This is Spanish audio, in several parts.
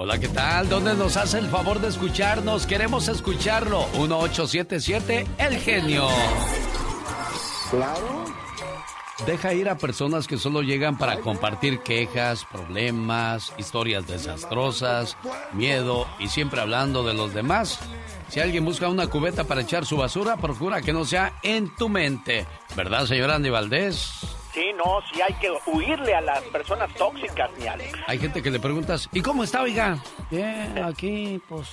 Hola, ¿qué tal? ¿Dónde nos hace el favor de escucharnos? Queremos escucharlo. 1877 El Genio. Claro. Deja ir a personas que solo llegan para compartir quejas, problemas, historias desastrosas, miedo y siempre hablando de los demás. Si alguien busca una cubeta para echar su basura, procura que no sea en tu mente. ¿Verdad, señor Andy Valdés? Sí, no, sí hay que huirle a las personas tóxicas, mi Alex. Hay gente que le preguntas, ¿y cómo está, oiga? Bien, aquí, pues,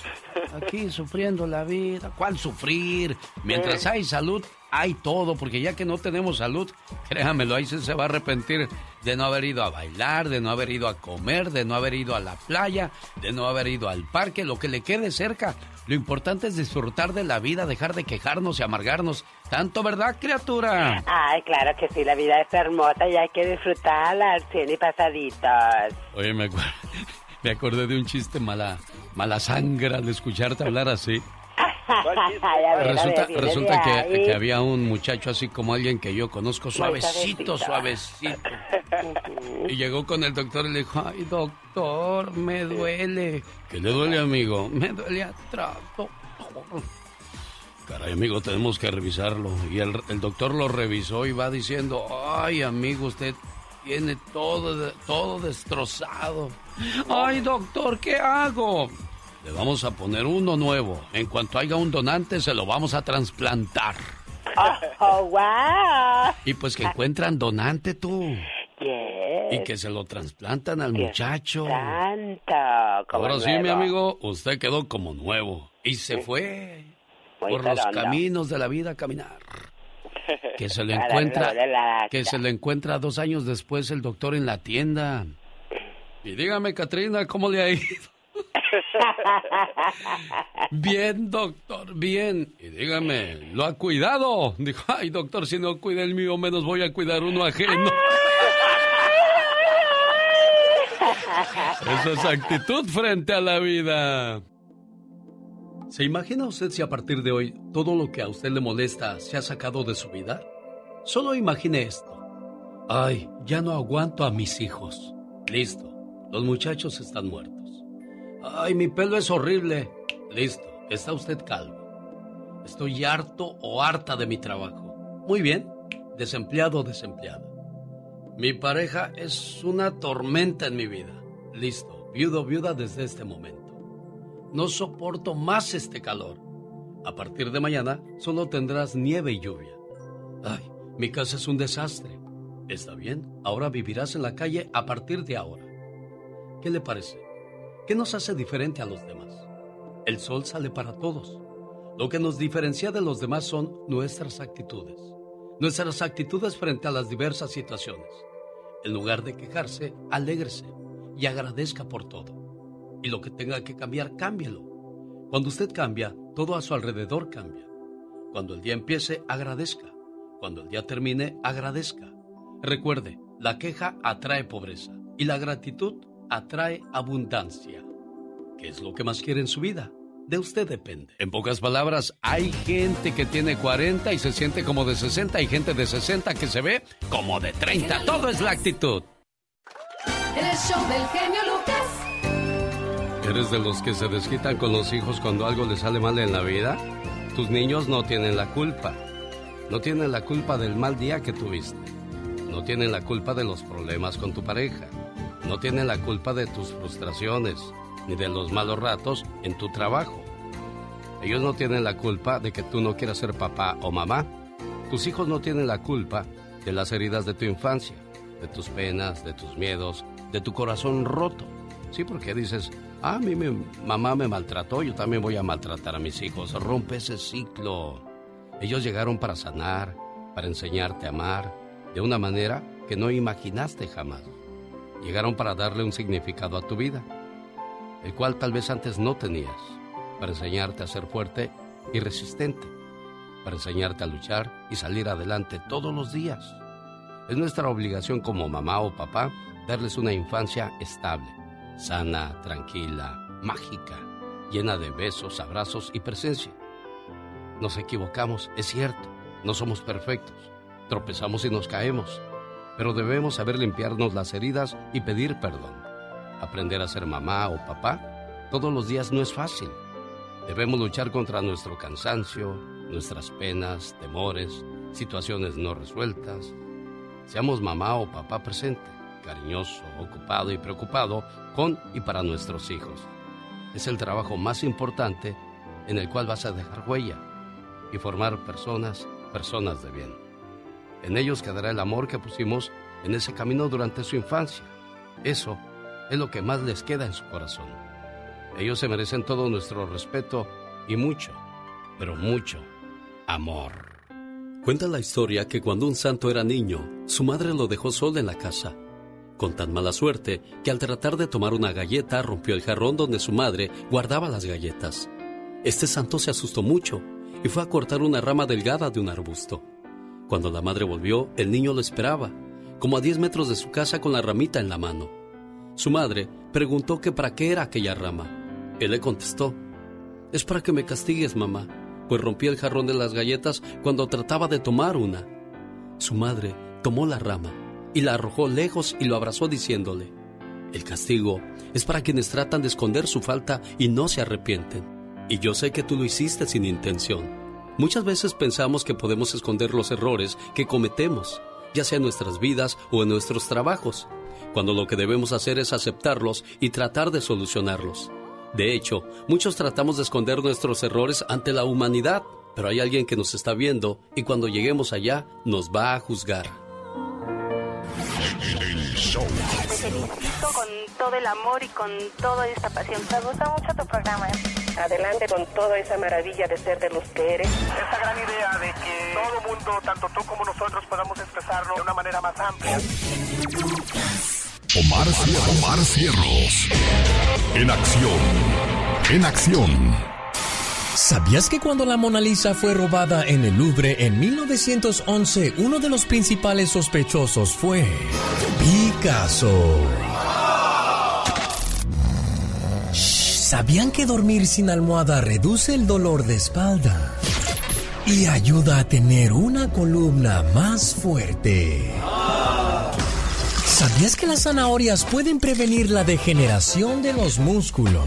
aquí sufriendo la vida. ¿Cuál sufrir? Mientras hay salud, hay todo, porque ya que no tenemos salud, créamelo, ahí se, se va a arrepentir de no haber ido a bailar, de no haber ido a comer, de no haber ido a la playa, de no haber ido al parque, lo que le quede cerca. Lo importante es disfrutar de la vida, dejar de quejarnos y amargarnos. Tanto, ¿verdad, criatura? Ay, claro que sí, la vida es hermosa y hay que disfrutarla al cien y pasaditos. Oye, me, acuerdo, me acordé de un chiste mala, mala sangre al escucharte hablar así. resulta, resulta que, que, había un muchacho así como alguien que yo conozco, suavecito, suavecito. y llegó con el doctor y le dijo, ay doctor, me duele. ¿Qué le duele, amigo? Me duele atrás, doctor. Caray, amigo, tenemos que revisarlo. Y el, el doctor lo revisó y va diciendo, ay, amigo, usted tiene todo, todo destrozado. Ay, doctor, ¿qué hago? Le vamos a poner uno nuevo. En cuanto haya un donante, se lo vamos a trasplantar. Oh, wow. Y pues que encuentran donante tú. Yes. Y que se lo trasplantan al muchacho. Santo, como Ahora sí, mi amigo, usted quedó como nuevo. Y se fue Muy por los caminos de la vida a caminar. Que se Para encuentra, que se lo encuentra dos años después el doctor en la tienda. Y dígame, Katrina, ¿cómo le ha ido? Bien, doctor, bien. Y dígame, ¿lo ha cuidado? Dijo, ay, doctor, si no cuida el mío, menos voy a cuidar uno ajeno. Esa es actitud frente a la vida. ¿Se imagina usted si a partir de hoy todo lo que a usted le molesta se ha sacado de su vida? Solo imagine esto. Ay, ya no aguanto a mis hijos. Listo, los muchachos están muertos. Ay, mi pelo es horrible. Listo, está usted calvo. Estoy harto o harta de mi trabajo. Muy bien, desempleado o desempleada. Mi pareja es una tormenta en mi vida. Listo, viudo viuda desde este momento. No soporto más este calor. A partir de mañana solo tendrás nieve y lluvia. Ay, mi casa es un desastre. Está bien, ahora vivirás en la calle a partir de ahora. ¿Qué le parece? ¿Qué nos hace diferente a los demás? El sol sale para todos. Lo que nos diferencia de los demás son nuestras actitudes. Nuestras actitudes frente a las diversas situaciones. En lugar de quejarse, alégrese y agradezca por todo. Y lo que tenga que cambiar, cámbielo. Cuando usted cambia, todo a su alrededor cambia. Cuando el día empiece, agradezca. Cuando el día termine, agradezca. Recuerde, la queja atrae pobreza y la gratitud atrae abundancia. ¿Qué es lo que más quiere en su vida? De usted depende. En pocas palabras, hay gente que tiene 40 y se siente como de 60, hay gente de 60 que se ve como de 30. Todo es la actitud. El show del genio Lucas. ¿Eres de los que se desquitan con los hijos cuando algo les sale mal en la vida? Tus niños no tienen la culpa. No tienen la culpa del mal día que tuviste. No tienen la culpa de los problemas con tu pareja. No tienen la culpa de tus frustraciones, ni de los malos ratos en tu trabajo. Ellos no tienen la culpa de que tú no quieras ser papá o mamá. Tus hijos no tienen la culpa de las heridas de tu infancia, de tus penas, de tus miedos, de tu corazón roto. Sí, porque dices, ah, a mí mi mamá me maltrató, yo también voy a maltratar a mis hijos. Rompe ese ciclo. Ellos llegaron para sanar, para enseñarte a amar, de una manera que no imaginaste jamás. Llegaron para darle un significado a tu vida, el cual tal vez antes no tenías, para enseñarte a ser fuerte y resistente, para enseñarte a luchar y salir adelante todos los días. Es nuestra obligación como mamá o papá darles una infancia estable, sana, tranquila, mágica, llena de besos, abrazos y presencia. Nos equivocamos, es cierto, no somos perfectos, tropezamos y nos caemos, pero debemos saber limpiarnos las heridas y pedir perdón. Aprender a ser mamá o papá todos los días no es fácil. Debemos luchar contra nuestro cansancio, nuestras penas, temores, situaciones no resueltas. Seamos mamá o papá presente, cariñoso, ocupado y preocupado con y para nuestros hijos. Es el trabajo más importante en el cual vas a dejar huella y formar personas, personas de bien. En ellos quedará el amor que pusimos en ese camino durante su infancia. Eso es lo que más les queda en su corazón. Ellos se merecen todo nuestro respeto y mucho, pero mucho amor. Cuenta la historia que cuando un santo era niño, su madre lo dejó solo en la casa, con tan mala suerte que al tratar de tomar una galleta rompió el jarrón donde su madre guardaba las galletas. Este santo se asustó mucho y fue a cortar una rama delgada de un arbusto. Cuando la madre volvió, el niño lo esperaba, como a 10 metros de su casa con la ramita en la mano. Su madre preguntó que para qué era aquella rama. Él le contestó, es para que me castigues, mamá, pues rompí el jarrón de las galletas cuando trataba de tomar una. Su madre tomó la rama y la arrojó lejos y lo abrazó diciéndole, el castigo es para quienes tratan de esconder su falta y no se arrepienten. Y yo sé que tú lo hiciste sin intención Muchas veces pensamos que podemos esconder los errores que cometemos, ya sea en nuestras vidas o en nuestros trabajos, cuando lo que debemos hacer es aceptarlos y tratar de solucionarlos. De hecho, muchos tratamos de esconder nuestros errores ante la humanidad, pero hay alguien que nos está viendo y cuando lleguemos allá nos va a juzgar. con todo el amor y con toda esta pasión. Me gusta mucho tu programa. Adelante con toda esa maravilla de ser de los que eres. Esta gran idea de que todo mundo, tanto tú como nosotros, podamos expresarlo de una manera más amplia. Omar, Omar Cierros. En acción. En acción. ¿Sabías que cuando la Mona Lisa fue robada en el Louvre en 1911, uno de los principales sospechosos fue Picasso? ¿Sabían que dormir sin almohada reduce el dolor de espalda? Y ayuda a tener una columna más fuerte. ¿Sabías que las zanahorias pueden prevenir la degeneración de los músculos?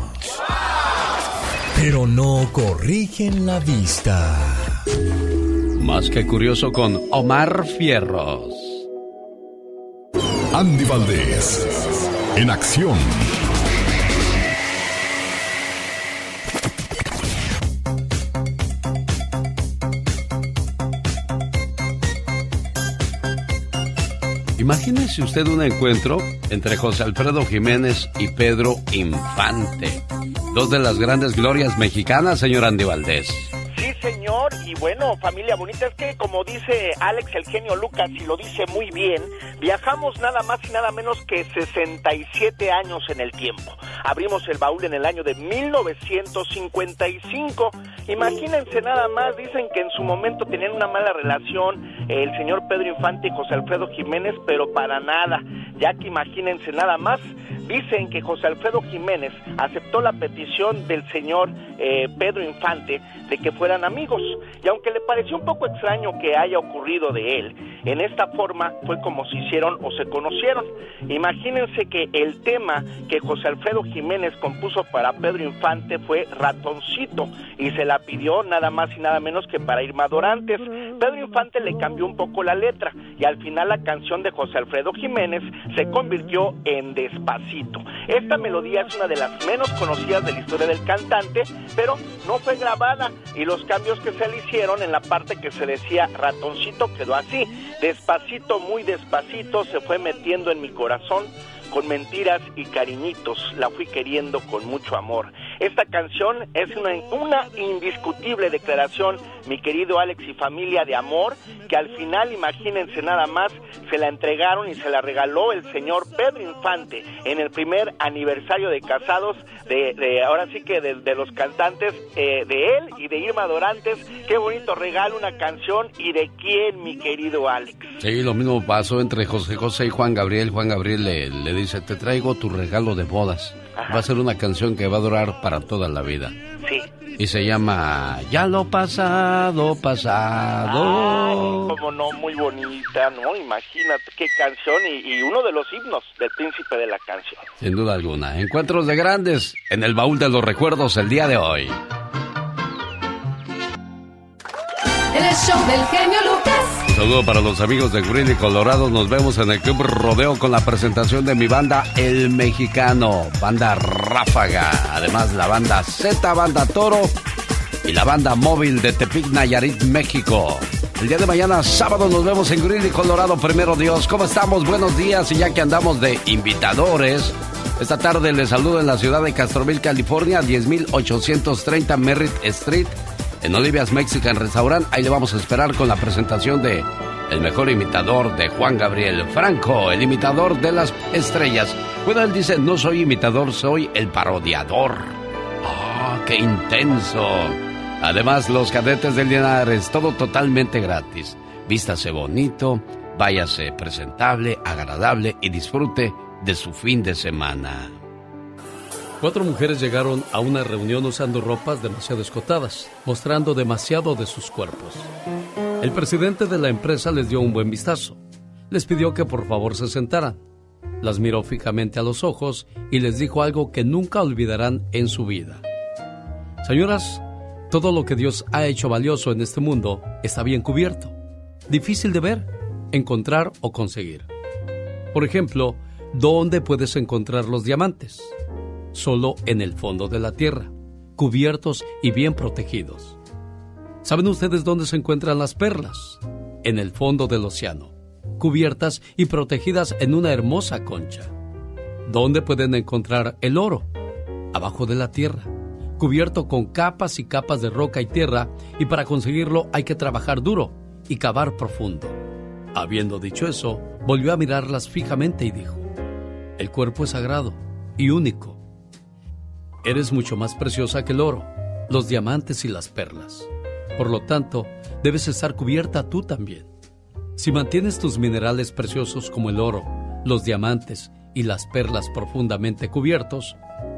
Pero no corrigen la vista. Más que curioso con Omar Fierros. Andy Valdés. En acción. Imagínese usted un encuentro entre José Alfredo Jiménez y Pedro Infante, dos de las grandes glorias mexicanas, señor Andy Valdés. Sí, señor, y bueno, familia bonita, es que como dice Alex el genio Lucas y lo dice muy bien, viajamos nada más y nada menos que 67 años en el tiempo. Abrimos el baúl en el año de 1955. Imagínense nada más, dicen que en su momento tenían una mala relación el señor Pedro Infante y José Alfredo Jiménez, pero para nada, ya que imagínense nada más Dicen que José Alfredo Jiménez aceptó la petición del señor eh, Pedro Infante de que fueran amigos. Y aunque le pareció un poco extraño que haya ocurrido de él, en esta forma fue como se hicieron o se conocieron. Imagínense que el tema que José Alfredo Jiménez compuso para Pedro Infante fue Ratoncito y se la pidió nada más y nada menos que para Irma Dorantes. Pedro Infante le cambió un poco la letra y al final la canción de José Alfredo Jiménez se convirtió en Despacito. Esta melodía es una de las menos conocidas de la historia del cantante, pero no fue grabada y los cambios que se le hicieron en la parte que se decía ratoncito quedó así. Despacito, muy despacito, se fue metiendo en mi corazón con mentiras y cariñitos, la fui queriendo con mucho amor. Esta canción es una, una indiscutible declaración, mi querido Alex y familia, de amor, que al final, imagínense nada más, se la entregaron y se la regaló el señor Pedro Infante en el primer aniversario de casados de, ahora sí que de, los cantantes eh, de él y de Irma Dorantes. Qué bonito regalo, una canción y de quién, mi querido Alex. Sí, lo mismo pasó entre José José y Juan Gabriel. Juan Gabriel le, le dice, te traigo tu regalo de bodas. Va a ser una canción que va a durar para toda la vida. Sí. y se llama Ya lo pasado, pasado. como no, muy bonita, ¿no? Imagínate qué canción y, y, uno de los himnos del príncipe de la canción. Sin duda alguna. Encuentros de grandes en el baúl de los recuerdos el día de hoy. El show del genio Lucas. Saludo para los amigos de Green y Colorado. Nos vemos en el Club Rodeo con la presentación de mi banda El Mexicano, banda Ráfaga. Además, la banda Z, banda Toro y la banda móvil de Tepic Nayarit, México. El día de mañana, sábado, nos vemos en Green y Colorado. Primero Dios, ¿cómo estamos? Buenos días. Y ya que andamos de invitadores, esta tarde les saludo en la ciudad de Castroville, California, 10830 Merritt Street en Olivia's Mexican Restaurant. Ahí le vamos a esperar con la presentación de el mejor imitador de Juan Gabriel Franco, el imitador de las estrellas. Bueno, él dice, no soy imitador, soy el parodiador. ¡Ah, qué intenso! Además, los cadetes del Linares, todo totalmente gratis. Vístase bonito, váyase presentable, agradable y disfrute de su fin de semana. Cuatro mujeres llegaron a una reunión usando ropas demasiado escotadas, mostrando demasiado de sus cuerpos. El presidente de la empresa les dio un buen vistazo. Les pidió que por favor se sentaran. Las miró fijamente a los ojos y les dijo algo que nunca olvidarán en su vida. Señoras, todo lo que Dios ha hecho valioso en este mundo está bien cubierto, difícil de ver, encontrar o conseguir. Por ejemplo, ¿dónde puedes encontrar los diamantes? Solo en el fondo de la tierra, cubiertos y bien protegidos. ¿Saben ustedes dónde se encuentran las perlas? En el fondo del océano, cubiertas y protegidas en una hermosa concha. ¿Dónde pueden encontrar el oro? Abajo de la tierra, cubierto con capas y capas de roca y tierra, y para conseguirlo hay que trabajar duro y cavar profundo. Habiendo dicho eso, volvió a mirarlas fijamente y dijo, el cuerpo es sagrado y único Eres mucho más preciosa que el oro, los diamantes y las perlas. Por lo tanto, debes estar cubierta tú también. Si mantienes tus minerales preciosos como el oro, los diamantes y las perlas profundamente cubiertos,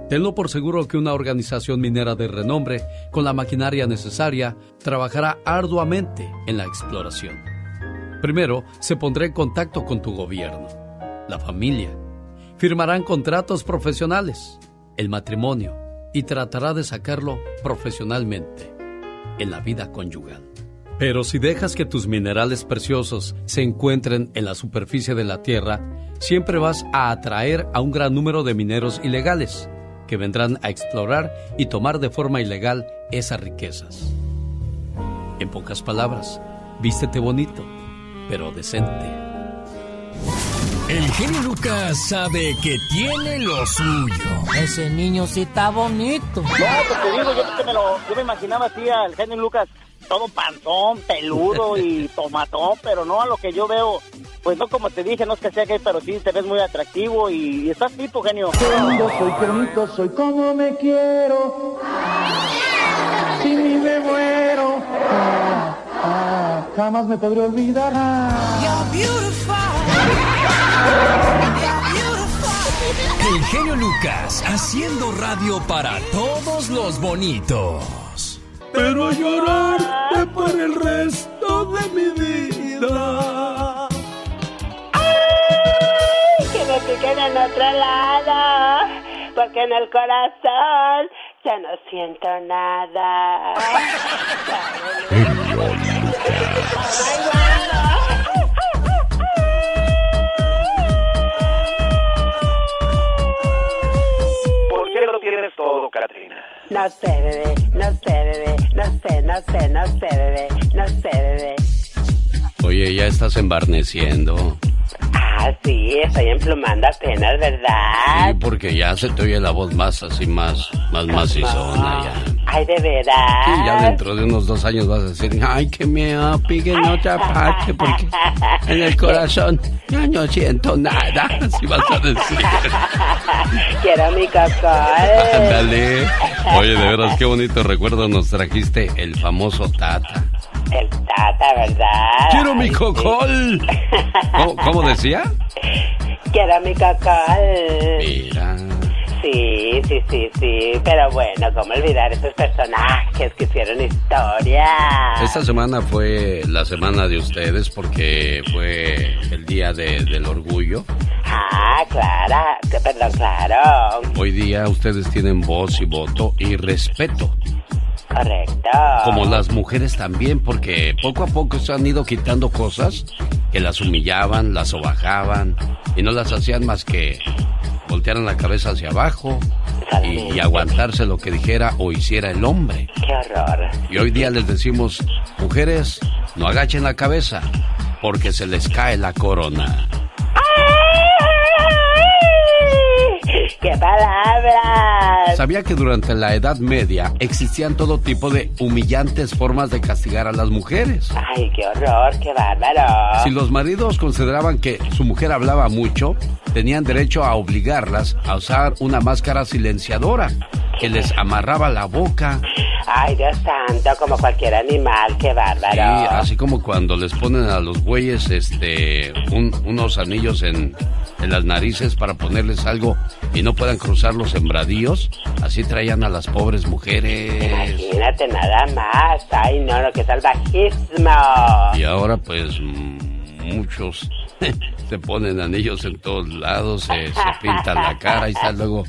tenlo por seguro que una organización minera de renombre, con la maquinaria necesaria, trabajará arduamente en la exploración. Primero, se pondrá en contacto con tu gobierno, la familia. Firmarán contratos profesionales el matrimonio y tratará de sacarlo profesionalmente en la vida conyugal. Pero si dejas que tus minerales preciosos se encuentren en la superficie de la Tierra, siempre vas a atraer a un gran número de mineros ilegales que vendrán a explorar y tomar de forma ilegal esas riquezas. En pocas palabras, vístete bonito, pero decente. El genio Lucas sabe que tiene lo suyo. Ese niño sí está bonito. No, pues te digo, yo, me lo, yo me imaginaba así al genio Lucas todo panzón, peludo y tomatón, pero no a lo que yo veo. Pues no, como te dije, no es que sea gay, pero sí te ves muy atractivo y, estás tipo, genio. Yo soy bonito, soy como me quiero. Si ni me muero. Ah, ah, jamás me podré olvidar. El genio Lucas haciendo radio para todos los bonitos. Pero llorarte por el resto de mi vida. ¡Ay! Que me piquen en otro lado. Porque en el corazón ya no siento nada. Genio Lucas. todo, Katrina. No sé, bebé, no sé, bebé, no sé, no sé, no sé, bebé, no sé, bebé. Oye, ya estás embarneciendo. Ah, sí, estoy emplumando apenas, ¿verdad? Sí, porque ya se te oye la voz más así, más, más macizona ya. Ay, de verdad. Sí, ya dentro de unos dos años vas a decir, ay, que me pique en otra parte, porque en el corazón ya no siento nada. Así vas a decir. Quiero mi cocol. Ándale. Oye, de veras, qué bonito recuerdo nos trajiste el famoso Tata. El Tata, ¿verdad? Quiero mi cocol. ¿Cómo, ¿Cómo, decía? Quiero mi cocol. Mira. Sí, sí, sí, sí, sí. Pero bueno, ¿cómo olvidar esos personajes que hicieron historia? Esta semana fue la semana de ustedes porque fue el día del orgullo. Ah, claro, perdón, claro. Hoy día ustedes tienen voz y voto y respeto. Correcto. Como las mujeres también, porque poco a poco se han ido quitando cosas que las humillaban, las sobajaban y no las hacían más que voltear la cabeza hacia abajo y, y, aguantarse lo que dijera o hiciera el hombre. Qué horror. Y hoy día les decimos, mujeres, no agachen la cabeza porque se les cae la corona. ¡Qué palabras! ¿Sabía que durante la Edad Media existían todo tipo de humillantes formas de castigar a las mujeres? ¡Ay, qué horror, qué bárbaro! Si los maridos consideraban que su mujer hablaba mucho, tenían derecho a obligarlas a usar una máscara silenciadora que les amarraba la boca. Ay, Dios santo, como cualquier animal, qué bárbaro. Sí, así como cuando les ponen a los bueyes este unos anillos en, en las narices para ponerles algo y no puedan cruzar los sembradíos, así traían a las pobres mujeres. Imagínate nada más, ay no, lo que salvajismo. Y ahora pues muchos se ponen anillos en todos lados, se, se pintan la cara y está luego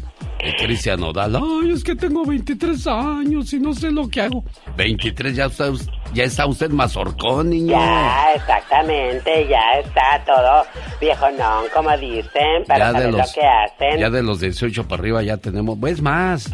Cristian Nodal, ay, es que tengo 23 años y no sé lo que hago. 23, ya está, ya está usted mazorcón, niño. Ya, exactamente, ya está todo viejo no, como dicen, para saber lo que hacen. Ya de los 18 para arriba ya tenemos, pues más,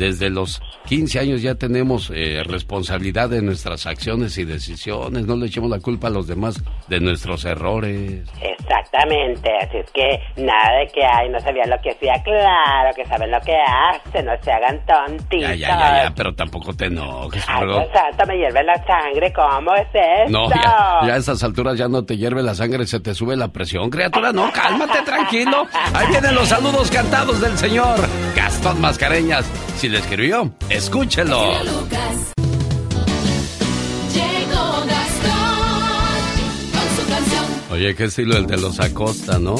desde los 15 años ya tenemos eh, responsabilidad de nuestras acciones y decisiones. No le echemos la culpa a los demás de nuestros errores. Exactamente, así es que nada de que hay, no sabían lo que hacía, claro que saben lo que hacen, no se hagan tontitos. Ya, ya, ya, ya, pero tampoco te enojes. Ay, Dios santo, me hierve la sangre, ¿cómo es eso? No, ya, ya a esas alturas ya no te hierve la sangre, se te sube la presión, criatura. No, cálmate, tranquilo. Ahí vienen los saludos cantados del señor Gastón Mascareñas. Si le escribió, escúchelo. Oye, qué estilo el de los Acosta, ¿no?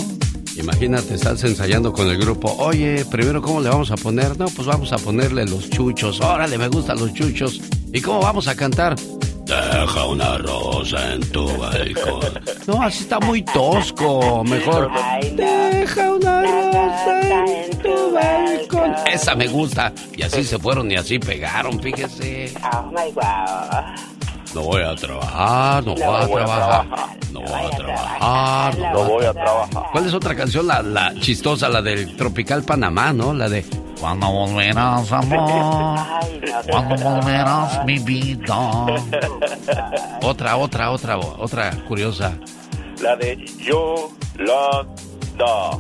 Imagínate, estás ensayando con el grupo. Oye, primero, ¿cómo le vamos a poner? No, pues vamos a ponerle los chuchos. Órale, me gustan los chuchos. ¿Y cómo vamos a cantar? Deja una rosa en tu balcón. No, así está muy tosco. Mejor. Deja una rosa en tu balcón. Esa me gusta. Y así se fueron y así pegaron, fíjese. Oh my wow. No voy a trabajar, no, voy, a trabajar, no voy a trabajar, no voy a trabajar. ¿Cuál es otra canción, la, la chistosa, la del Tropical Panamá, no? La de Cuando volverás, amor, cuando volverás, mi vida. Otra, otra, otra, otra curiosa. La de Yo la da.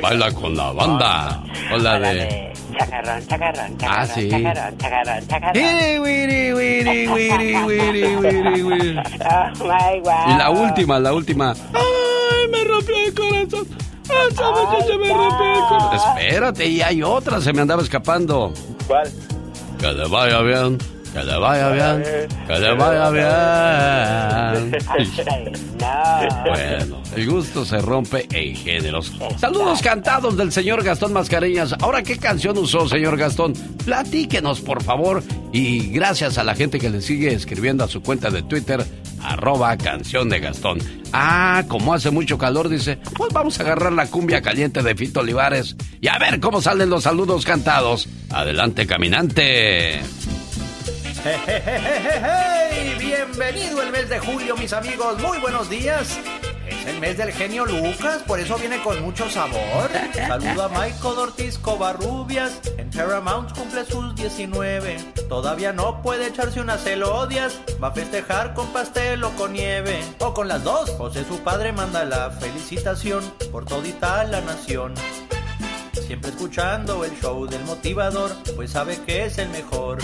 Baila con la banda. O la de... Chacarrón, chacarrón, chacarrón, Ah, sí. chacarrón, chacarrón, chacarrón. Oh my wow. Y la última, la última. ¡Ay, me rompió el corazón! ¡Ay, ¿Sabes que se me el corazón? Espérate, y hay otra, se me andaba escapando. ¿Cuál? Que le vaya bien, que le vaya bien, que le vaya bien. Bueno, el gusto se rompe en géneros. Saludos cantados del señor Gastón Mascareñas. Ahora, ¿qué canción usó, señor Gastón? Platíquenos, por favor. Y gracias a la gente que le sigue escribiendo a su cuenta de Twitter, arroba canción de Gastón. Ah, como hace mucho calor, dice, pues vamos a agarrar la cumbia caliente de Fito Olivares y a ver cómo salen los saludos cantados. Adelante, caminante. ¡Hey, Bienvenido el mes de julio, mis amigos. Muy buenos días. El mes del genio Lucas, por eso viene con mucho sabor. Saludo a Michael Ortiz Covarrubias. En Paramount cumple sus 19. Todavía no puede echarse unas elodias. Va a festejar con pastel o con nieve. O con las dos. José, su padre, manda la felicitación por todita la nación. Siempre escuchando el show del motivador, pues sabe que es el mejor.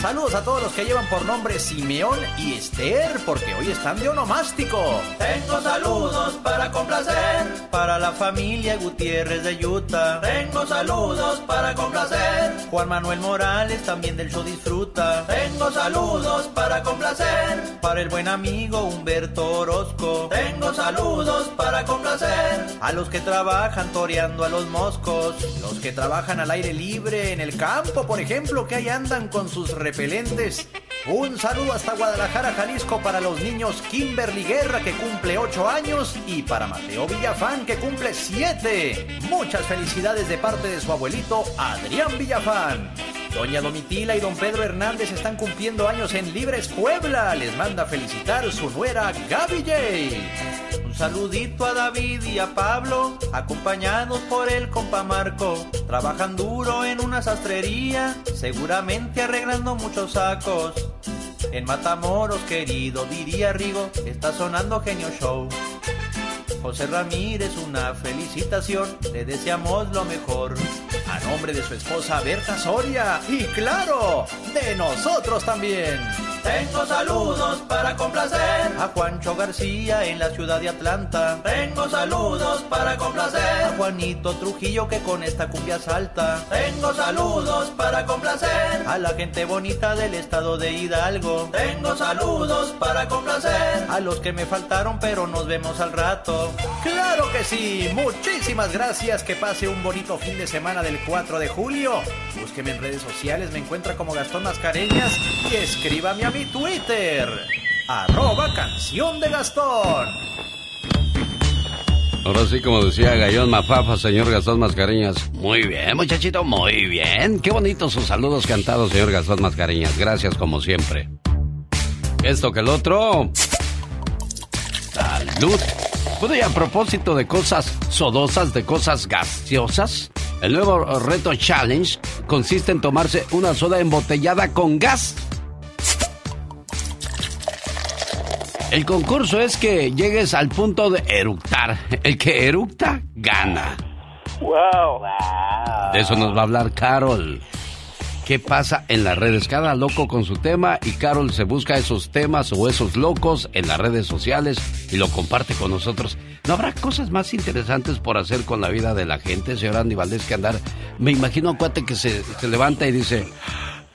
Saludos a todos los que llevan por nombre Simeón y Esther, porque hoy están de onomástico. Tengo saludos para complacer para la familia Gutiérrez de Utah. Tengo saludos para complacer Juan Manuel Morales también del show disfruta. Tengo saludos para complacer para el buen amigo Humberto Orozco. Tengo saludos para complacer a los que trabajan toreando a los moscos, los que trabajan al aire libre en el campo, por ejemplo, que ahí andan con sus repelentes. Un saludo hasta Guadalajara, Jalisco para los niños Kimberly Guerra que cumple 8 años y para Mateo Villafán que cumple 7. Muchas felicidades de parte de su abuelito Adrián Villafán. Doña Domitila y don Pedro Hernández están cumpliendo años en Libres Puebla. Les manda felicitar su nuera Gaby J. Saludito a David y a Pablo, acompañados por el compa Marco. Trabajan duro en una sastrería, seguramente arreglando muchos sacos. En Matamoros, querido, diría Rigo, está sonando Genio Show. José Ramírez, una felicitación, le deseamos lo mejor. A nombre de su esposa Berta Soria y claro, de nosotros también. Tengo saludos para complacer a Juancho García en la ciudad de Atlanta. Tengo saludos para complacer a Juanito Trujillo que con esta cumbia salta. Tengo saludos para complacer a la gente bonita del estado de Hidalgo. Tengo saludos para complacer a los que me faltaron pero nos vemos al rato. Claro que sí, muchísimas gracias. Que pase un bonito fin de semana del 4 de julio. Búsqueme en redes sociales, me encuentra como Gastón Mascareñas y escríbame a mi Twitter, arroba canción de Gastón. Ahora sí, como decía Gallón Mafafa, señor Gastón Mascareñas. Muy bien, muchachito, muy bien. Qué bonitos sus saludos cantados, señor Gastón Mascareñas. Gracias, como siempre. Esto que el otro. Salud. Bueno, y a propósito de cosas sodosas, de cosas gaseosas, el nuevo reto challenge consiste en tomarse una soda embotellada con gas. El concurso es que llegues al punto de eructar. El que eructa, gana. Wow. De eso nos va a hablar Carol. ¿Qué pasa en las redes? Cada loco con su tema y Carol se busca esos temas o esos locos en las redes sociales y lo comparte con nosotros. ¿No habrá cosas más interesantes por hacer con la vida de la gente, señor Andy Valdés, que andar? Me imagino a un cuate que se, se levanta y dice...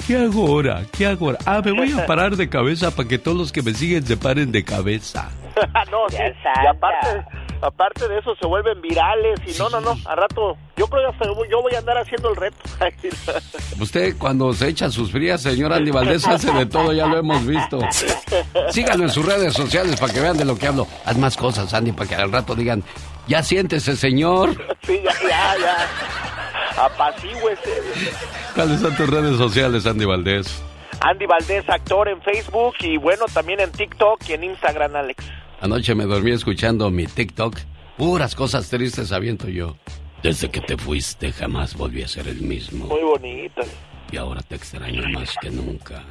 ¿Qué hago ahora? ¿Qué hago ahora? Ah, me voy a parar de cabeza para que todos los que me siguen se paren de cabeza. no, sí. Y aparte, aparte de eso se vuelven virales y no, no, no, a rato, yo creo que yo voy a andar haciendo el reto. Usted cuando se echa sus frías, señor Andy Valdés, hace de todo, ya lo hemos visto. Síganlo en sus redes sociales para que vean de lo que hablo. Haz más cosas, Andy, para que al rato digan, ya siéntese, señor. Sí, ya, ya, ya. Apacíguese. ¿Cuáles son tus redes sociales, Andy Valdés? Andy Valdés, actor en Facebook y bueno, también en TikTok y en Instagram, Alex. Anoche me dormí escuchando mi TikTok. Puras cosas tristes aviento yo. Desde que te fuiste jamás volví a ser el mismo. Muy bonito. Y ahora te extraño más que nunca.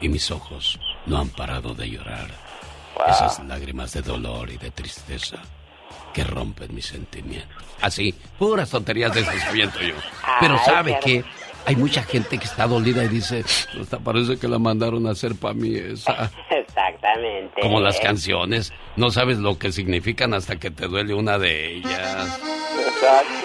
Y mis ojos no han parado de llorar. Esas lágrimas de dolor y de tristeza que rompen mis sentimientos. Así, puras tonterías de esas aviento yo. Pero sabe que hay mucha gente que está dolida y dice, hasta parece que la mandaron a hacer para mí esa. Exactamente. Como las canciones, no sabes lo que significan hasta que te duele una de ellas. Exacto.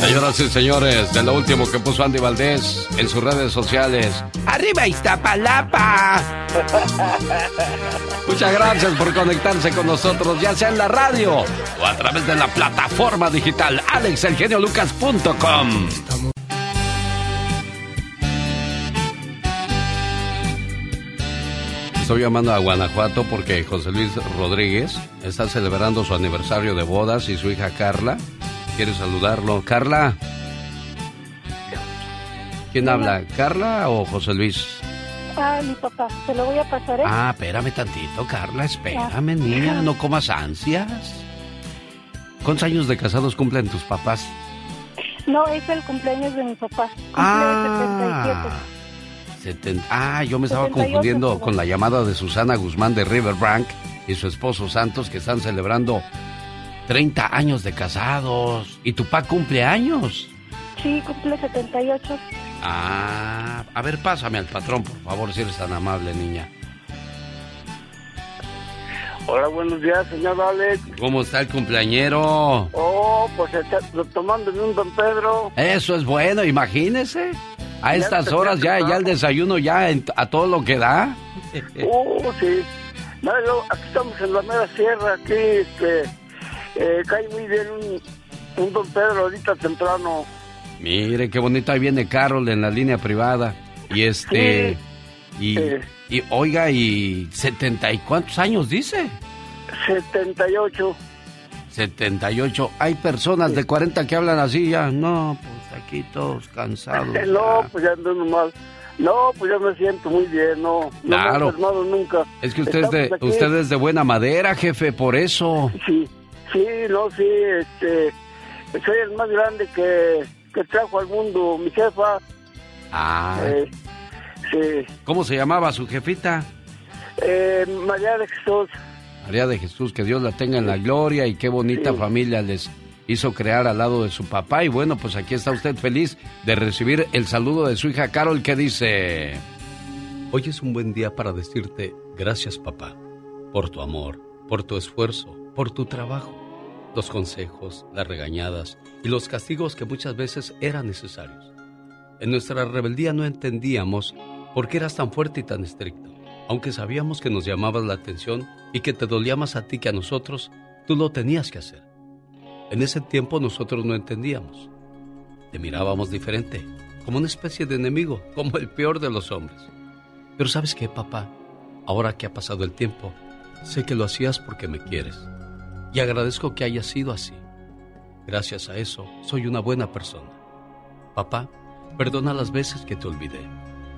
Señoras y señores, de lo último que puso Andy Valdés en sus redes sociales. ¡Arriba Iztapalapa! Muchas gracias por conectarse con nosotros, ya sea en la radio o a través de la plataforma digital alexelgeniolucas.com. Estoy llamando a Guanajuato porque José Luis Rodríguez está celebrando su aniversario de bodas y su hija Carla quiere saludarlo. Carla. ¿Quién habla? ¿Carla o José Luis? Ah, mi papá, te lo voy a pasar, ¿eh? Ah, espérame tantito, Carla, espérame, niña, no comas ansias. ¿Cuántos años de casados cumplen tus papás? No, es el cumpleaños de mi papá. Cumple Ah. 70. Ah, yo me estaba 78, confundiendo con la llamada de Susana Guzmán de Riverbank y su esposo Santos que están celebrando 30 años de casados. ¿Y tu papá cumple años? 77. Sí, cumple 78. Ah, a ver, pásame al patrón, por favor, si eres tan amable, niña. Hola, buenos días, señor Alex. ¿Cómo está el cumpleañero? Oh, pues está tomándome un don Pedro. Eso es bueno, imagínese. A estas horas ya, ya el desayuno ya a todo lo que da. Uh, sí. No, aquí estamos en la mera sierra, aquí este, eh, cae muy bien un, un don Pedro ahorita temprano. Mire, qué bonito, ahí viene Carol en la línea privada. Y este... Y, y, oiga, ¿y setenta y cuántos años dice? 78. 78. Hay personas de 40 que hablan así ya. No, pues aquí todos cansados. no, pues ya ando mal. No, pues ya me siento muy bien, no. Claro. No me he nunca. Es que usted es, de, usted es de buena madera, jefe, por eso. Sí, sí, no, sí, este... Soy el más grande que, que trajo al mundo mi jefa. Ah. Eh, sí. ¿Cómo se llamaba su jefita? Eh, María de Jesús. María de Jesús, que Dios la tenga en la gloria y qué bonita familia les hizo crear al lado de su papá. Y bueno, pues aquí está usted feliz de recibir el saludo de su hija Carol que dice... Hoy es un buen día para decirte gracias papá, por tu amor, por tu esfuerzo, por tu trabajo, los consejos, las regañadas y los castigos que muchas veces eran necesarios. En nuestra rebeldía no entendíamos por qué eras tan fuerte y tan estricto. Aunque sabíamos que nos llamabas la atención y que te dolía más a ti que a nosotros, tú lo tenías que hacer. En ese tiempo nosotros no entendíamos. Te mirábamos diferente, como una especie de enemigo, como el peor de los hombres. Pero sabes qué, papá, ahora que ha pasado el tiempo, sé que lo hacías porque me quieres. Y agradezco que haya sido así. Gracias a eso, soy una buena persona. Papá, perdona las veces que te olvidé,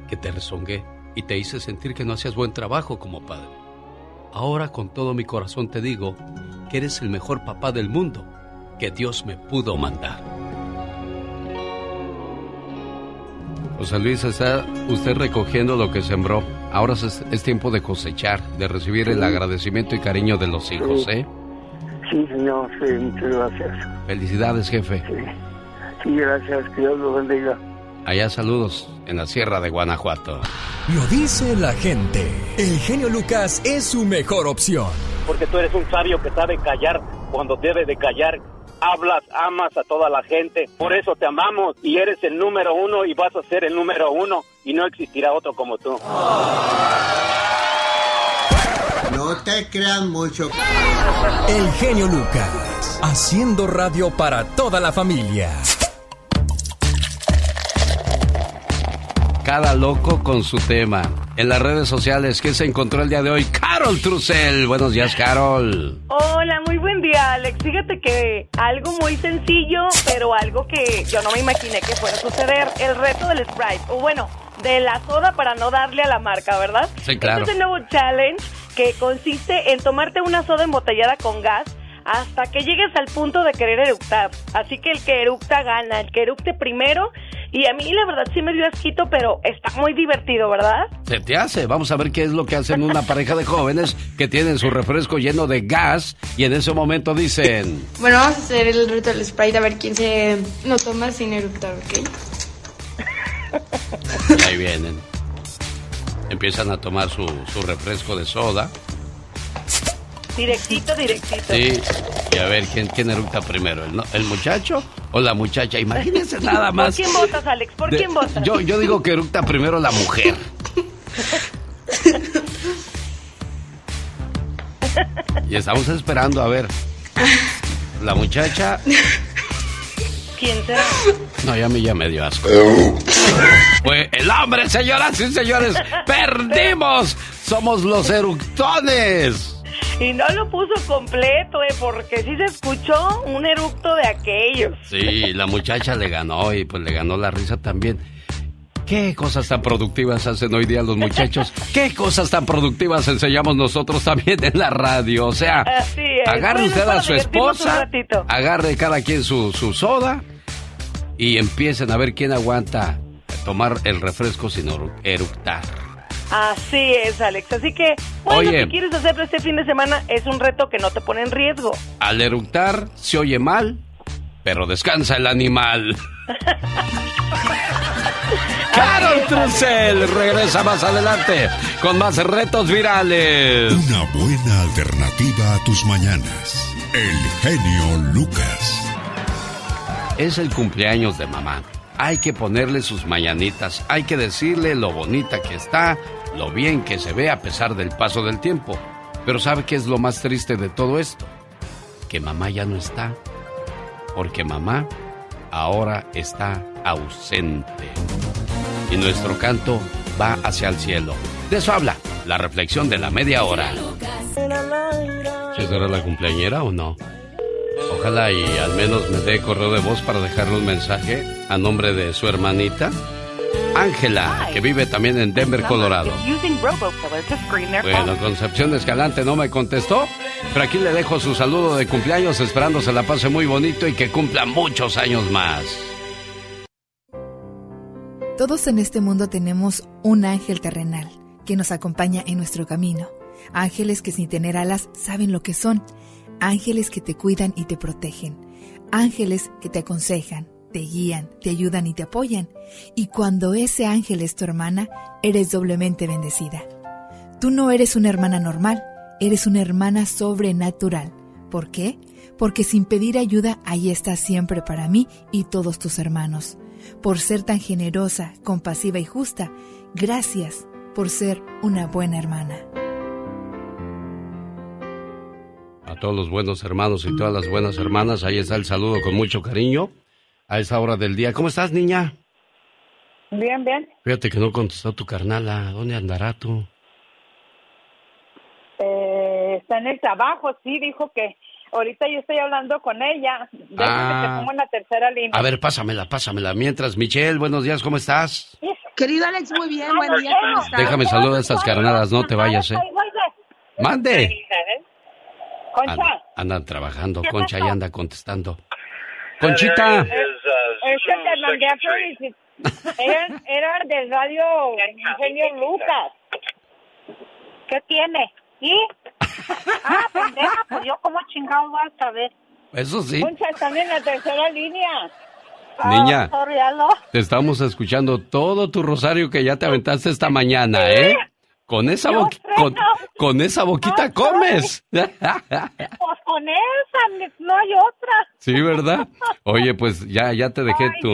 que te rezongué y te hice sentir que no hacías buen trabajo como padre. Ahora con todo mi corazón te digo que eres el mejor papá del mundo que Dios me pudo mandar. José Luis, está usted recogiendo lo que sembró. Ahora es, tiempo de cosechar, de recibir el agradecimiento y cariño de los hijos, ¿eh? Sí, señor, sí, muchas gracias. Felicidades, jefe. Sí, sí gracias, que Dios lo bendiga. Allá saludos en la Sierra de Guanajuato. Lo dice la gente. El genio Lucas es su mejor opción. Porque tú eres un sabio que sabe callar cuando debe de callar. Hablas, amas a toda la gente. Por eso te amamos y eres el número uno y vas a ser el número uno y no existirá otro como tú. No te crean mucho. El genio Lucas, haciendo radio para toda la familia. Cada loco con su tema. En las redes sociales, ¿qué se encontró el día de hoy? Carol Trussell. Buenos días, Carol. Hola, muy buen día, Alex. Fíjate que algo muy sencillo, pero algo que yo no me imaginé que fuera a suceder. El reto del Sprite. O bueno, de la soda para no darle a la marca, ¿verdad? Sí, claro. Este es el nuevo challenge que consiste en tomarte una soda embotellada con gas hasta que llegues al punto de querer eructar. Así que el que eructa gana, el que eructe primero. Y a mí la verdad sí me dio asquito, pero está muy divertido, ¿verdad? Se te hace. Vamos a ver qué es lo que hacen una pareja de jóvenes que tienen su refresco lleno de gas y en ese momento dicen... Bueno, vamos a hacer el reto del Sprite a ver quién se lo toma sin eructar, ¿ok? Y ahí vienen. Empiezan a tomar su, su refresco de soda. Directito, directito. Sí, y a ver, ¿quién, quién eructa primero? ¿El, ¿El, muchacho o la muchacha? Imagínense nada más. ¿Por quién votas, Alex? ¿Por quién votas? Yo, yo digo que eructa primero la mujer. y estamos esperando, a ver. La muchacha. ¿Quién será? No, ya me, ya me dio asco. Fue el hombre, señoras y señores. ¡Perdimos! Somos los eructones. Y no lo puso completo, eh, porque sí se escuchó un eructo de aquellos. Sí, la muchacha le ganó y pues le ganó la risa también. ¿Qué cosas tan productivas hacen hoy día los muchachos? ¿Qué cosas tan productivas enseñamos nosotros también en la radio? O sea, agarre usted a su esposa, agarre cada quien su, su soda y empiecen a ver quién aguanta tomar el refresco sin eructar. Así es, Alex. Así que, bueno, si quieres hacerlo este fin de semana, es un reto que no te pone en riesgo. Al eructar se oye mal, pero descansa el animal. Carol Trussell regresa más adelante con más retos virales. Una buena alternativa a tus mañanas. El genio Lucas. Es el cumpleaños de mamá. Hay que ponerle sus mañanitas, hay que decirle lo bonita que está, lo bien que se ve a pesar del paso del tiempo. Pero ¿sabe qué es lo más triste de todo esto? Que mamá ya no está. Porque mamá ahora está ausente. Y nuestro canto va hacia el cielo. De eso habla la reflexión de la media hora. ¿Se será la cumpleañera o no? Ojalá y al menos me dé correo de voz para dejarle un mensaje a nombre de su hermanita. Ángela, que vive también en Denver, Colorado. Bueno, Concepción Escalante no me contestó, pero aquí le dejo su saludo de cumpleaños esperando se la pase muy bonito y que cumpla muchos años más. Todos en este mundo tenemos un ángel terrenal que nos acompaña en nuestro camino. Ángeles que sin tener alas saben lo que son. Ángeles que te cuidan y te protegen. Ángeles que te aconsejan, te guían, te ayudan y te apoyan. Y cuando ese ángel es tu hermana, eres doblemente bendecida. Tú no eres una hermana normal, eres una hermana sobrenatural. ¿Por qué? Porque sin pedir ayuda, ahí estás siempre para mí y todos tus hermanos. Por ser tan generosa, compasiva y justa, gracias por ser una buena hermana. A todos los buenos hermanos y todas las buenas hermanas, ahí está el saludo con mucho cariño a esa hora del día. ¿Cómo estás, niña? Bien, bien. Fíjate que no contestó tu carnala. ¿Dónde andará tú? Eh, está en el trabajo, sí, dijo que ahorita yo estoy hablando con ella. Déjame que Ah. te pongo en la tercera línea. A ver, pásamela, pásamela. Mientras, Michelle, buenos días, ¿cómo estás? Querido Alex, muy bien, buen día, ¿cómo estás? Déjame saludar a estas carnadas, no te vayas, ¿eh? Mande. Concha. Andan, andan trabajando, Concha ahí anda contestando. Conchita. Es que te mandé a felicitar. Eran, eran del radio Ingenio Lucas. ¿Qué tiene? ¿Y? Ah, pendeja, pues yo como chingado voy a saber. Eso sí. Concha, están en la tercera línea. Niña. Ah, sorry. Te estamos escuchando todo tu rosario que ya te aventaste esta mañana, ¿eh? Con esa, con, con esa boquita comes. Pues con esa, no hay otra. Sí, ¿verdad? Oye, pues ya, ya te dejé Ay, tu...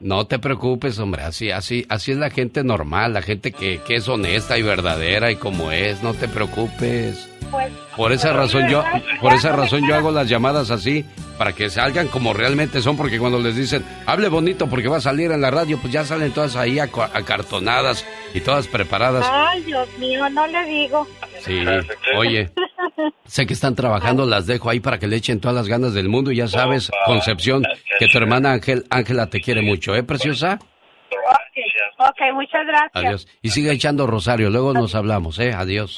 No te preocupes, hombre, así, así, así es la gente normal, la gente que, que es honesta y verdadera y como es, no te preocupes. Pues, Por esa razón yo, por esa razón yo hago las llamadas así, para que salgan como realmente son, porque cuando les dicen, hable bonito porque va a salir en la radio, pues ya salen todas ahí acartonadas y todas preparadas. Ay, Dios mío, no le digo. Sí, oye, sé que están trabajando, las dejo ahí para que le echen todas las ganas del mundo y ya sabes, Concepción, que tu hermana Ángel, Ángela te quiere mucho, ¿eh, preciosa? Ok, ok, muchas gracias. Adiós. Y sigue echando rosario, luego nos hablamos, ¿eh? Adiós.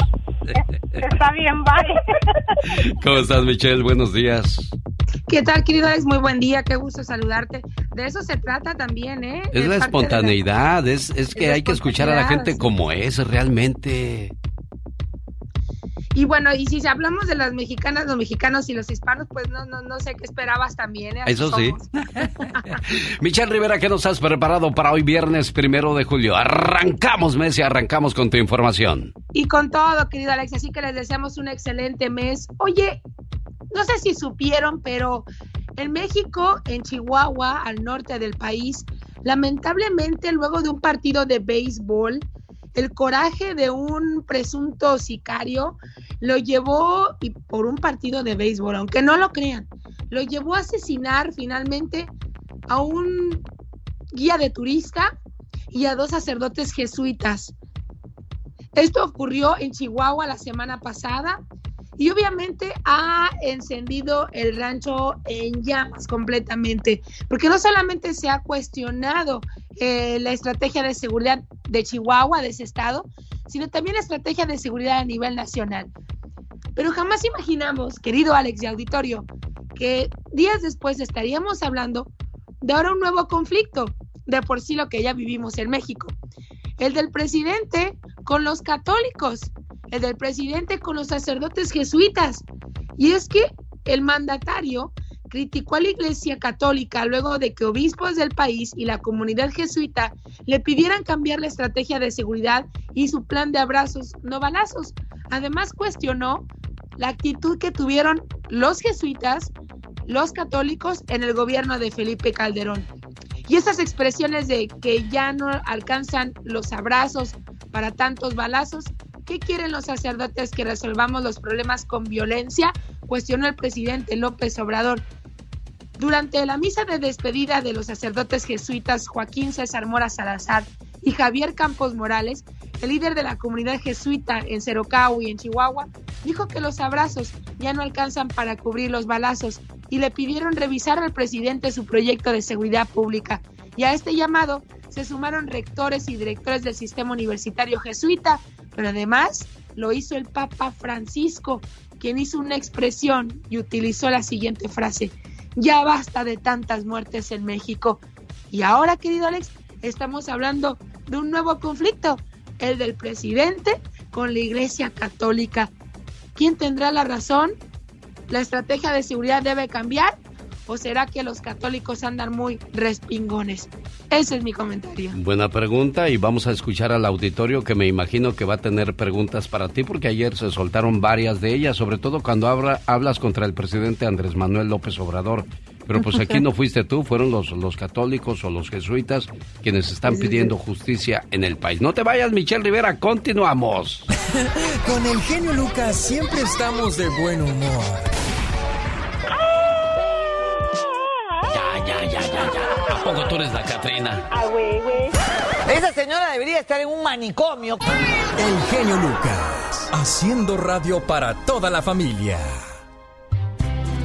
Está bien, bye. ¿Cómo estás, Michelle? Buenos días. ¿Qué tal, querido Alex? Muy buen día, qué gusto saludarte. De eso se trata también, ¿eh? Es la espontaneidad, es, es que hay que escuchar a la gente como es realmente. Y bueno, y si hablamos de las mexicanas, los mexicanos y los hispanos, pues no, no, no sé qué esperabas también, ¿eh? Eso sí. Michelle Rivera, ¿qué nos has preparado para hoy viernes primero de julio? Arrancamos, Messi, arrancamos con tu información. Y con todo, querido Alex, así que les deseamos un excelente mes. Oye, no sé si supieron, pero en México, en Chihuahua, al norte del país, lamentablemente luego de un partido de béisbol, el coraje de un presunto sicario lo llevó, y por un partido de béisbol, aunque no lo crean, lo llevó a asesinar finalmente a un guía de turista y a dos sacerdotes jesuitas. Esto ocurrió en Chihuahua la semana pasada y obviamente ha encendido el rancho en llamas completamente, porque no solamente se ha cuestionado eh, la estrategia de seguridad de Chihuahua, de ese estado, sino también la estrategia de seguridad a nivel nacional. Pero jamás imaginamos, querido Alex y auditorio, que días después estaríamos hablando de ahora un nuevo conflicto, de por sí lo que ya vivimos en México. El del presidente con los católicos, el del presidente con los sacerdotes jesuitas. Y es que el mandatario criticó a la Iglesia Católica luego de que obispos del país y la comunidad jesuita le pidieran cambiar la estrategia de seguridad y su plan de abrazos, no balazos. Además cuestionó la actitud que tuvieron los jesuitas, los católicos en el gobierno de Felipe Calderón. Y esas expresiones de que ya no alcanzan los abrazos para tantos balazos, ¿qué quieren los sacerdotes que resolvamos los problemas con violencia? Cuestionó el presidente López Obrador. Durante la misa de despedida de los sacerdotes jesuitas Joaquín César Mora Salazar y Javier Campos Morales, el líder de la comunidad jesuita en Cerocao y en Chihuahua, dijo que los abrazos ya no alcanzan para cubrir los balazos y le pidieron revisar al presidente su proyecto de seguridad pública. Y a este llamado se sumaron rectores y directores del sistema universitario jesuita, pero además lo hizo el Papa Francisco, quien hizo una expresión y utilizó la siguiente frase, ya basta de tantas muertes en México. Y ahora, querido Alex, estamos hablando de un nuevo conflicto, el del presidente con la Iglesia Católica. ¿Quién tendrá la razón? ¿La estrategia de seguridad debe cambiar? ¿O será que los católicos andan muy respingones? Ese es mi comentario. Buena pregunta y vamos a escuchar al auditorio que me imagino que va a tener preguntas para ti porque ayer se soltaron varias de ellas, sobre todo cuando hablas contra el presidente Andrés Manuel López Obrador. Pero pues aquí no fuiste tú, fueron los, los católicos o los jesuitas quienes están pidiendo justicia en el país. No te vayas, Michelle Rivera, continuamos. Con el genio Lucas siempre estamos de buen humor. Poco tú eres la Catrina? Ah, güey, güey. Esa señora debería estar en un manicomio. El genio Lucas, haciendo radio para toda la familia.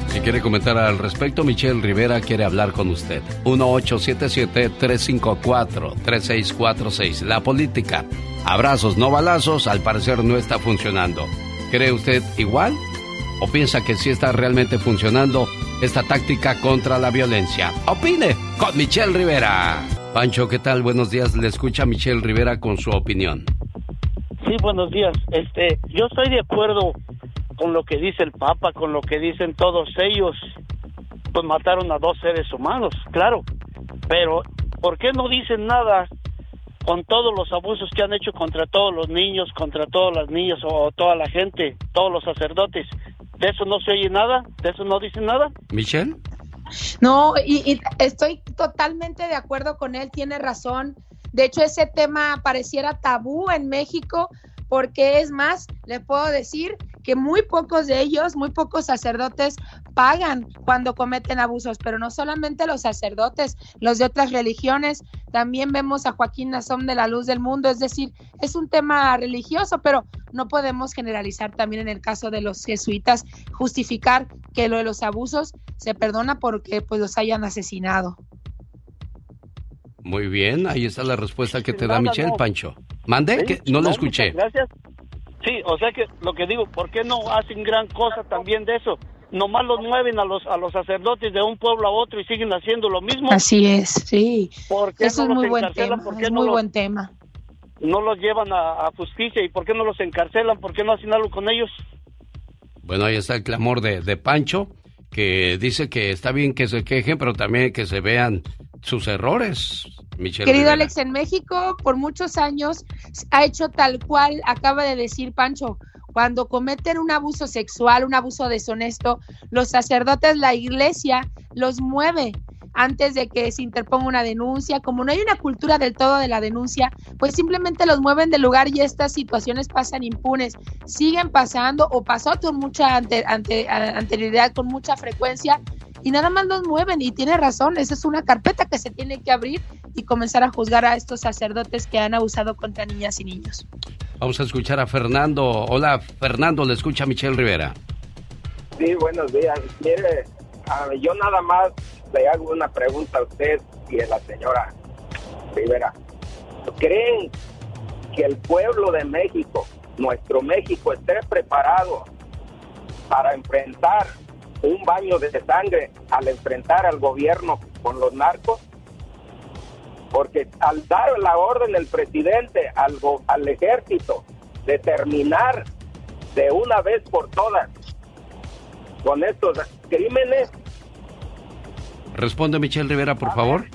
Si quiere comentar al respecto, Michelle Rivera quiere hablar con usted. 1877-354-3646. La política. Abrazos, no balazos, al parecer no está funcionando. ¿Cree usted igual? ¿O piensa que sí está realmente funcionando esta táctica contra la violencia? Opine con Michelle Rivera. Pancho, ¿qué tal? Buenos días. Le escucha Michelle Rivera con su opinión. Sí, buenos días. Este, yo estoy de acuerdo con lo que dice el Papa, con lo que dicen todos ellos, pues mataron a dos seres humanos, claro, pero ¿por qué no dicen nada con todos los abusos que han hecho contra todos los niños, contra todas las niñas o toda la gente, todos los sacerdotes? ¿De eso no se oye nada? ¿De eso no dicen nada? Michelle. No, y, y estoy totalmente de acuerdo con él, tiene razón. De hecho, ese tema pareciera tabú en México porque es más, le puedo decir que muy pocos de ellos, muy pocos sacerdotes pagan cuando cometen abusos, pero no solamente los sacerdotes, los de otras religiones, también vemos a Joaquín Nazón de la Luz del Mundo, es decir, es un tema religioso, pero no podemos generalizar también en el caso de los jesuitas, justificar que lo de los abusos se perdona porque pues los hayan asesinado. Muy bien, ahí está la respuesta que te da Michelle Pancho. ¿Mande? que no lo escuché. Gracias. Sí, o sea que lo que digo, ¿por qué no hacen gran cosa también de eso? Nomás los mueven a los a los sacerdotes de un pueblo a otro y siguen haciendo lo mismo. Así es, sí. Eso es muy buen tema. Es muy buen tema. No los llevan a, a, justicia y ¿por qué no los encarcelan? ¿Por qué no hacen algo con ellos? Bueno, ahí está el clamor de, de Pancho, que dice que está bien que se quejen, pero también que se vean sus errores. Michelle Querido Rivera. Alex, en México por muchos años ha hecho tal cual acaba de decir Pancho. Cuando cometen un abuso sexual, un abuso deshonesto, los sacerdotes, la iglesia los mueve antes de que se interponga una denuncia. Como no hay una cultura del todo de la denuncia, pues simplemente los mueven del lugar y estas situaciones pasan impunes. Siguen pasando o pasó con mucha ante, ante, anterioridad, con mucha frecuencia y nada más los mueven y tiene razón, esa es una carpeta que se tiene que abrir y comenzar a juzgar a estos sacerdotes que han abusado contra niñas y niños. Vamos a escuchar a Fernando. Hola, Fernando, le escucha Michelle Rivera. Sí, buenos días. Mire, uh, yo nada más le hago una pregunta a usted y a la señora Rivera. ¿Creen que el pueblo de México, nuestro México, esté preparado para enfrentar un baño de sangre al enfrentar al gobierno con los narcos? Porque al dar la orden el presidente al, al ejército de terminar de una vez por todas con estos crímenes, Responde Michelle Rivera, por favor.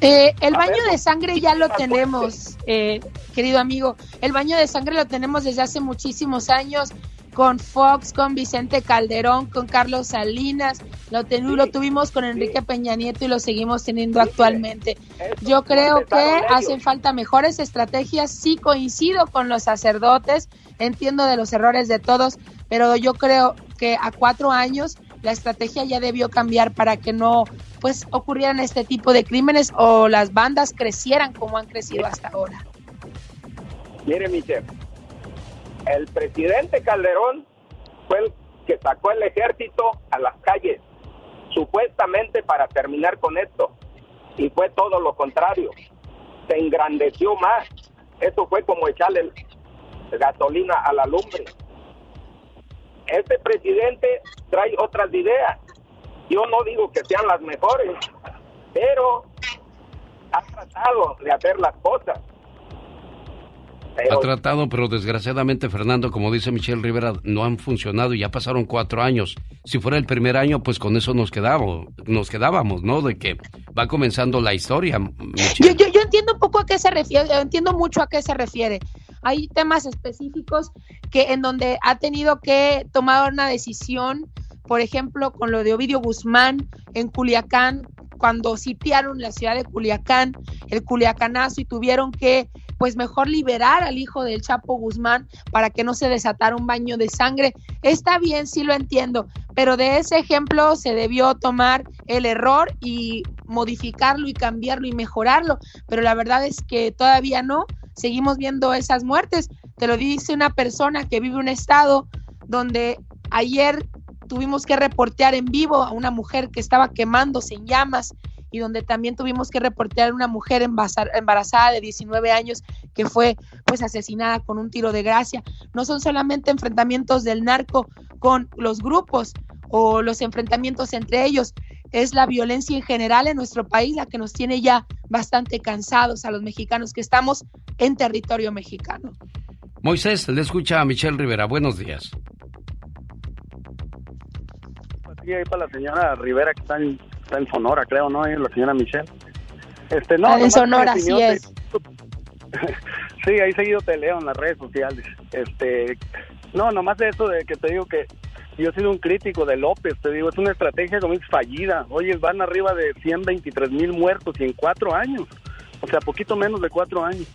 Eh, el baño de sangre ya lo tenemos, eh, querido amigo. El baño de sangre lo tenemos desde hace muchísimos años con Fox, con Vicente Calderón, con Carlos Salinas, lo, lo tuvimos con Enrique Peña Nieto y lo seguimos teniendo actualmente. Yo creo que hacen falta mejores estrategias, sí coincido con los sacerdotes, entiendo de los errores de todos, pero yo creo que a cuatro años la estrategia ya debió cambiar para que no pues ocurrieran este tipo de crímenes o las bandas crecieran como han crecido hasta ahora. Mire, Michelle, el presidente Calderón fue el que sacó el ejército a las calles, supuestamente para terminar con esto, y fue todo lo contrario. Se engrandeció más. Eso fue como echarle gasolina a la lumbre. Este presidente trae otras ideas. Yo no digo que sean las mejores, pero ha tratado de hacer las cosas. Ha tratado, pero desgraciadamente, Fernando, como dice Michelle Rivera, no han funcionado y ya pasaron cuatro años. Si fuera el primer año, pues con eso nos quedábamos, nos quedábamos ¿no? De que va comenzando la historia. Yo, yo, yo, entiendo un poco a qué se refiere, entiendo mucho a qué se refiere. Hay temas específicos que en donde ha tenido que tomar una decisión, por ejemplo, con lo de Ovidio Guzmán en Culiacán, cuando sitiaron la ciudad de Culiacán, el Culiacanazo y tuvieron que pues mejor liberar al hijo del Chapo Guzmán para que no se desatara un baño de sangre. Está bien, sí lo entiendo, pero de ese ejemplo se debió tomar el error y modificarlo y cambiarlo y mejorarlo, pero la verdad es que todavía no, seguimos viendo esas muertes. Te lo dice una persona que vive un estado donde ayer tuvimos que reportear en vivo a una mujer que estaba quemándose en llamas y donde también tuvimos que reportear a una mujer embarazada de 19 años que fue pues asesinada con un tiro de gracia. No son solamente enfrentamientos del narco con los grupos o los enfrentamientos entre ellos, es la violencia en general en nuestro país la que nos tiene ya bastante cansados a los mexicanos que estamos en territorio mexicano. Moisés, le escucha a Michelle Rivera. Buenos días. Sí, ahí para la señora Rivera que está en, está en Sonora, creo, ¿no? La señora Michelle. Este, no, en Sonora, sí es. sí, ahí seguido te leo en las redes sociales. Este, no, nomás de eso de que te digo que yo he sido un crítico de López, te digo, es una estrategia como es fallida. Oye, van arriba de 123 mil muertos y en cuatro años. O sea, poquito menos de cuatro años.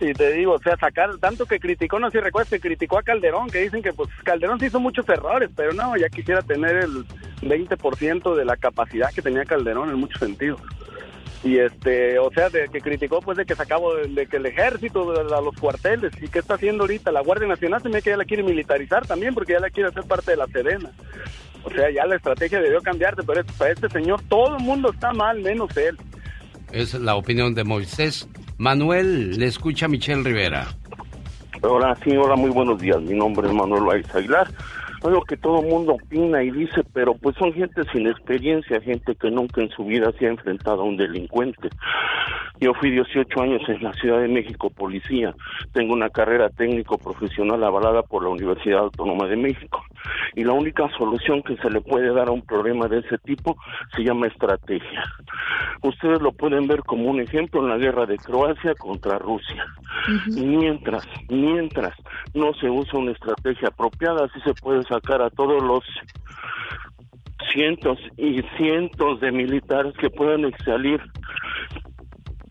Y te digo, o sea, sacar tanto que criticó, no sé si recuerdas, que criticó a Calderón, que dicen que pues Calderón sí hizo muchos errores, pero no, ya quisiera tener el 20% de la capacidad que tenía Calderón en muchos sentidos. Y este o sea de que criticó pues de que sacaba de, que el ejército de, los cuarteles y qué está haciendo ahorita la Guardia Nacional se me que ya la quiere militarizar también porque ya la quiere hacer parte de la Sedena. O sea ya la estrategia debió cambiarse pero para este señor todo el mundo está mal menos él. Es la opinión de Moisés Manuel le escucha Michelle Rivera. Hola sí hola muy buenos días. Mi nombre es Manuel Aguilar es lo que todo mundo opina y dice, pero pues son gente sin experiencia, gente que nunca en su vida se ha enfrentado a un delincuente. Yo fui 18 años en la Ciudad de México policía, tengo una carrera técnico profesional avalada por la Universidad Autónoma de México y la única solución que se le puede dar a un problema de ese tipo se llama estrategia. Ustedes lo pueden ver como un ejemplo en la guerra de Croacia contra Rusia. Mientras, mientras no se usa una estrategia apropiada, así se puede sacar a todos los cientos y cientos de militares que puedan salir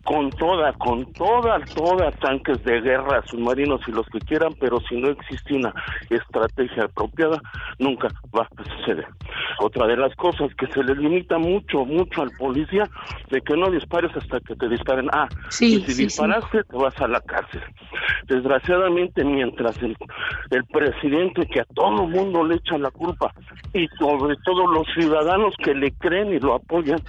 con toda, con todas, todas tanques de guerra, submarinos y los que quieran, pero si no existe una estrategia apropiada, nunca va a suceder. Otra de las cosas que se le limita mucho, mucho al policía, de que no dispares hasta que te disparen. Ah, y si disparaste, te vas a la cárcel. Desgraciadamente, mientras el, el presidente que a todo mundo le echa la culpa, y sobre todo los ciudadanos que le creen y lo apoyan,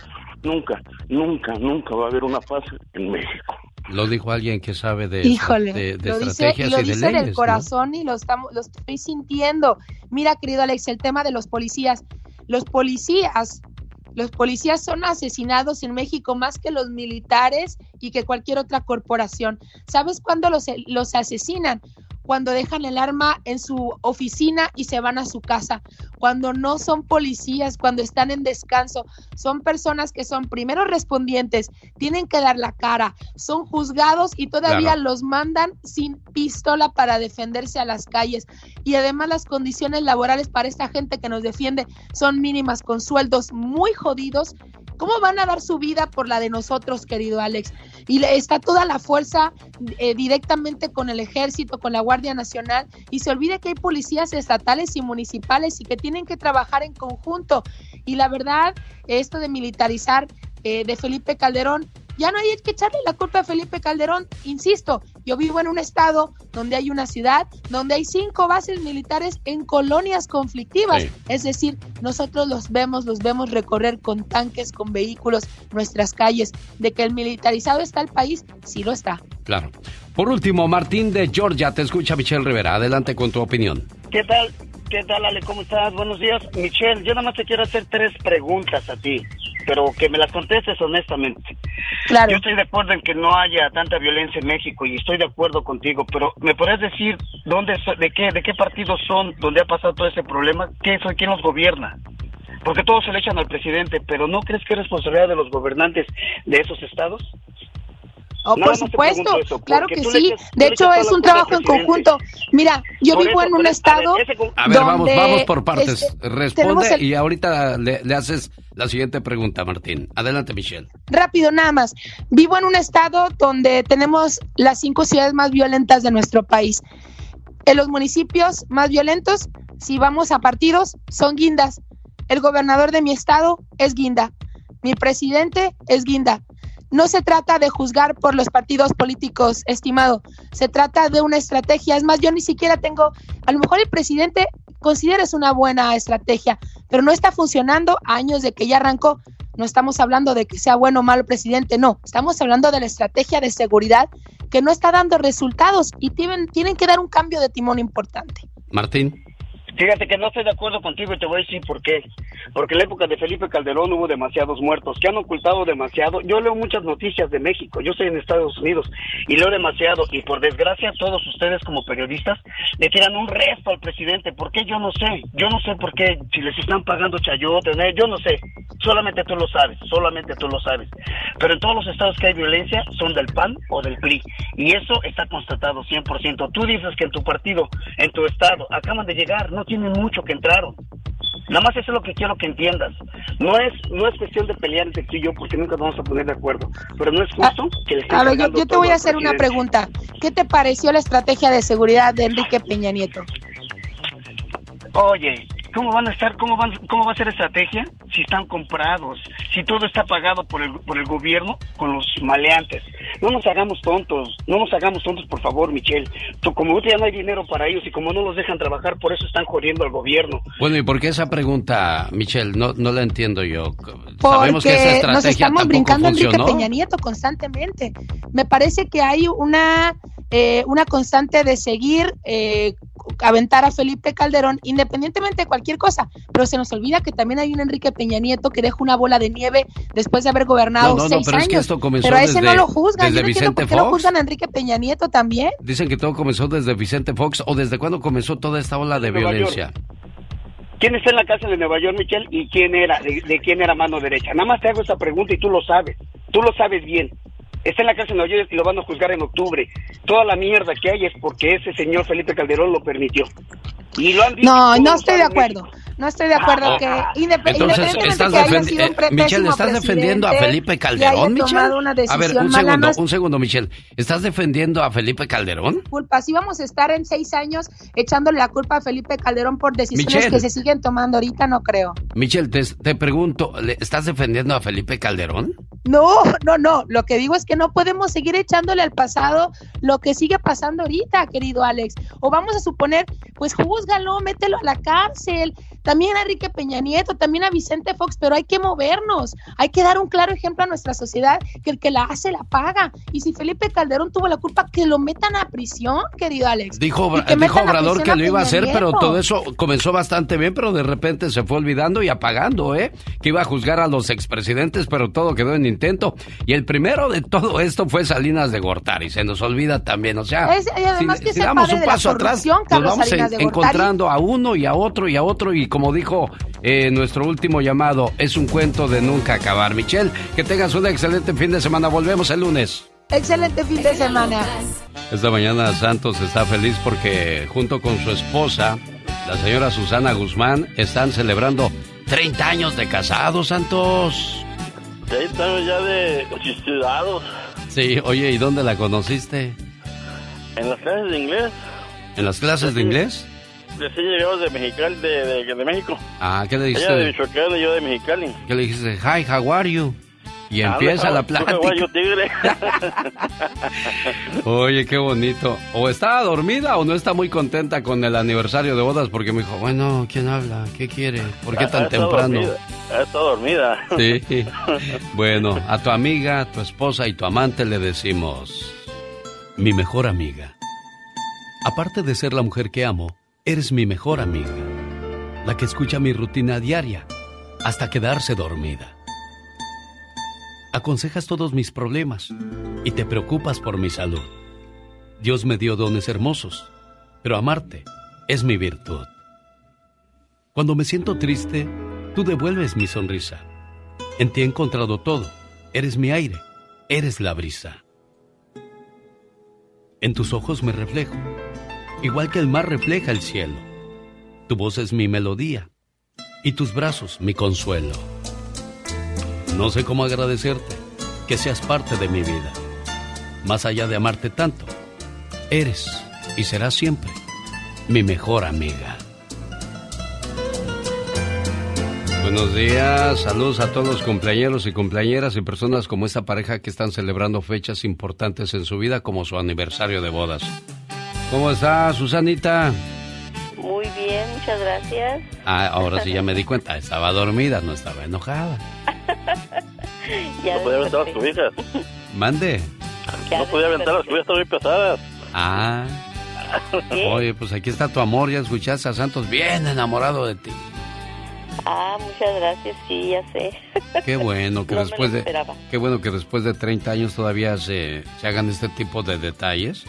nunca, nunca, nunca va a haber una paz en México. Lo dijo alguien que sabe de, Híjole, de, lo dice, lo dice en el corazón y lo, estamos, lo estoy sintiendo. Mira, querido Alex, el tema de los policías. Los policías, los policías son asesinados en México más que los militares y que cualquier otra corporación. ¿Sabes cuándo los, los asesinan? Cuando dejan el arma en su oficina y se van a su casa, cuando no son policías, cuando están en descanso, son personas que son primeros respondientes, tienen que dar la cara, son juzgados y todavía Claro. los mandan sin pistola para defenderse a las calles. Y además las condiciones laborales para esta gente que nos defiende son mínimas, con sueldos muy jodidos. ¿Cómo van a dar su vida por la de nosotros, querido Alex? Y está toda la fuerza eh, directamente con el ejército, con la Guardia Nacional, y se olvide que hay policías estatales y municipales y que tienen que trabajar en conjunto. Y la verdad, esto de militarizar eh, de Felipe Calderón, ya no hay que echarle la culpa a Felipe Calderón. Insisto, yo vivo en un estado donde hay una ciudad, donde hay cinco bases militares en colonias conflictivas. Sí. Es decir, nosotros los vemos, los vemos recorrer con tanques, con vehículos, nuestras calles. De que el militarizado está el país, sí lo está. Claro. Por último, Martín de Georgia, te escucha Michelle Rivera. Adelante con tu opinión. ¿Qué tal? ¿Qué tal, Ale? ¿Cómo estás? Buenos días. Michelle, yo nada más te quiero hacer tres preguntas a ti, pero que me las contestes honestamente. Claro. Yo estoy de acuerdo en que no haya tanta violencia en México y estoy de acuerdo contigo, pero ¿me podrías decir dónde, de qué, de qué partidos son, donde ha pasado todo ese problema? ¿Qué? ¿Quién los gobierna? Porque todos se le echan al presidente, pero ¿no crees que es responsabilidad de los gobernantes de esos estados? Oh, por supuesto, eso, claro que sí. De hecho, es un trabajo en conjunto. Mira, yo Por vivo eso, en un estado. ese A ver, vamos, donde, vamos por partes. este, Responde el- y ahorita le, le haces la siguiente pregunta, Martín. Adelante, Michelle. Rápido, nada más. Vivo en un estado donde tenemos las cinco ciudades más violentas de nuestro país. En los municipios más violentos, si vamos a partidos, son guindas. El gobernador de mi estado es guinda. Mi presidente es guinda. No se trata de juzgar por los partidos políticos, estimado. Se trata de una estrategia. Es más, yo ni siquiera tengo, a lo mejor el presidente considera es una buena estrategia, pero no está funcionando a años de que ya arrancó. No estamos hablando de que sea bueno o malo presidente, no. Estamos hablando de la estrategia de seguridad que no está dando resultados y tienen, tienen que dar un cambio de timón importante. Martín. Fíjate que no estoy de acuerdo contigo y te voy a decir por qué. Porque en la época de Felipe Calderón hubo demasiados muertos que han ocultado demasiado. Yo leo muchas noticias de México, yo estoy en Estados Unidos y leo demasiado. Y por desgracia, todos ustedes como periodistas le tiran un resto al presidente. ¿Por qué? Yo no sé. Yo no sé por qué, si les están pagando chayotes, ¿no? yo no sé. Solamente tú lo sabes, solamente tú lo sabes. Pero en todos los estados que hay violencia son del PAN o del PRI. Y eso está constatado 100%. Tú dices que en tu partido, en tu estado, acaban de llegar, no tienen mucho que entraron. Nada más eso es lo que quiero que entiendas. No es no es cuestión de pelear entre tú y yo porque nunca nos vamos a poner de acuerdo. Pero no es justo que le estén A ver, yo, yo te voy a hacer una pregunta. ¿Qué te pareció la estrategia de seguridad de Enrique Peña Nieto? Oye, ¿cómo van a estar, cómo van, cómo va a ser estrategia si están comprados, si todo está pagado por el, por el gobierno con los maleantes? No nos hagamos tontos, no nos hagamos tontos, por favor, Michelle. Tú, como ya no hay dinero para ellos y como no los dejan trabajar, por eso están jodiendo al gobierno. Bueno, ¿y por qué esa pregunta, Michelle? No, no la entiendo yo. Sabemos que esa estrategia nos estamos brincando a Enrique. Peña Nieto constantemente. Me parece que hay una, eh, una constante de seguir eh, aventar a Felipe Calderón independientemente de cualquier cosa, pero se nos olvida que también hay un Enrique Peña Nieto que deja una bola de nieve después de haber gobernado No, no, no, seis es años. que esto comenzó pero a ese no lo juzgan, desde yo no Vicente por qué lo juzgan a Enrique Peña Nieto también. Dicen que todo comenzó desde Vicente Fox o desde cuándo comenzó toda esta ola de Nueva violencia. ¿Quién está en la cárcel de Nueva York, Michelle? ¿Y quién era? De, de quién era mano derecha? Nada más te hago esa pregunta y tú lo sabes. Tú lo sabes bien. Está en la cárcel de Nueva York y lo van a juzgar en octubre. Toda la mierda que hay es porque ese señor Felipe Calderón lo permitió. Y lo han dicho No, no estoy de acuerdo. No estoy de acuerdo Ah, que ah. independientemente estás que haya sido un eh, Michelle, ¿estás defendiendo a Felipe Calderón, Michelle? tomado una A ver, un segundo, un segundo, Michelle. ¿Estás defendiendo a Felipe Calderón? culpa. Si vamos a estar en seis años echándole la culpa a Felipe Calderón por decisiones Michelle. que se siguen tomando ahorita, no creo. Michelle, te, te pregunto, ¿le- ¿estás defendiendo a Felipe Calderón? No, no, no. Lo que digo es que no podemos seguir echándole al pasado lo que sigue pasando ahorita, querido Alex. O vamos a suponer, pues júzgalo, mételo a la cárcel, también a Enrique Peña Nieto, también a Vicente Fox, pero hay que movernos, hay que dar un claro ejemplo a nuestra sociedad que el que la hace la paga. Y si Felipe Calderón tuvo la culpa, que lo metan a prisión, querido Alex. Dijo, que dijo Obrador que lo iba a hacer, pero todo eso comenzó bastante bien, pero de repente se fue olvidando y apagando, ¿eh? Que iba a juzgar a los expresidentes, pero todo quedó en intento. Y el primero de todo esto fue Salinas de Gortari, se nos olvida también, o sea, Es- y además si, que si damos un paso atrás, corrupción, nos Carlos vamos en- encontrando a uno y a otro y a otro, y como dijo eh, nuestro último llamado, es un cuento de nunca acabar. Michelle, que tengas un excelente fin de semana, volvemos el lunes. Excelente fin de semana. Esta mañana Santos está feliz porque junto con su esposa, la señora Susana Guzmán, están celebrando 30 años de casados, Santos. Ya estamos ya de ciudadanos Sí, oye, ¿y dónde la conociste? en las clases de inglés. ¿En las clases de inglés? Recién llegamos de Mexicali, de, de, de México. Ah, ¿qué le Ella de dijiste? Michoacán y yo de Mexicali. ¿Qué le dijiste? Hi, how are you? Y empieza la plática. Guayo tigre. Oye, qué bonito. O estaba dormida o no está muy contenta con el aniversario de bodas porque me dijo, bueno, ¿quién habla? ¿Qué quiere? ¿Por qué Ha tan temprano? dormida, Ha estado dormida. Sí. Bueno, a tu amiga, tu esposa y tu amante le decimos, mi mejor amiga. Aparte de ser la mujer que amo, eres mi mejor amiga. La que escucha mi rutina diaria hasta quedarse dormida. Aconsejas todos mis problemas y te preocupas por mi salud. Dios me dio dones hermosos, pero amarte es mi virtud. Cuando me siento triste, tú devuelves mi sonrisa. En ti he encontrado todo. Eres mi aire, eres la brisa. En tus ojos me reflejo, igual que el mar refleja el cielo. Tu voz es mi melodía y tus brazos mi consuelo. No sé cómo agradecerte que seas parte de mi vida. Más allá de amarte tanto, eres y serás siempre mi mejor amiga. Buenos días, saludos a todos los cumpleañeros y cumpleañeras y personas como esta pareja que están celebrando fechas importantes en su vida como su aniversario de bodas. ¿Cómo está Susanita? Muy bien, muchas gracias. Ah, ahora sí ya me di cuenta, estaba dormida, no estaba enojada. Ya No podía aventar las cobijas. Mande. No podía aventar las estaban muy pesadas. Ah. Oye, pues aquí está tu amor, ya escuchaste a Santos bien enamorado de ti. Ah, muchas gracias, sí, ya sé. Qué bueno que No después de qué bueno que después de 30 años todavía se, se hagan este tipo de detalles.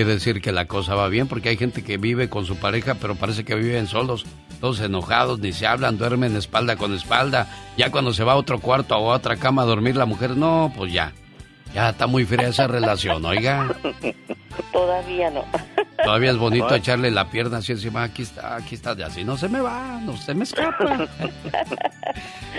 Quiere decir que la cosa va bien porque hay gente que vive con su pareja pero parece que viven solos, todos enojados, ni se hablan, duermen espalda con espalda. Ya cuando se va a otro cuarto o a otra cama a dormir la mujer, no, pues ya. Ya está muy fría esa relación, oiga. Todavía no. Todavía es bonito echarle la pierna así encima, aquí está, aquí está, de así no se me va, no se me escapa.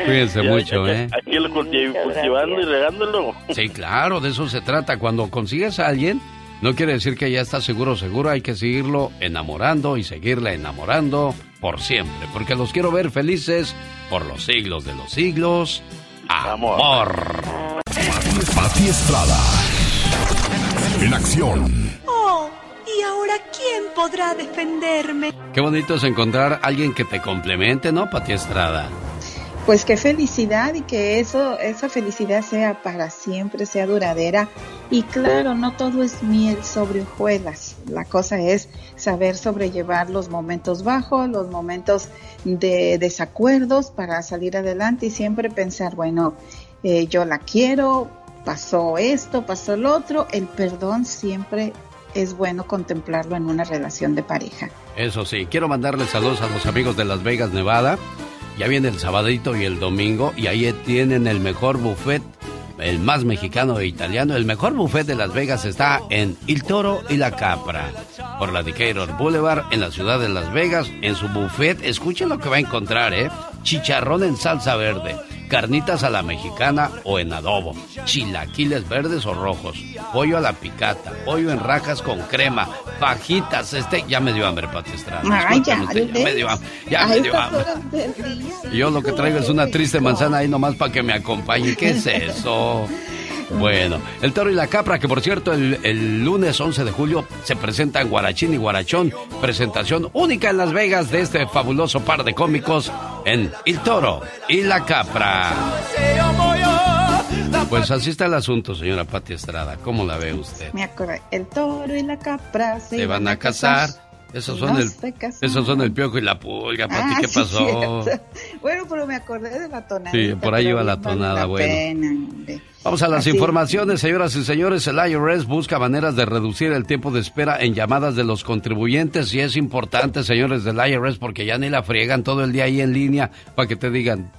Cuídense Ya, mucho, ya, ¿eh? Aquí lo culti- cultivando y regándolo. Sí, claro, de eso se trata. Cuando consigues a alguien, no quiere decir que ya está seguro, seguro. Hay que seguirlo enamorando y seguirla enamorando por siempre. Porque los quiero ver felices por los siglos de los siglos. Amor. Pati Estrada. En acción. Oh, ¿y ahora quién podrá defenderme? Qué bonito es encontrar a alguien que te complemente, ¿no, Pati Estrada? Pues qué felicidad y que eso, esa felicidad sea para siempre, sea duradera. Y claro, no todo es miel sobre hojuelas. La cosa es saber sobrellevar los momentos bajos, los momentos de desacuerdos para salir adelante y siempre pensar, bueno, eh, yo la quiero, pasó esto, pasó lo otro. El perdón siempre es bueno contemplarlo en una relación de pareja. Eso sí, quiero mandarles saludos a los amigos de Las Vegas, Nevada. Ya viene el sabadito y el domingo y ahí tienen el mejor buffet, el más mexicano e italiano. El mejor buffet de Las Vegas está en El Toro y la Capra, por la Decatur Boulevard en la ciudad de Las Vegas. En su buffet, escuchen lo que va a encontrar, ¿eh? Chicharrón en salsa verde, carnitas a la mexicana o en adobo, chilaquiles verdes o rojos, pollo a la picata, pollo en rajas con crema, fajitas, este, ya me dio hambre, Pati. Ay, ya, usted, ya me dio hambre, ya me dio hambre. yo lo que traigo es una triste manzana ahí nomás para que me acompañe. ¿Qué es eso? Bueno, el toro y la capra, que por cierto el, el, lunes 11 de julio se presenta en Guarachín y Guarachón, presentación única en Las Vegas de este fabuloso par de cómicos en El toro y la capra. Pues así está el asunto, señora Pati Estrada. ¿Cómo la ve usted? Me acordé, el toro y la capra se, van, a casar. Esos son, el, esos son el piojo y la pulga, Pati, ¿qué pasó? bueno, pero me acordé de la tonada. Sí, por ahí iba la tonada, bueno. Vamos a las informaciones, señoras y señores. El IRS busca maneras de reducir el tiempo de espera en llamadas de los contribuyentes y es importante, señores del IRS, porque ya ni la friegan todo el día ahí en línea para que te digan,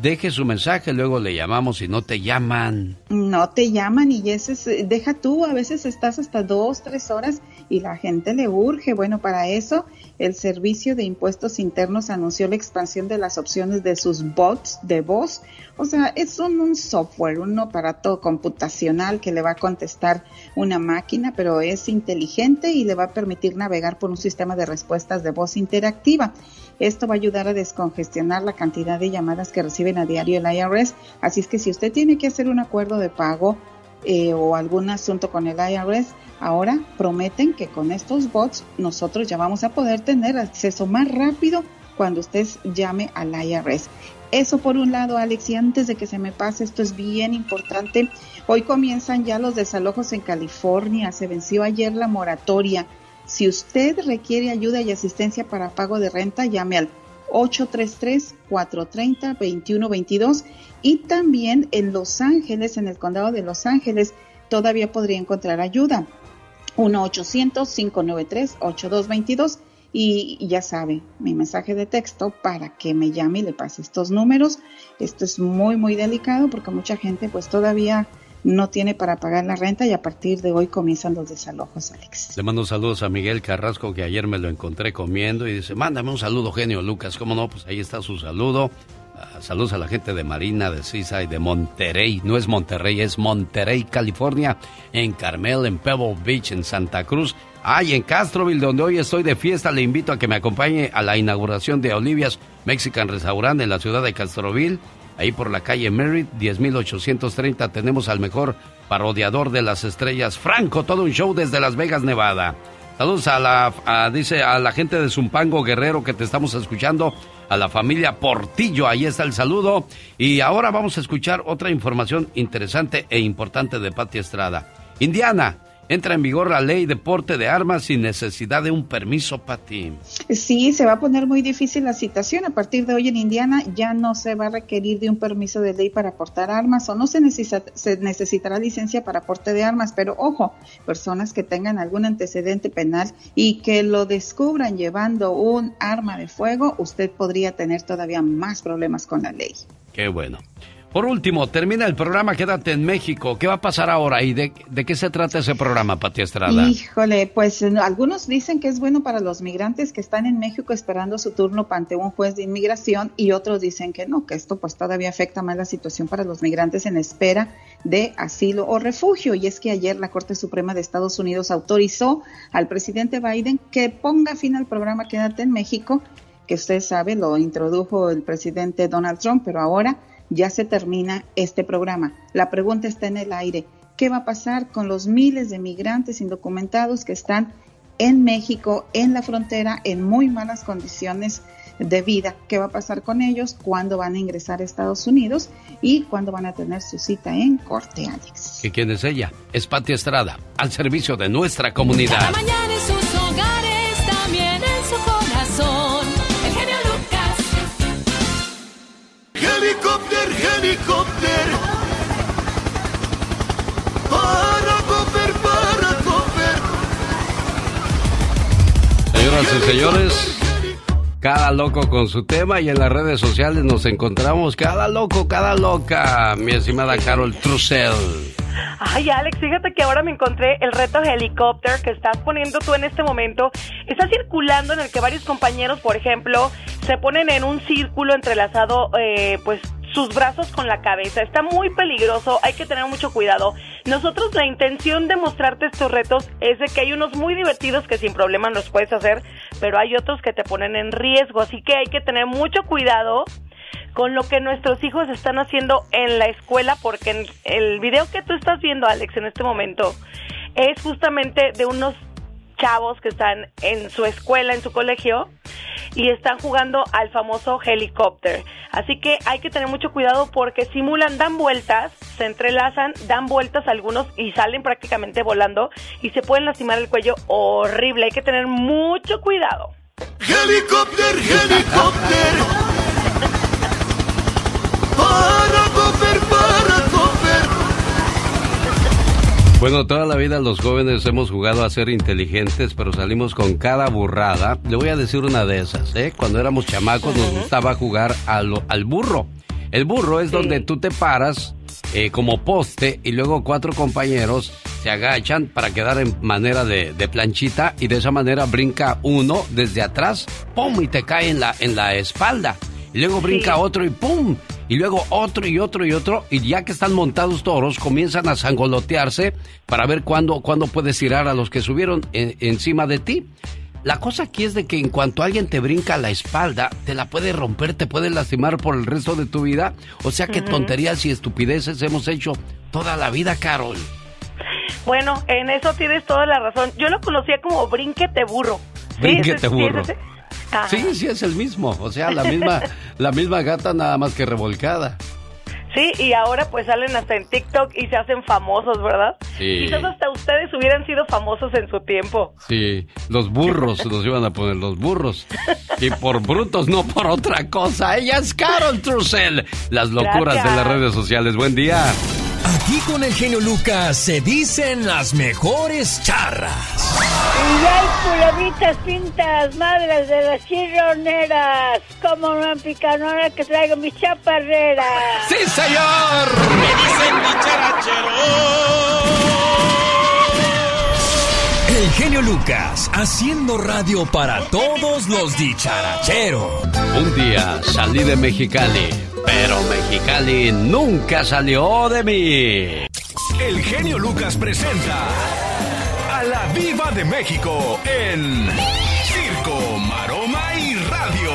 deje su mensaje, luego le llamamos y no te llaman. No te llaman y ese es, deja tú, a veces estás hasta dos, tres horas y la gente le urge. Bueno, para eso el Servicio de Impuestos Internos anunció la expansión de las opciones de sus bots de voz. O sea, es un, software, un aparato computacional que le va a contestar una máquina, pero es inteligente y le va a permitir navegar por un sistema de respuestas de voz interactiva. Esto va a ayudar a descongestionar la cantidad de llamadas que reciben a diario el IRS. Así es que si usted tiene que hacer un acuerdo de pago eh, o algún asunto con el IRS, ahora prometen que con estos bots nosotros ya vamos a poder tener acceso más rápido cuando usted llame al IRS. Eso por un lado, Alex, y antes de que se me pase, esto es bien importante. Hoy comienzan ya los desalojos en California. Se venció ayer la moratoria si usted requiere ayuda y asistencia para pago de renta, llame al 833-430-2122 y también en Los Ángeles, en el condado de Los Ángeles, todavía podría encontrar ayuda. 1-800-593-8222 y ya sabe, mi mensaje de texto para que me llame y le pase estos números. Esto es muy, muy delicado porque mucha gente pues todavía no tiene para pagar la renta y a partir de hoy comienzan los desalojos, Alex. Le mando saludos a Miguel Carrasco que ayer me lo encontré comiendo y dice, mándame un saludo, genio Lucas. ¿Cómo no? Pues ahí está su saludo. Ah, saludos a la gente de Marina, de Sisa y de Monterrey. No es Monterrey, es Monterrey, California. En Carmel, en Pebble Beach, en Santa Cruz. Ay, en Castroville, donde hoy estoy de fiesta, le invito a que me acompañe a la inauguración de Olivia's Mexican Restaurant en la ciudad de Castroville Ahí por la calle Merritt, 10.830, tenemos al mejor parodiador de las estrellas, Franco, todo un show desde Las Vegas, Nevada. Saludos a la, dice, a la gente de Zumpango Guerrero que te estamos escuchando, a la familia Portillo, ahí está el saludo. Y ahora vamos a escuchar otra información interesante e importante de Pati Estrada. Indiana, entra en vigor la ley de porte de armas sin necesidad de un permiso, Pati. Sí, se va a poner muy difícil la situación. A partir de hoy en Indiana ya no se va a requerir de un permiso de ley para portar armas o no se, se necesitará licencia para porte de armas. Pero ojo, personas que tengan algún antecedente penal y que lo descubran llevando un arma de fuego, usted podría tener todavía más problemas con la ley. Qué bueno. Por último, termina el programa Quédate en México. ¿Qué va a pasar ahora y de, qué se trata ese programa, Pati Estrada? Híjole, pues algunos dicen que es bueno para los migrantes que están en México esperando su turno ante un juez de inmigración y otros dicen que no, que esto pues todavía afecta más la situación para los migrantes en espera de asilo o refugio. Y es que ayer la Corte Suprema de Estados Unidos autorizó al presidente Biden que ponga fin al programa Quédate en México, que usted sabe lo introdujo el presidente Donald Trump, pero ahora ya se termina este programa. La pregunta está en el aire. ¿Qué va a pasar con los miles de migrantes indocumentados que están en México, en la frontera, en muy malas condiciones de vida? ¿Qué va a pasar con ellos? ¿Cuándo van a ingresar a Estados Unidos? ¿Y cuándo van a tener su cita en Corte, Alex? ¿Y quién es ella? Es Pati Estrada, al servicio de nuestra comunidad. Helicóptero. Para coger, para coger. Señoras y señores, cada loco con su tema y en las redes sociales nos encontramos cada loco, cada loca, mi estimada Carol Trussell. Ay, Alex, fíjate que ahora me encontré el reto helicóptero que estás poniendo tú en este momento. Está circulando en el que varios compañeros, por ejemplo, se ponen en un círculo entrelazado, eh, pues sus brazos con la cabeza. Está muy peligroso, hay que tener mucho cuidado. Nosotros la intención de mostrarte estos retos es de que hay unos muy divertidos que sin problema los puedes hacer, pero hay otros que te ponen en riesgo, así que hay que tener mucho cuidado con lo que nuestros hijos están haciendo en la escuela, porque en el video que tú estás viendo, Alex, en este momento, es justamente de unos chavos que están en su escuela, en su colegio, y están jugando al famoso helicóptero. Así que hay que tener mucho cuidado porque simulan, dan vueltas, se entrelazan, dan vueltas algunos y salen prácticamente volando y se pueden lastimar el cuello horrible. Hay que tener mucho cuidado. Helicóptero, helicóptero. Para Bueno, toda la vida los jóvenes hemos jugado a ser inteligentes, pero salimos con cada burrada. Le voy a decir una de esas, ¿eh? Cuando éramos chamacos nos gustaba jugar al, al burro. El burro es donde tú te paras eh, como poste y luego cuatro compañeros se agachan para quedar en manera de, de planchita y de esa manera brinca uno desde atrás, ¡pum! y te cae en la, en la espalda. Luego brinca otro y ¡pum! Y luego otro y otro y otro. Y ya que están montados toros, comienzan a sangolotearse para ver cuándo, cuándo puedes tirar a los que subieron en- encima de ti. La cosa aquí es de que en cuanto alguien te brinca a la espalda, te la puede romper, te puede lastimar por el resto de tu vida. O sea que tonterías y estupideces hemos hecho toda la vida, Carol. Bueno, en eso tienes toda la razón. Yo lo conocía como brinquete burro. ¿Sí? Brinquete ¿Sí burro. ese? Ajá. Sí, sí es el mismo. O sea, la misma, la misma gata nada más que revolcada. Sí, y ahora pues salen hasta en TikTok y se hacen famosos, ¿verdad? Sí. Quizás hasta ustedes hubieran sido famosos en su tiempo. Sí, los burros los iban a poner los burros. Y por brutos, no por otra cosa. Ella es Carol Trussell. Las locuras de las redes sociales. Buen día. Aquí con el genio Lucas se dicen las mejores charras. Y hay culebritas pintas, madres de las chirroneras. Como no pican ahora que traigo mis chaparreras. ¡Sí, señor! Me dicen El genio Lucas haciendo radio para todos los dicharacheros. Un día salí de Mexicali, pero Mexicali nunca salió de mí. El genio Lucas presenta a la Viva de México en Circo, Maroma y Radio.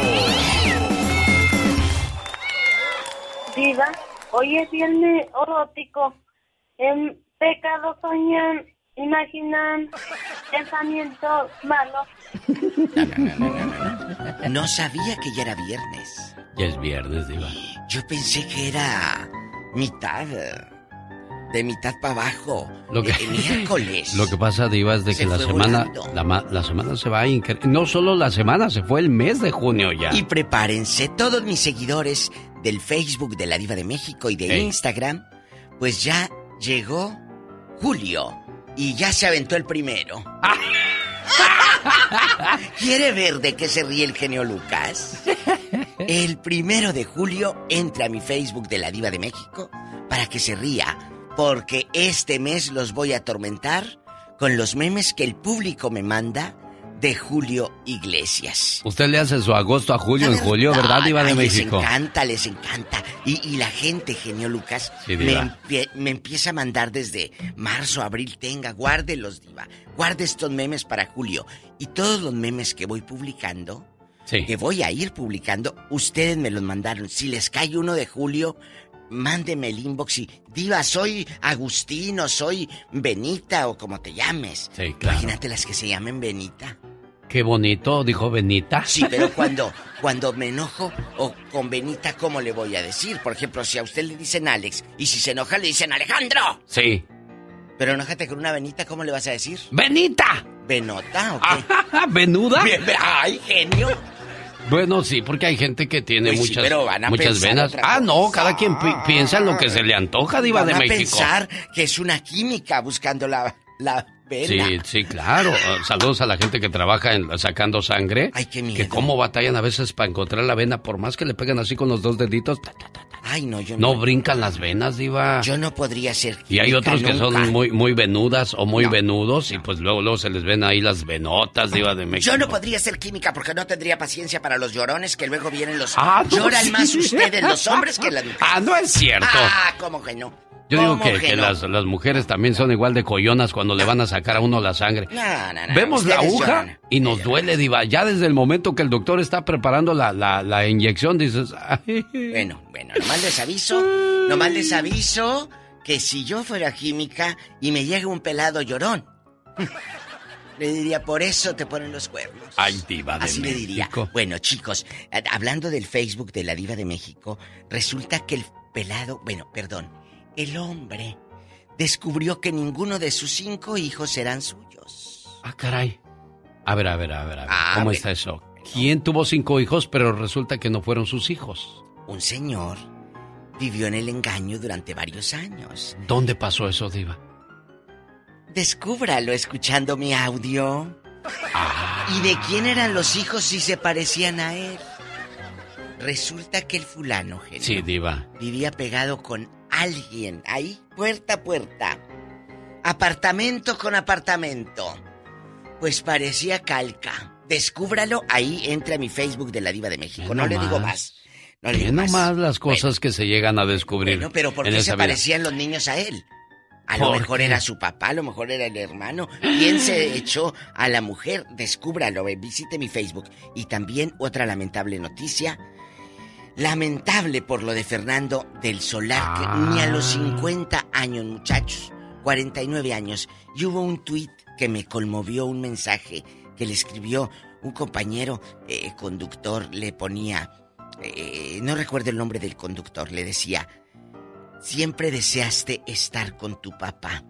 Diva, hoy es viernes erótico. En pecado soñan, imaginan, pensamientos malos. No sabía que ya era viernes. Ya es viernes, Diva. Yo pensé que era mitad. De mitad para abajo. Lo que, Eh, miércoles. lo que pasa, Diva, es de que Se la semana, la, ma- la semana se va incre- No solo la semana, se fue el mes de junio ya. Y prepárense, todos mis seguidores del Facebook de la Diva de México y de Ey. Instagram, pues ya llegó Julio y ya se aventó el primero. ¿Quiere ver de qué se ríe el genio Lucas? El primero de julio entra a mi Facebook de la Diva de México para que se ría, porque este mes los voy a atormentar con los memes que el público me manda de Julio Iglesias. Usted le hace su agosto a julio en julio, ¿verdad, Diva de México? Les encanta, les encanta. Y, y la gente, genio Lucas, Sí, me, me empieza a mandar desde marzo, abril, tenga, guárdelos, Diva. Guarde estos memes para julio. Y todos los memes que voy publicando, que voy a ir publicando, ustedes me los mandaron. Si les cae uno de julio, mándeme el inbox y, Diva, soy Agustino, soy Benita o como te llames. Sí, claro. Imagínate las que se llamen Benita. Qué bonito, dijo Benita. Sí, pero cuando, cuando me enojo o con Benita, ¿cómo le voy a decir? Por ejemplo, si a usted le dicen Alex y si se enoja le dicen Alejandro. Sí. Pero enójate con una Benita, ¿cómo le vas a decir? ¡Benita! ¿Benota o qué? ¿Venuda? ¡Ay, genio! Bueno, sí, porque hay gente que tiene Pues sí, muchas, pero van a muchas venas. Ah, no, cada quien pi- piensa en lo que se le antoja, Diva Van de a México. pensar que es una química buscando la, la Sí, sí, claro. Ah, Saludos a la gente que trabaja en, sacando sangre. Ay, qué miedo. Que cómo batallan a veces para encontrar la vena, por más que le pegan así con los dos deditos. ta, ta, ta, ta. Ay, no, yo no. No brincan las venas, Diva. Yo no podría ser Y hay otros que nunca. son muy, muy venudas o muy No. venudos y pues luego, luego se les ven ahí las venotas, Diva de México. Yo no podría ser química porque no tendría paciencia para los llorones que luego vienen los... Ah, no, Lloran sí. más ustedes, los hombres, que las mujeres. Ah, no es cierto. Ah, ¿cómo que no? Yo digo que, las, las, mujeres también son igual de coyonas cuando le van a sacar a uno la sangre. Vemos la aguja y nos duele, Diva. Ya desde el momento que el doctor está preparando la, la, la inyección, dices... Bueno, bueno, nomás les aviso, nomás les aviso que si yo fuera química y me llega un pelado llorón, le diría, por eso te ponen los cuernos. Ay, diva de Así le diría. Bueno, chicos, hablando del Facebook de la diva de México, resulta que el pelado, bueno, perdón, el hombre descubrió que ninguno de sus cinco hijos eran suyos. Ah, caray. A ver, a ver, a ver, a ver. ¿Cómo está eso? ¿Quién tuvo cinco hijos, pero resulta que no fueron sus hijos? Un señor vivió en el engaño durante varios años. ¿Dónde pasó eso, Diva? Descúbralo escuchando mi audio. Ah. ¿Y de quién eran los hijos si se parecían a él? Resulta que el fulano, genio, Sí, Diva. Vivía pegado con alguien ahí, puerta a puerta. Apartamento con apartamento. Pues parecía calca. Descúbralo, ahí entra a mi Facebook de la Diva de México. No, le digo más. No le digo más. las cosas que se llegan a descubrir. Bueno, pero ¿por qué se parecían los niños a él? A lo mejor era su papá, a lo mejor era el hermano. ¿Quién se echó a la mujer? Descúbralo, visite mi Facebook. Y también otra lamentable noticia. Lamentable por lo de Fernando del Solar, que ni a los 50 ah. años, muchachos, 49 años. Y hubo un tuit que me conmovió, un mensaje que le escribió un compañero eh, conductor, le ponía, eh, no recuerdo el nombre del conductor, le decía, Siempre deseaste estar con tu papá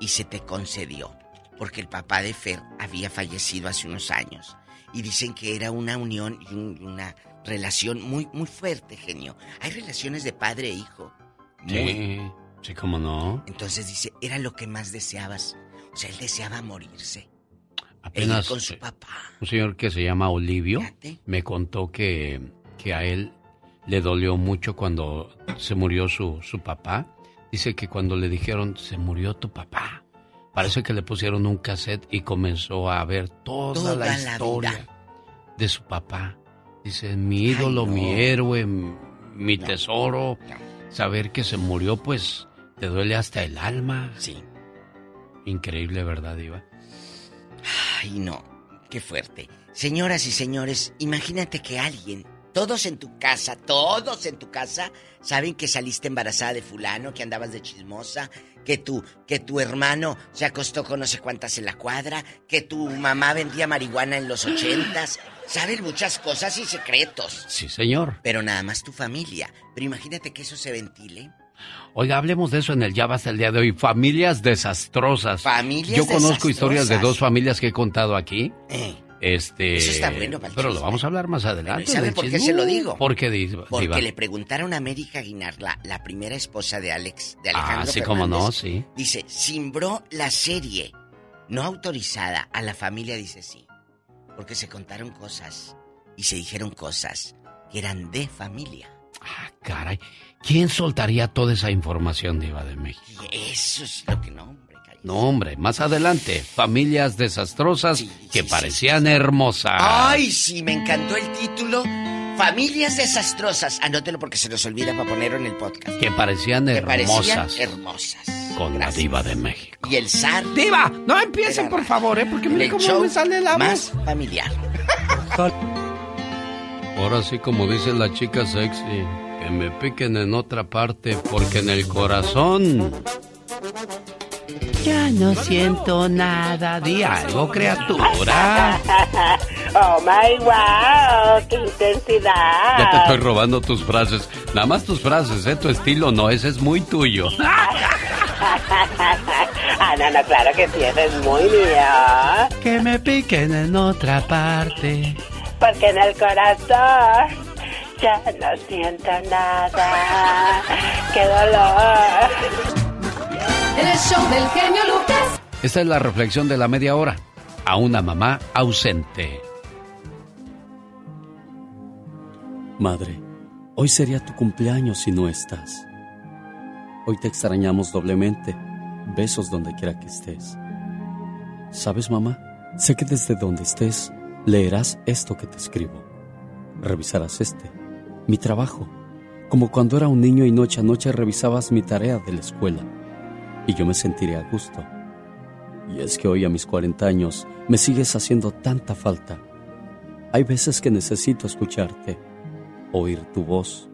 y se te concedió, porque el papá de Fer había fallecido hace unos años y dicen que era una unión y una relación muy muy fuerte, genio. Hay relaciones de padre e hijo. Sí, sí, cómo no. Entonces dice, era lo que más deseabas. O sea, él deseaba morirse. Apenas con su papá. Un señor que se llama Olivio me contó que, que a él le dolió mucho cuando se murió su, su papá. Dice que cuando le dijeron, se murió tu papá, parece que le pusieron un cassette y comenzó a ver toda, la historia de su papá. Dice, mi ídolo, mi héroe, mi tesoro. Saber que se murió, pues, te duele hasta el alma. Sí. Increíble, ¿verdad, Iva? Ay, no. Qué fuerte. Señoras y señores, imagínate que alguien todos en tu casa, todos en tu casa saben que saliste embarazada de fulano, que andabas de chismosa, que tu, que tu hermano se acostó con no sé cuántas en la cuadra, que tu mamá vendía marihuana en los ochentas. Saben muchas cosas y secretos. Sí, señor. Pero nada más tu familia. Pero imagínate que eso se ventile. Oiga, hablemos de eso en el Ya hasta el día de hoy. Familias desastrosas. Familias Yo conozco historias de dos familias que he contado aquí. Eh. Este, Eso está bueno Pero lo vamos a hablar más adelante. ¿Sabe por qué se lo digo? ¿Por qué, Porque le preguntaron a América Guinar, la, primera esposa de Alex, de Alejandro Ah, sí, cómo no, sí. Dice, simbró la serie no autorizada a la familia, dice sí. Porque se contaron cosas y se dijeron cosas que eran de familia. Ah, caray. ¿Quién soltaría toda esa información, Diva de México? Eso es lo que no. No, hombre, más adelante, familias desastrosas que parecían hermosas. Ay, sí, me encantó el título. Familias desastrosas. Anótelo porque se nos olvida para ponerlo en el podcast. Que parecían que hermosas. Parecían hermosas. Con la diva de México. Y el zar. Diva, no empiecen por favor, ¿eh? Porque mira cómo me sale la más familiar. Ahora sí, como dice la chica sexy, que me piquen en otra parte porque en el corazón ya no siento nada. Di algo, criatura. Oh my wow, qué intensidad. Ya te estoy robando tus frases. Nada más tus frases, ¿eh? Tu estilo no, ese es muy tuyo. ah, no, no, claro que sí, es muy mío. Que me piquen en otra parte. Porque en el corazón ya no siento nada. ¡Qué dolor! El show del genio Lucas. Esta es la reflexión de la media hora. A una mamá ausente. Madre, hoy sería tu cumpleaños si no estás. Hoy te extrañamos doblemente. Besos donde quiera que estés. ¿Sabes, mamá? Sé que desde donde estés leerás esto que te escribo. Revisarás este, mi trabajo como cuando era un niño y noche a noche revisabas mi tarea de la escuela, y yo me sentiría a gusto. Y es que hoy a mis 40 años me sigues haciendo tanta falta. Hay veces que necesito escucharte, oír tu voz,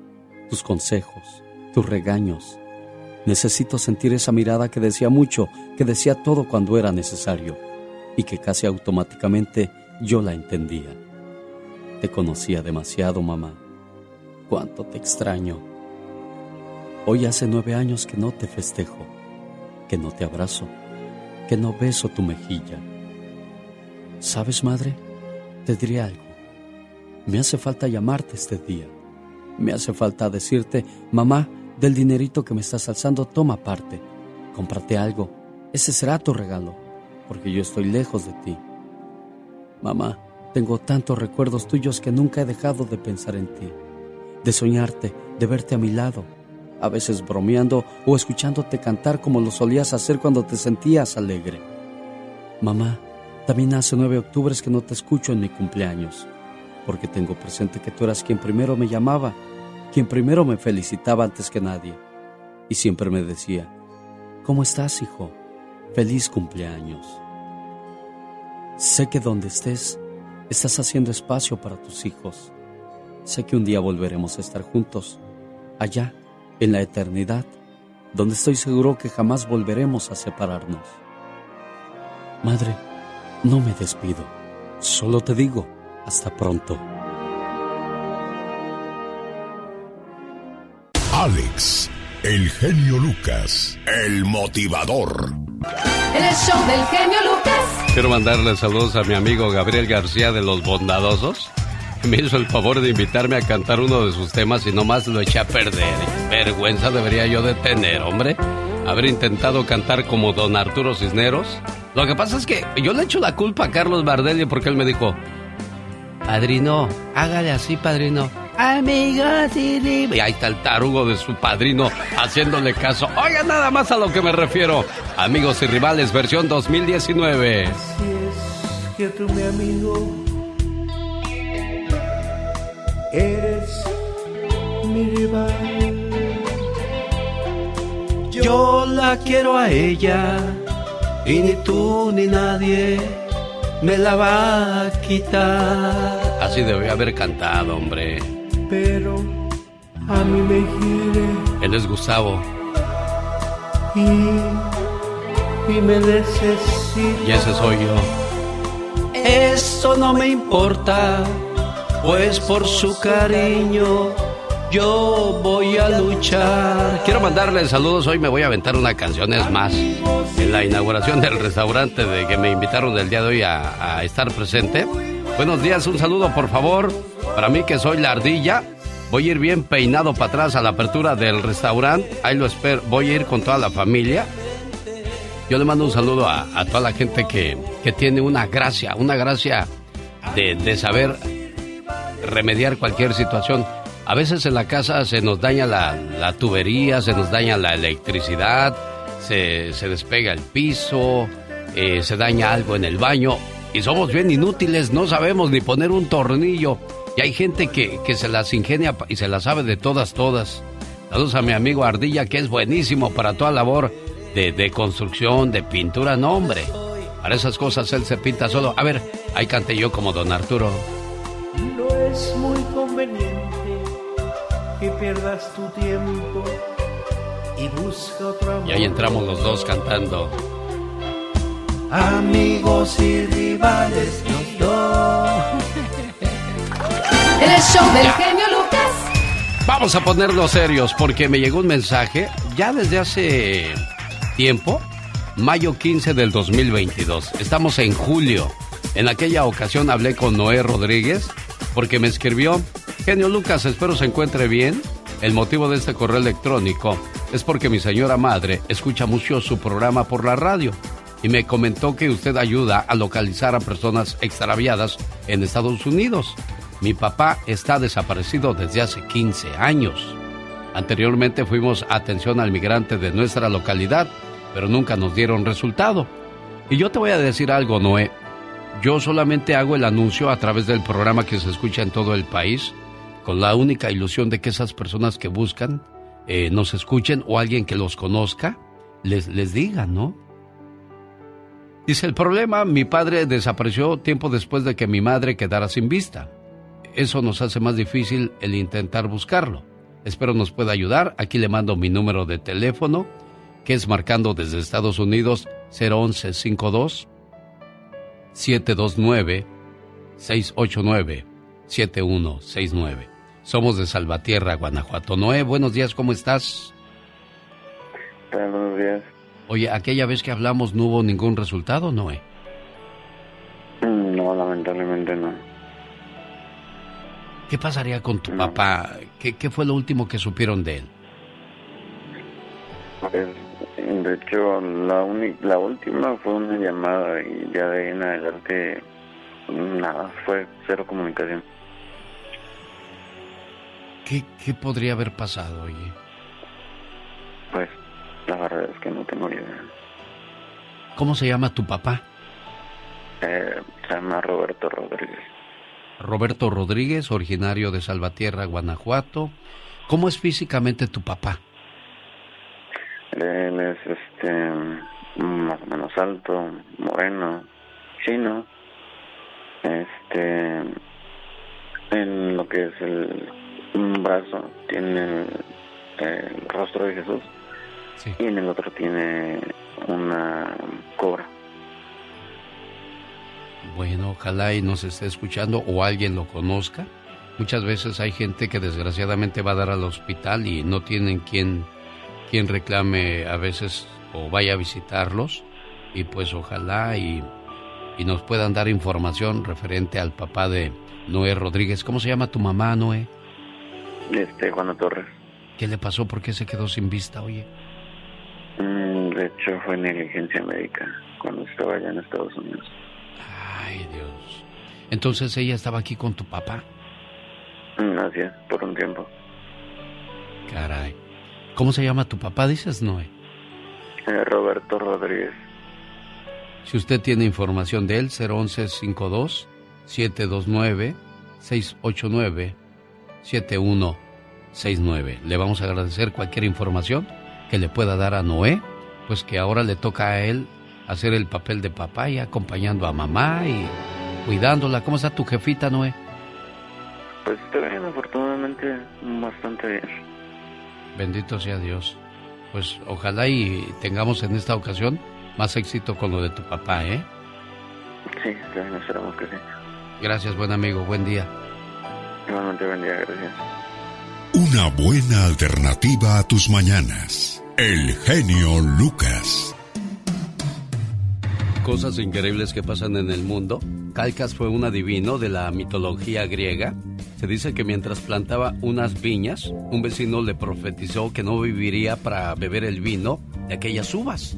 tus consejos, tus regaños. Necesito sentir esa mirada que decía mucho, que decía todo cuando era necesario y que casi automáticamente yo la entendía. Te conocía demasiado, mamá. Cuánto te extraño. Hoy hace nueve años que no te festejo, que no te abrazo, que no beso tu mejilla. ¿Sabes, madre? Te diré algo. Me hace falta llamarte este día. Me hace falta decirte, mamá, del dinerito que me estás alzando, toma parte. Cómprate algo. Ese será tu regalo, porque yo estoy lejos de ti. Mamá, tengo tantos recuerdos tuyos que nunca he dejado de pensar en ti, de soñarte, de verte a mi lado, a veces bromeando o escuchándote cantar como lo solías hacer cuando te sentías alegre. Mamá, también hace nueve octubres que no te escucho en mi cumpleaños, porque tengo presente que tú eras quien primero me llamaba, quien primero me felicitaba antes que nadie, y siempre me decía, ¿cómo estás, hijo? Feliz cumpleaños. Sé que donde estés, estás haciendo espacio para tus hijos. Sé que un día volveremos a estar juntos, allá, en la eternidad, donde estoy seguro que jamás volveremos a separarnos. Madre, no me despido, solo te digo, hasta pronto. Alex, el genio Lucas, el motivador. En el show del genio Lucas. Quiero mandarle saludos a mi amigo Gabriel García de Los Bondadosos. Me hizo el favor de invitarme a cantar uno de sus temas y nomás lo eché a perder. Vergüenza debería yo de tener, hombre. Haber intentado cantar como don Arturo Cisneros. Lo que pasa es que yo le echo la culpa a Carlos Bardelli porque él me dijo, Padrino, hágale así, padrino. Amigos y Y ahí está el tarugo de su padrino haciéndole caso. Oiga, nada más a lo que me refiero. Amigos y rivales, versión 2019. Si es que mi amigo, eres mi rival. Yo la quiero a ella y ni tú ni nadie me la va a quitar. Así debe haber cantado, hombre. Pero a mí me quiere Él es Gustavo. y, y me necesita. Y ese soy yo. Eso no me importa, pues por su cariño yo voy a luchar. Quiero mandarle saludos. Hoy me voy a aventar una canción, es más. En la inauguración del restaurante de que me invitaron el día de hoy a, a estar presente. Buenos días, un saludo por favor. Para mí que soy la ardilla. Voy a ir bien peinado para atrás a la apertura del restaurante. Ahí lo espero. Voy a ir con toda la familia. Yo le mando un saludo a, a toda la gente que, que tiene una gracia, una gracia de, de saber remediar cualquier situación. A veces en la casa se nos daña la, la tubería, se nos daña la electricidad, se, se despega el piso, eh, se daña algo en el baño y somos bien inútiles, no sabemos ni poner un tornillo. Y hay gente que, que se las ingenia y se las sabe de todas, todas. Saludos a mi amigo Ardilla, que es buenísimo para toda labor de, de construcción, de pintura. No, hombre, para esas cosas él se pinta solo. A ver, ahí canté yo como don Arturo. Es muy conveniente que pierdas tu tiempo y busca otro amor. Y ahí entramos los dos cantando. Amigos y rivales los dos. El show del genio Lucas. Vamos a ponernos serios porque me llegó un mensaje ya desde hace tiempo, mayo 15 del 2022. Estamos en julio. En aquella ocasión hablé con Noé Rodríguez porque me escribió, genio Lucas, espero se encuentre bien. El motivo de este correo electrónico es porque mi señora madre escucha mucho su programa por la radio y me comentó que usted ayuda a localizar a personas extraviadas en Estados Unidos. Mi papá está desaparecido desde hace 15 años. Anteriormente fuimos a atención al migrante de nuestra localidad, pero nunca nos dieron resultado. Y yo te voy a decir algo, Noé. Yo solamente hago el anuncio a través del programa que se escucha en todo el país con la única ilusión de que esas personas que buscan eh, nos escuchen o alguien que los conozca les, les diga, ¿no? Dice, el problema, mi padre desapareció tiempo después de que mi madre quedara sin vista. Eso nos hace más difícil el intentar buscarlo. Espero nos pueda ayudar. Aquí le mando mi número de teléfono, que es marcando desde Estados Unidos 01152 729 689 7169. Somos de Salvatierra, Guanajuato. Noé, buenos días, ¿cómo estás? Buenos días. Oye, aquella vez que hablamos no hubo ningún resultado, Noé. No, lamentablemente no. ¿Qué pasaría con tu papá? ¿Qué, ¿Qué, fue lo último que supieron de él? Pues, de hecho, la, la última fue una llamada y ya de ahí en adelante nada, fue cero comunicación. ¿Qué, ¿Qué podría haber pasado, oye? Pues la verdad es que no tengo idea. ¿Cómo se llama tu papá? Eh, se llama Roberto Rodríguez. Roberto Rodríguez, originario de Salvatierra, Guanajuato. ¿Cómo es físicamente tu papá? Él es este más o menos alto, moreno, chino. Este en lo que es el brazo tiene el rostro de Jesús y en el otro tiene una cobra. Bueno, ojalá y nos esté escuchando o alguien lo conozca. Muchas veces hay gente que desgraciadamente va a dar al hospital y no tienen quien, quien reclame a veces o vaya a visitarlos. Y pues ojalá y, y nos puedan dar información referente al papá de Noé Rodríguez. ¿Cómo se llama tu mamá, Noé? Este, Juana Torres. ¿Qué le pasó? ¿Por qué se quedó sin vista, oye? Mm, de hecho, fue negligencia médica cuando estaba allá en Estados Unidos. Ay, Dios. Entonces ella estaba aquí con tu papá. Mm, así es, por un tiempo. Caray. ¿Cómo se llama tu papá, dices, Noé? Eh, Roberto Rodríguez. Si usted tiene información de él, 01152 729 689 7169. Le vamos a agradecer cualquier información que le pueda dar a Noé, pues que ahora le toca a él hacer el papel de papá y acompañando a mamá y cuidándola. ¿Cómo está tu jefita, Noé? Pues está bien, afortunadamente, bastante bien. Bendito sea Dios. Pues ojalá y tengamos en esta ocasión más éxito con lo de tu papá, ¿eh? Sí, también esperamos que sí. Gracias, buen amigo. Buen día. Igualmente, buen día. Gracias. Una buena alternativa a tus mañanas. El genio Lucas. Cosas increíbles que pasan en el mundo. Calcas fue un adivino de la mitología griega. Se dice que mientras plantaba unas viñas, un vecino le profetizó que no viviría para beber el vino de aquellas uvas.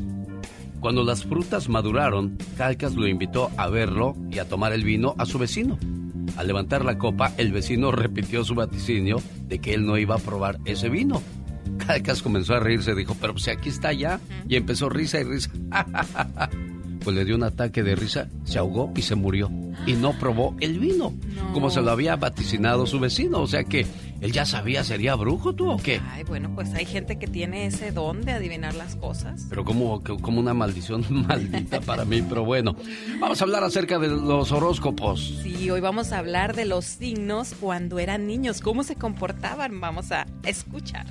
Cuando las frutas maduraron, Calcas lo invitó a verlo y a tomar el vino a su vecino. Al levantar la copa, el vecino repitió su vaticinio de que él no iba a probar ese vino. Calcas comenzó a reírse, dijo, pero si aquí está ya. Y empezó risa y risa. pues le dio un ataque de risa, se ahogó y se murió. Y no probó el vino, como se lo había vaticinado su vecino. O sea que él ya sabía, ¿sería brujo tú o qué? Ay, bueno, pues hay gente que tiene ese don de adivinar las cosas. Pero como, como una maldición maldita para mí, pero bueno. Vamos a hablar acerca de los horóscopos. Sí, hoy vamos a hablar de los signos cuando eran niños, cómo se comportaban. Vamos a escuchar.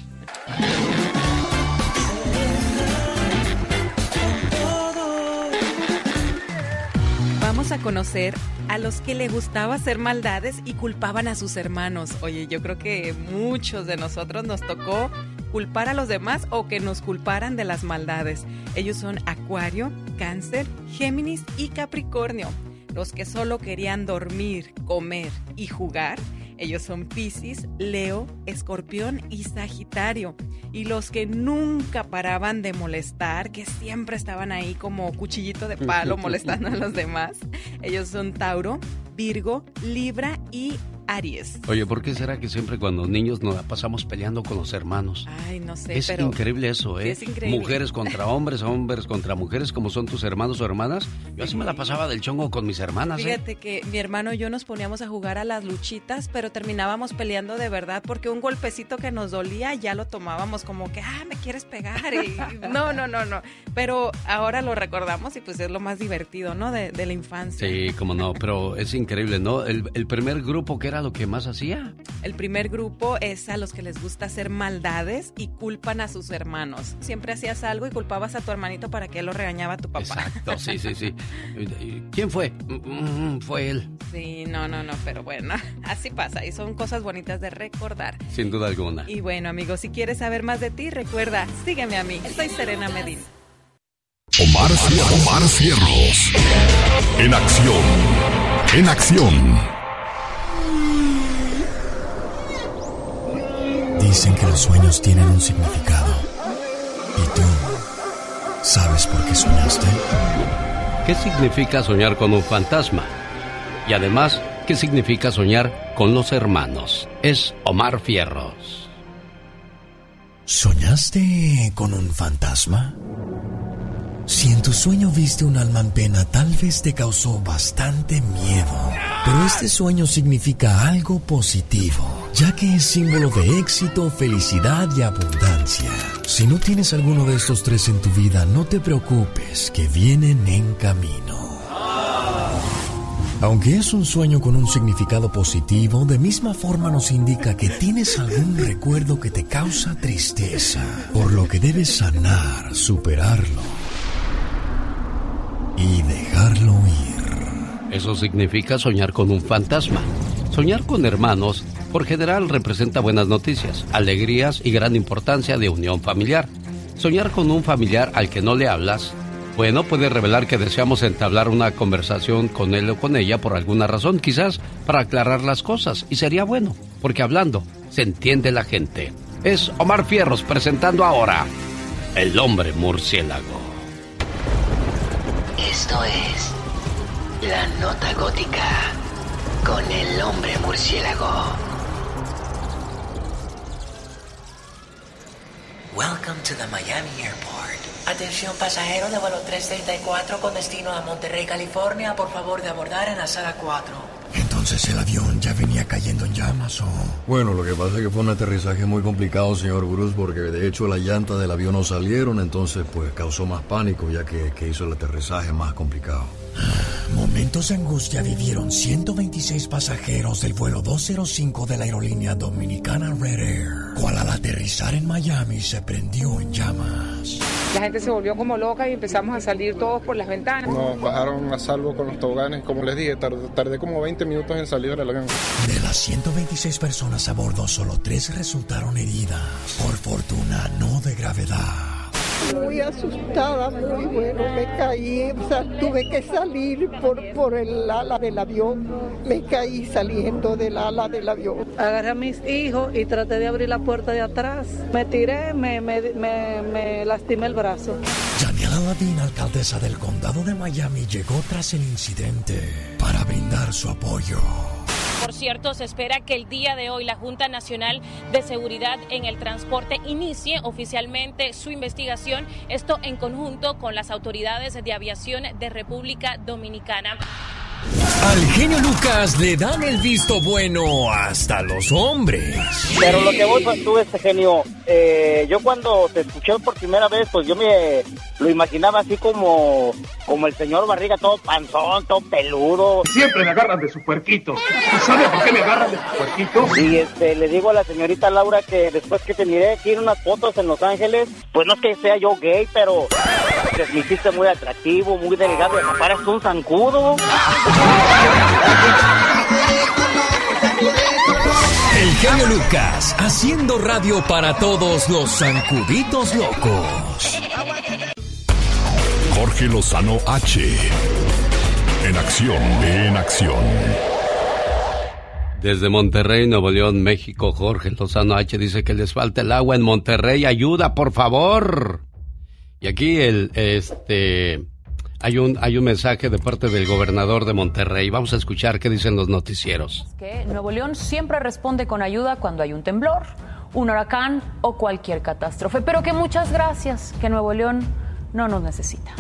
Vamos a conocer a los que le gustaba hacer maldades y culpaban a sus hermanos. Oye, yo creo que muchos de nosotros nos tocó culpar a los demás o que nos culparan de las maldades. Ellos son Acuario, Cáncer, Géminis y Capricornio. Los que solo querían dormir, comer y jugar ellos son Piscis, Leo, Escorpión y Sagitario. Y los que nunca paraban de molestar, que siempre estaban ahí como cuchillito de palo molestando a los demás, ellos son Tauro, Virgo, Libra y Aries. Oye, ¿por qué será que siempre cuando niños nos la pasamos peleando con los hermanos? Ay, no sé, es increíble eso, ¿eh? es increíble. Mujeres contra hombres, hombres contra mujeres, como son tus hermanos o hermanas. Yo así me la pasaba del chongo con mis hermanas. ¿eh? Fíjate que mi hermano y yo nos poníamos a jugar a las luchitas, pero terminábamos peleando de verdad porque un golpecito que nos dolía ya lo tomábamos como que, ah, me quieres pegar. Y, no, no, no, no. Pero ahora lo recordamos y pues es lo más divertido, ¿no? De, de la infancia. Sí, como no, pero es increíble, ¿no? El, el primer grupo, ¿qué era lo que más hacía? El primer grupo es a los que les gusta hacer maldades y culpan a sus hermanos. Siempre hacías algo y culpabas a tu hermanito para que él lo regañaba a tu papá. Exacto, sí, sí, sí. ¿Quién fue? Mm, mm, fue él. Sí, no, no, no, pero bueno, así pasa y son cosas bonitas de recordar. Sin duda alguna. Y bueno, amigos, si quieres saber más de ti, recuerda, sígueme a mí. Soy Serena Medina. Omar, Omar Cierros. En acción. En acción. Dicen que los sueños tienen un significado. ¿Y tú sabes por qué soñaste? ¿Qué significa soñar con un fantasma? Y además, ¿qué significa soñar con los hermanos? Es Omar Fierros. ¿Soñaste con un fantasma? Si en tu sueño viste un alma en pena, tal vez te causó bastante miedo. Pero este sueño significa algo positivo, ya que es símbolo de éxito, felicidad y abundancia. Si no tienes alguno de estos tres en tu vida, no te preocupes, que vienen en camino. Aunque es un sueño con un significado positivo, de misma forma nos indica que tienes algún recuerdo que te causa tristeza, por lo que debes sanar, superarlo y dejarlo ir. Eso significa soñar con un fantasma. Soñar con hermanos, por general, representa buenas noticias, alegrías y gran importancia de unión familiar. Soñar con un familiar al que no le hablas, bueno, puede revelar que deseamos entablar una conversación con él o con ella por alguna razón, quizás para aclarar las cosas, y sería bueno, porque hablando se entiende la gente. Es Omar Fierros presentando ahora El hombre murciélago. Esto es La Nota Gótica con el hombre murciélago. Welcome to the Miami Airport. Atención pasajero de vuelo 334 con destino a Monterrey, California. Por favor de abordar en la sala 4. Entonces el avión ya venía cayendo en llamas o... Bueno, lo que pasa es que fue un aterrizaje muy complicado, señor Bruce, porque de hecho las llantas del avión no salieron, entonces pues causó más pánico ya que, que hizo el aterrizaje más complicado. Momentos de angustia vivieron 126 pasajeros del vuelo 205 de la aerolínea dominicana Red Air, cual al aterrizar en Miami se prendió en llamas. La gente se volvió como loca y empezamos a salir todos por las ventanas. Nos bajaron a salvo con los toboganes, como les dije, tardé, como 20 minutos en salir del avión. De las 126 personas a bordo, solo tres resultaron heridas. Por fortuna, no de gravedad. Muy asustada, muy bueno, me caí, o sea, tuve que salir por, por el ala del avión, me caí saliendo del ala del avión. Agarré a mis hijos y traté de abrir la puerta de atrás, me tiré, me, me, me, me lastimé el brazo. Daniela Ladín, alcaldesa del condado de Miami, llegó tras el incidente para brindar su apoyo. Por cierto, se espera que el día de hoy la Junta Nacional de Seguridad en el Transporte inicie oficialmente su investigación, esto en conjunto con las autoridades de aviación de República Dominicana. Al genio Lucas le dan el visto bueno hasta los hombres. Pero lo que voy pues tú, este genio, eh, yo cuando te escuché por primera vez, pues yo me lo imaginaba así como, como el señor Barriga, todo panzón, todo peludo. Siempre me agarran de su puerquito. ¿Sabe por qué me agarran de su puerquito? Y este, le digo a la señorita Laura que después que te miré aquí en unas fotos en Los Ángeles, pues no es que sea yo gay, pero pues, me hiciste muy atractivo, muy delgado, me pareces un zancudo. El genio Lucas, haciendo radio para todos los zancuditos locos. Jorge Lozano H. En acción, en acción. Desde Monterrey, Nuevo León, México, Jorge Lozano H dice que les falta el agua en Monterrey. Ayuda, por favor. Y aquí el, este, Hay un, hay un mensaje de parte del gobernador de Monterrey. Vamos a escuchar qué dicen los noticieros. Que Nuevo León siempre responde con ayuda cuando hay un temblor, un huracán o cualquier catástrofe, pero que muchas gracias, que Nuevo León no nos necesita.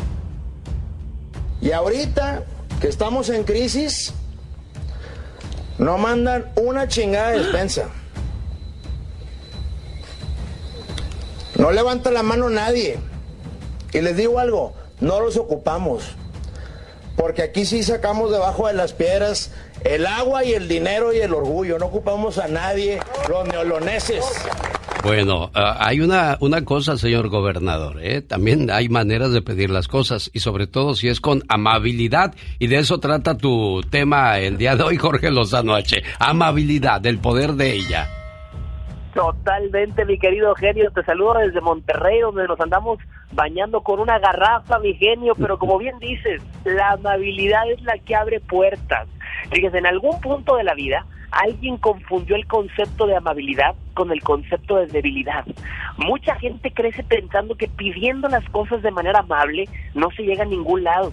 Y ahorita que estamos en crisis, no mandan una chingada de despensa. No levanta la mano nadie. Y les digo algo, no los ocupamos. Porque aquí sí sacamos debajo de las piedras el agua y el dinero y el orgullo. No ocupamos a nadie, los neoloneses. Bueno, ah, hay una, una cosa, señor gobernador, ¿eh? también hay maneras de pedir las cosas y sobre todo si es con amabilidad y de eso trata tu tema el día de hoy, Jorge Lozano H. Amabilidad, el poder de ella. Totalmente, mi querido genio. Te saludo desde Monterrey, donde nos andamos bañando con una garrafa, mi genio. Pero como bien dices, la amabilidad es la que abre puertas. Fíjese, en algún punto de la vida, alguien confundió el concepto de amabilidad con el concepto de debilidad. Mucha gente crece pensando que pidiendo las cosas de manera amable no se llega a ningún lado.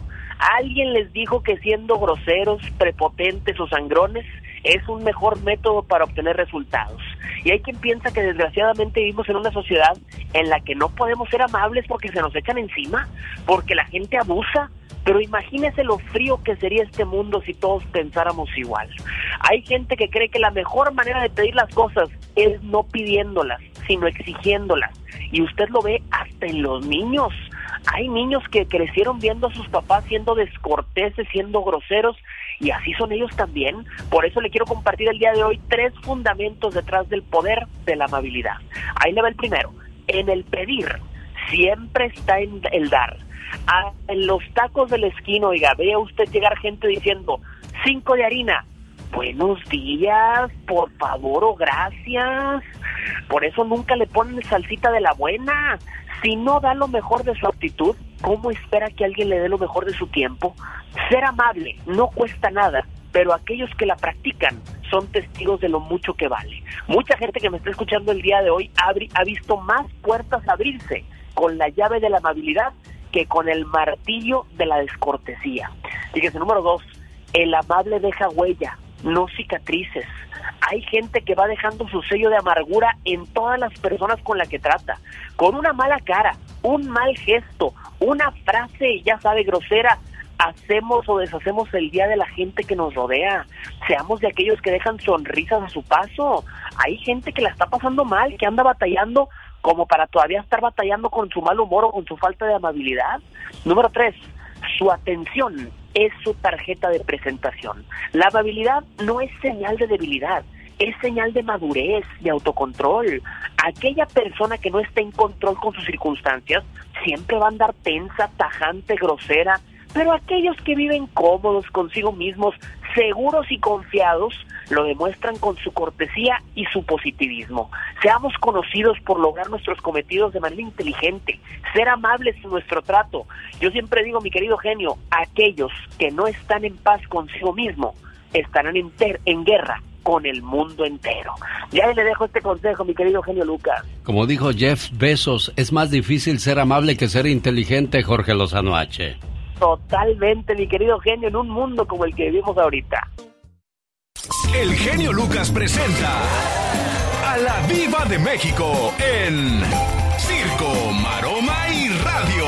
Alguien les dijo que siendo groseros, prepotentes o sangrones es un mejor método para obtener resultados. Y hay quien piensa que desgraciadamente vivimos en una sociedad en la que no podemos ser amables porque se nos echan encima, porque la gente abusa. Pero imagínese lo frío que sería este mundo si todos pensáramos igual. Hay gente que cree que la mejor manera de pedir las cosas es no pidiéndolas, sino exigiéndolas. Y usted lo ve hasta en los niños. Hay niños que crecieron viendo a sus papás siendo descorteses, siendo groseros, y así son ellos también. Por eso le quiero compartir el día de hoy tres fundamentos detrás del poder de la amabilidad. Ahí le va el primero. En el pedir siempre está en el dar. Ah, en los tacos de la esquina, oiga, vea usted llegar gente diciendo cinco de harina. Buenos días, por favor o gracias. Por eso nunca le ponen salsita de la buena. Si no da lo mejor de su actitud, ¿cómo espera que alguien le dé lo mejor de su tiempo? Ser amable no cuesta nada, pero aquellos que la practican son testigos de lo mucho que vale. Mucha gente que me está escuchando el día de hoy ha, visto más puertas abrirse con la llave de la amabilidad que con el martillo de la descortesía. Fíjese, número dos, el amable deja huella, no cicatrices. Hay gente que va dejando su sello de amargura en todas las personas con las que trata, con una mala cara, un mal gesto, una frase, ya sabe, grosera, hacemos o deshacemos el día de la gente que nos rodea. Seamos de aquellos que dejan sonrisas a su paso. Hay gente que la está pasando mal, que anda batallando como para todavía estar batallando con su mal humor o con su falta de amabilidad. Número tres, su atención es su tarjeta de presentación. La amabilidad no es señal de debilidad, es señal de madurez, de autocontrol. Aquella persona que no está en control con sus circunstancias siempre va a andar tensa, tajante, grosera, pero aquellos que viven cómodos consigo mismos, seguros y confiados, lo demuestran con su cortesía y su positivismo. Seamos conocidos por lograr nuestros cometidos de manera inteligente, ser amables en nuestro trato. Yo siempre digo, mi querido genio, aquellos que no están en paz consigo mismo, estarán en, guerra con el mundo entero. Ya le dejo este consejo, mi querido genio Lucas. Como dijo Jeff Bezos, es más difícil ser amable que ser inteligente, Jorge Lozano H. Totalmente, mi querido genio, en un mundo como el que vivimos ahorita. El genio Lucas presenta a la Viva de México en Circo, Maroma y Radio.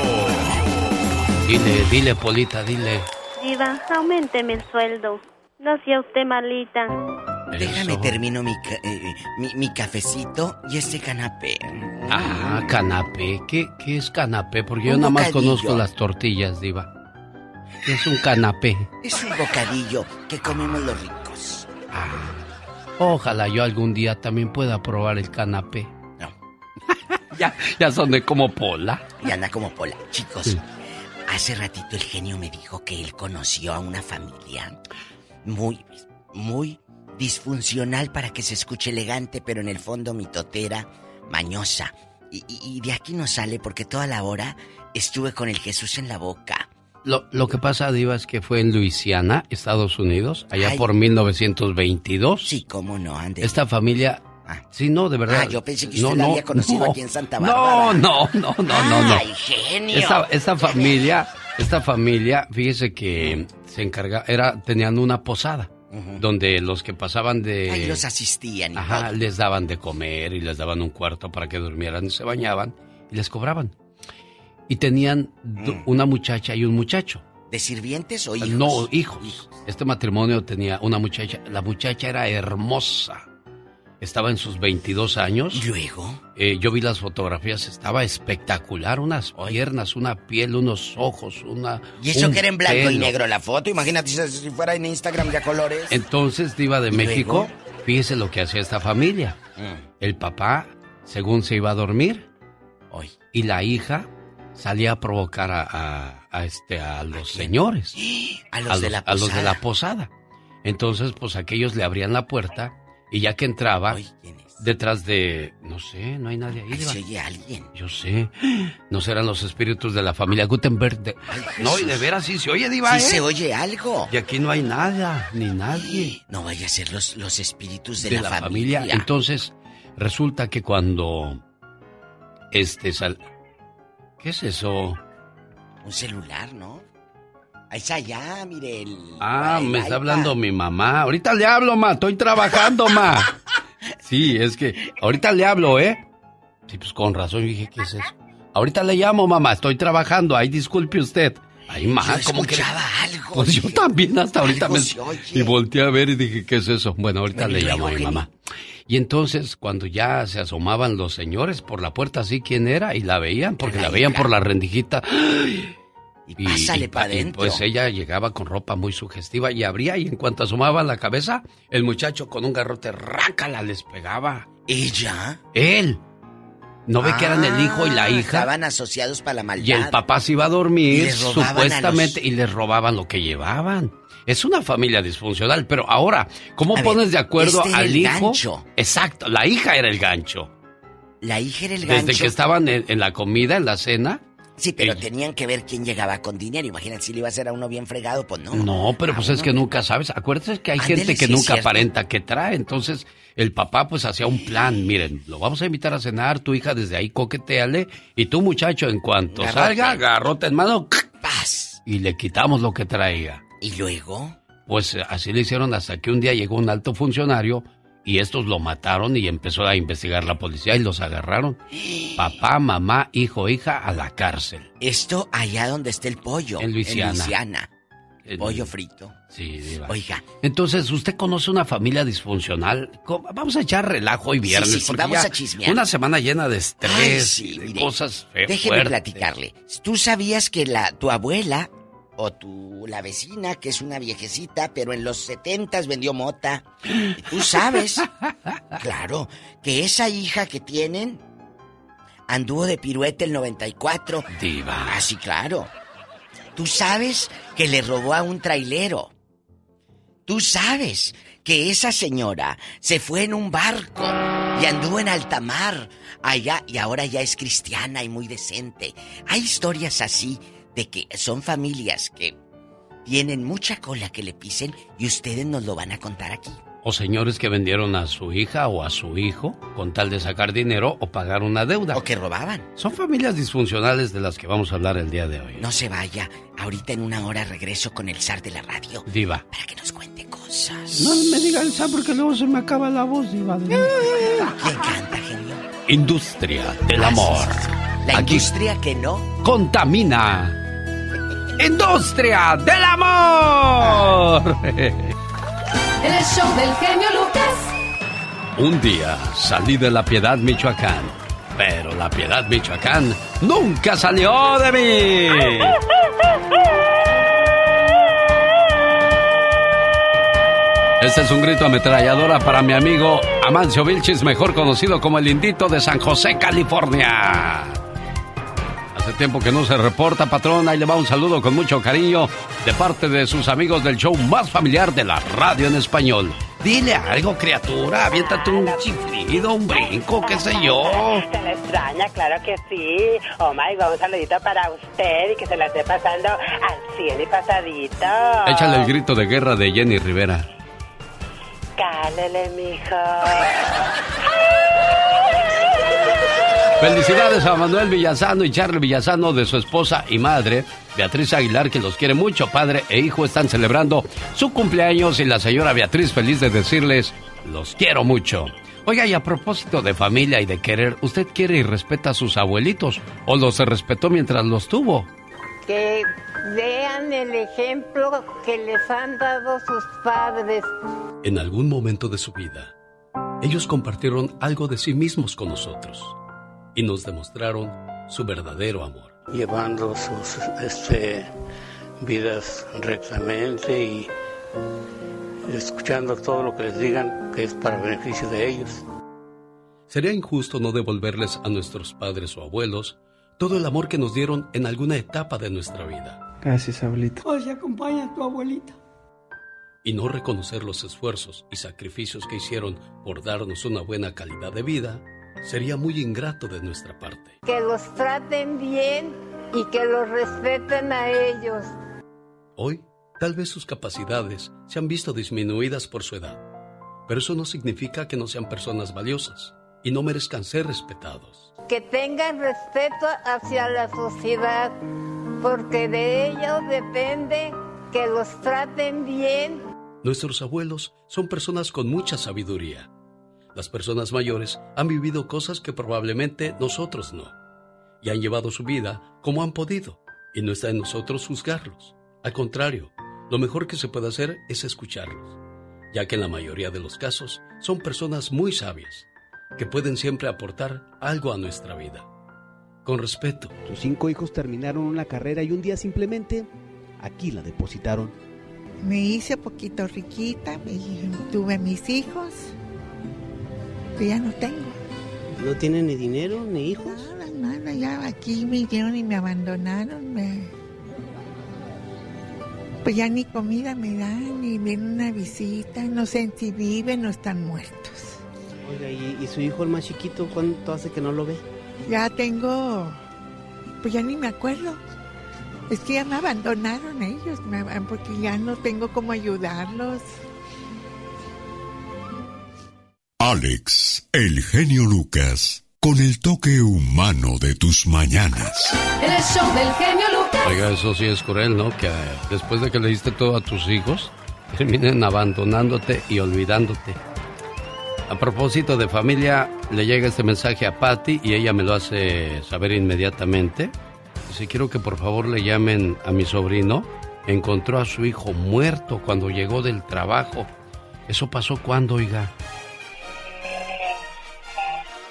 Dile, dile, Polita, dile. Viva, aumenteme el sueldo. No sea usted malita. Déjame termino mi, eh, mi, mi, cafecito y este canapé. Ah, canapé. ¿Qué, qué es canapé? Porque yo nada más conozco las tortillas, diva. Es un canapé. Es un bocadillo que comemos los ricos. Ah, ojalá yo algún día también pueda probar el canapé. No. ya, ya son de como pola. Y anda como pola. Chicos, hace ratito el genio me dijo que él conoció a una familia muy, muy disfuncional para que se escuche elegante, pero en el fondo mitotera, mañosa. Y, de aquí no sale porque toda la hora estuve con el Jesús en la boca. Lo, lo que pasa, Diva, es que fue en Luisiana, Estados Unidos, allá por 1922. Sí, cómo no, Andes. Esta familia Ah. Sí, no, de verdad. Ah, yo pensé que usted la había conocido aquí en Santa Bárbara. No, no, no, no, no, no. Ay, genio. Esta, esta familia Esta familia, fíjese que se encarga, era, tenían una posada. Donde los que pasaban de. Ahí los asistían. ajá, les daban de comer y les daban un cuarto para que durmieran y se bañaban y les cobraban. Y tenían Mm. una muchacha y un muchacho. ¿De sirvientes o hijos? No, hijos. Este matrimonio tenía una muchacha. La muchacha era hermosa. Estaba en sus 22 años. ¿Y luego? Eh, yo vi las fotografías, estaba espectacular. Unas piernas, una piel, unos ojos, una. Y eso que era en blanco y negro la foto. Imagínate si fuera en Instagram ya colores. Entonces, Diva de ¿Y México, luego? fíjese lo que hacía esta familia. Mm. El papá, según se iba a dormir, y la hija salía a provocar a, a- a este, a los señores. A los de la a los de la posada. posada. Entonces, pues aquellos le abrían la puerta y ya que entraba, detrás de, no sé, no hay nadie ahí. Se oye alguien. Yo sé. No serán los espíritus de la familia Gutenberg. de- no, y de veras sí se oye, Diva. Sí ¿eh? se oye algo. Y aquí no hay nada, ni nadie. No vaya a ser los, los espíritus de, de, la, la, familia. familia. Entonces, resulta que cuando este sal... ¿Qué es eso? Un celular, ¿no? Ahí está allá, mire el... Ah, me está hablando mi mamá. Ahorita le hablo, ma. Estoy trabajando, ma. Sí, es que ahorita le hablo, ¿eh? Sí, pues con razón dije, ¿qué es eso? Ahorita le llamo, mamá. Estoy trabajando. Ahí disculpe usted. Ay, ma, Yo ¿cómo que? algo. Pues yo también hasta ahorita me... Y volteé a ver y dije, ¿qué es eso? Bueno, ahorita le llamo a mi mamá. Y entonces, cuando ya se asomaban los señores por la puerta, así quién era, y la veían, porque la veían por la rendijita. Y pásale pa- pa' dentro. Pues ella llegaba con ropa muy sugestiva y abría, y en cuanto asomaba la cabeza, el muchacho con un garrote rácala les pegaba. ¿Ella? Él. ¿No ve que eran el hijo y la Ah, hija? Estaban asociados para la maldad. Y el papá se iba a Y dormir, a supuestamente, los- y les robaban lo que llevaban. Es una familia disfuncional, pero ahora, ¿cómo A ver, pones de acuerdo este al el hijo? gancho. Exacto, la hija era el gancho. La hija era el gancho. Desde que estaban en, en la comida, en la cena. Sí, pero tenían que ver quién llegaba con dinero. Imagínate si le iba a hacer a uno bien fregado, pues no. No, pero pues es que nunca sabes. Acuérdate que hay gente que sí nunca aparenta que trae. Entonces, el papá pues hacía un plan. Miren, lo vamos a invitar a cenar, tu hija desde ahí coqueteale. Y tú, muchacho, en cuanto salga, garrote en mano, Paz. y le quitamos lo que traía. ¿Y luego? Pues eh, así le hicieron hasta que un día llegó un alto funcionario y estos lo mataron y empezó a investigar la policía y los agarraron. Papá, mamá, hijo, hija a la cárcel. Esto allá donde está el pollo. En Luisiana. En Luisiana. En- Pollo frito. Sí, diva. Oiga. Entonces, ¿usted conoce una familia disfuncional? Vamos a echar relajo hoy viernes. Sí, sí, sí, porque vamos ya a chismear. Una semana llena de estrés, Ay, y de mire, cosas feas. Déjeme platicarle. ¿Tú sabías que la, tu abuela o tu, la vecina, que es una viejecita, pero en los setentas vendió mota? Y Tú sabes, claro, que esa hija que tienen anduvo de piruete el 94. Diva. Ah, sí, claro. Tú sabes que le robó a un trailero. Tú sabes que esa señora se fue en un barco y anduvo en alta mar allá y ahora ya es cristiana y muy decente. Hay historias así de que son familias que tienen mucha cola que le pisen y ustedes nos lo van a contar aquí. O señores que vendieron a su hija o a su hijo con tal de sacar dinero o pagar una deuda. O que robaban. Son familias disfuncionales de las que vamos a hablar el día de hoy. No se vaya, ahorita en una hora regreso con el zar de la radio. Diva. Para que nos cuente cosas. No me diga el Sam porque luego se me acaba la voz, Diva. ¿Quién canta, genio? Industria del amor. La Aquí industria que no. contamina. Industria del amor. El show del genio Lucas. Un día salí de la Piedad, Michoacán. Pero la Piedad, Michoacán nunca salió de mí. Este es un grito ametralladora para mi amigo Amancio Vilchis, mejor conocido como el Indito de San José, California. Hace tiempo que no se reporta, patrón. Ahí le va un saludo con mucho cariño de parte de sus amigos del show más familiar de la radio en español. Dile algo, criatura. Aviéntate un chiflido, un brinco, qué sé yo. Se la extraña, claro que sí. Oh my god, un saludito para usted y que se la esté pasando al cielo y pasadito. Échale el grito de guerra de Jenny Rivera. Cálele, mijo. Felicidades a Manuel Villazano y Charlie Villazano de su esposa y madre, Beatriz Aguilar, que los quiere mucho. Padre e hijo están celebrando su cumpleaños y la señora Beatriz feliz de decirles, los quiero mucho. Oiga, y a propósito de familia y de querer, ¿usted quiere y respeta a sus abuelitos o los respetó mientras los tuvo? Que vean el ejemplo que les han dado sus padres. En algún momento de su vida, ellos compartieron algo de sí mismos con nosotros y nos demostraron su verdadero amor. Llevando sus este, vidas rectamente y escuchando todo lo que les digan que es para beneficio de ellos. Sería injusto no devolverles a nuestros padres o abuelos todo el amor que nos dieron en alguna etapa de nuestra vida. Gracias, abuelita. Hoy acompaña a tu abuelita. Y no reconocer los esfuerzos y sacrificios que hicieron por darnos una buena calidad de vida sería muy ingrato de nuestra parte. Que los traten bien y que los respeten a ellos. Hoy, tal vez sus capacidades se han visto disminuidas por su edad, pero eso no significa que no sean personas valiosas y no merezcan ser respetados. Que tengan respeto hacia la sociedad, porque de ellos depende que los traten bien. Nuestros abuelos son personas con mucha sabiduría las personas mayores han vivido cosas que probablemente nosotros no, y han llevado su vida como han podido, y no está en nosotros juzgarlos. Al contrario, lo mejor que se puede hacer es escucharlos, ya que en la mayoría de los casos son personas muy sabias, que pueden siempre aportar algo a nuestra vida. Con respeto. Sus cinco hijos terminaron una carrera y un día simplemente aquí la depositaron. Me hice poquito riquita, tuve mis hijos ya no tengo. ¿No tiene ni dinero ni hijos? Nada, nada, ya aquí me dieron y me abandonaron. Pues ya ni comida me dan, ni viene una visita, no sé si viven o están muertos. Oiga, ¿y, su hijo el más chiquito cuánto hace que no lo ve? Ya tengo, pues ya ni me acuerdo. Es que ya me abandonaron ellos, porque ya no tengo cómo ayudarlos. Alex, el genio Lucas, con el toque humano de tus mañanas. El show del genio Lucas. Oiga, eso sí es cruel, ¿no? Que eh, después de que le diste todo a tus hijos, terminen abandonándote y olvidándote. A propósito de familia, le llega este mensaje a Patty y ella me lo hace saber inmediatamente. Si quiero que por favor le llamen a mi sobrino. Encontró a su hijo muerto cuando llegó del trabajo. ¿Eso pasó cuando, oiga?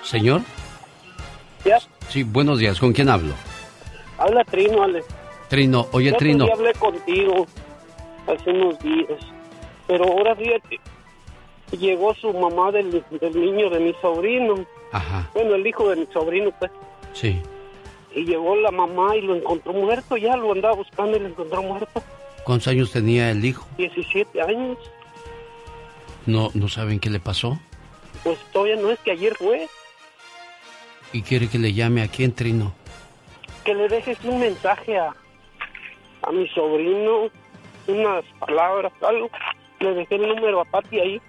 Señor. Sí, buenos días. ¿Con quién hablo? Habla Trino, Ale. Trino, oye, Trino. Yo hablé contigo hace unos días. Pero ahora fíjate, llegó su mamá del, niño de mi sobrino. Ajá. Bueno, el hijo de mi sobrino, pues. Sí. Y llegó la mamá y lo encontró muerto, ya lo andaba buscando y lo encontró muerto. ¿Cuántos años tenía el hijo? 17 años. ¿No, ¿No saben qué le pasó? Pues todavía no es que ayer fue. ¿Y quiere que le llame a quién, Trino? Que le dejes un mensaje a, a mi sobrino, unas palabras, algo. Le dejé el número a Pati ahí.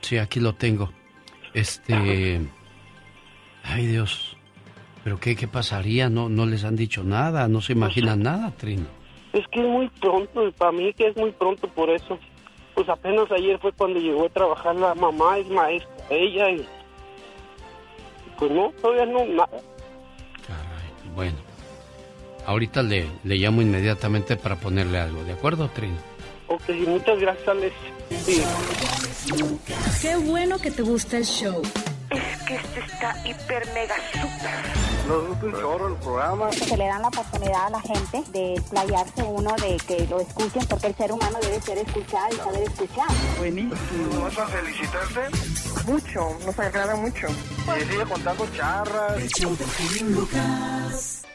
Sí, aquí lo tengo. Este... Ay, Dios. ¿Pero qué, qué pasaría? No, no les han dicho nada, no se imaginan nada, Trino. Es que es muy pronto, y para mí que es muy pronto por eso. Pues apenas ayer fue cuando llegó a trabajar la mamá, es maestra, ella, y pues no, todavía no, nada. Caray, bueno. Ahorita le, le llamo inmediatamente para ponerle algo, ¿de acuerdo, Trino? Ok, muchas gracias, Alex. Sí. Qué bueno que te gusta el show. Es que este está hiper mega super nos gusta un chorro el programa. Se le dan la oportunidad a la gente de explayarse uno, de que lo escuchen, porque el ser humano debe ser escuchado y saber escuchar. Buenísimo. ¿Vas a felicitarte? Mucho, nos agrada mucho. Y sigue contando charras.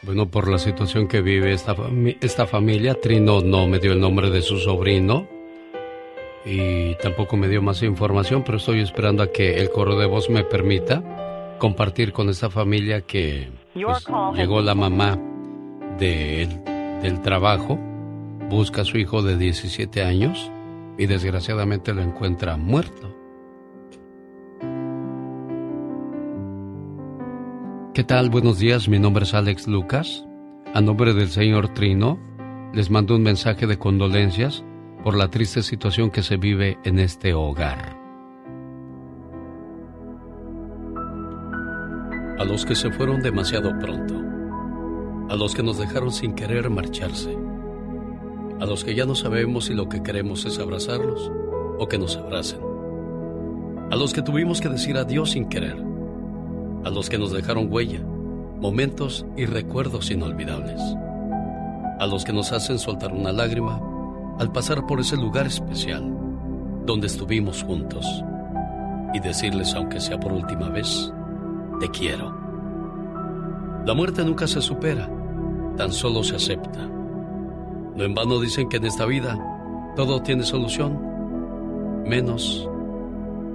Bueno, por la situación que vive esta, esta familia, Trino no me dio el nombre de su sobrino y tampoco me dio más información, pero estoy esperando a que el coro de voz me permita compartir con esta familia que pues, llegó la mamá de, del trabajo, busca a su hijo de 17 años y desgraciadamente lo encuentra muerto. ¿Qué tal? Buenos días, mi nombre es Alex Lucas. A nombre del señor Trino, les mando un mensaje de condolencias por la triste situación que se vive en este hogar. A los que se fueron demasiado pronto, a los que nos dejaron sin querer marcharse, a los que ya no sabemos si lo que queremos es abrazarlos o que nos abracen, a los que tuvimos que decir adiós sin querer, a los que nos dejaron huella, momentos y recuerdos inolvidables, a los que nos hacen soltar una lágrima al pasar por ese lugar especial donde estuvimos juntos y decirles, aunque sea por última vez, te quiero. La muerte nunca se supera, tan solo se acepta. No en vano dicen que en esta vida todo tiene solución, menos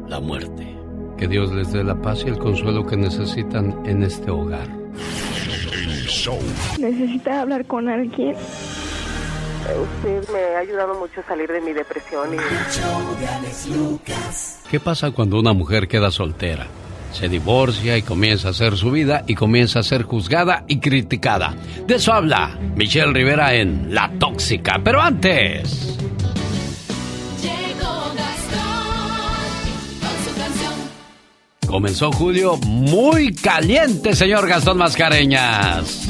la muerte. Que Dios les dé la paz y el consuelo que necesitan en este hogar. ¿Necesita hablar con alguien? Usted me ha ayudado mucho a salir de mi depresión. Y... ¿Qué pasa cuando una mujer queda soltera? Se divorcia y comienza a hacer su vida y comienza a ser juzgada y criticada. De eso habla Michelle Rivera en La Tóxica. Pero antes... Comenzó julio muy caliente, señor Gastón Mascareñas.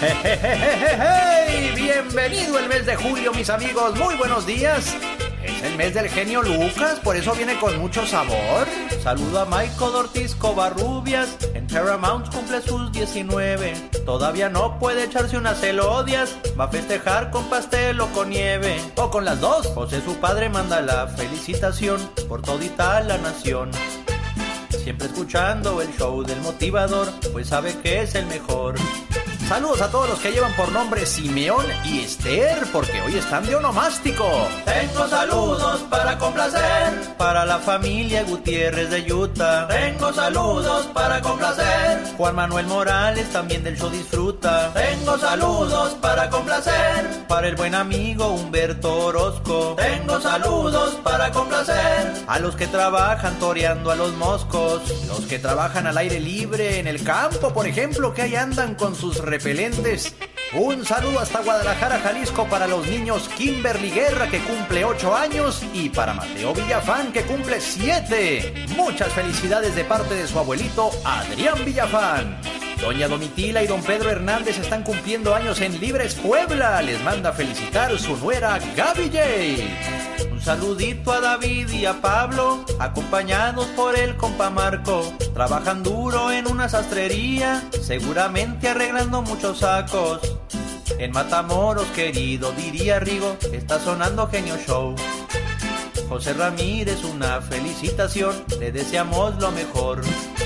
¡Hey, Bienvenido el mes de julio, mis amigos. Muy buenos días. Es el mes del genio Lucas, por eso viene con mucho sabor. Saludo a Michael Ortiz Covarrubias. En Paramount cumple sus 19. Todavía no puede echarse unas celodias. Va a festejar con pastel o con nieve. O con las dos. José su padre manda la felicitación por todita la nación. Siempre escuchando el show del motivador, pues sabe que es el mejor. Saludos a todos los que llevan por nombre Simeón y Esther, porque hoy están de onomástico. Tengo saludos para complacer para la familia Gutiérrez de Utah. Tengo saludos para complacer. Juan Manuel Morales también del show disfruta. Tengo saludos para complacer para el buen amigo Humberto Orozco. Tengo saludos para complacer a los que trabajan toreando a los moscos, los que trabajan al aire libre en el campo, por ejemplo, que ahí andan con sus repelentes. Un saludo hasta Guadalajara, Jalisco para los niños Kimberly Guerra que cumple 8 años y para Mateo Villafán que cumple 7. Muchas felicidades de parte de su abuelito Adrián Villafán. Doña Domitila y don Pedro Hernández están cumpliendo años en Libres Puebla. Les manda felicitar su nuera Gaby J. Un saludito a David y a Pablo, acompañados por el compa Marco. Trabajan duro en una sastrería, seguramente arreglando muchos sacos. En Matamoros, querido, diría Rigo, está sonando Genio Show. José Ramírez, una felicitación, le deseamos lo mejor.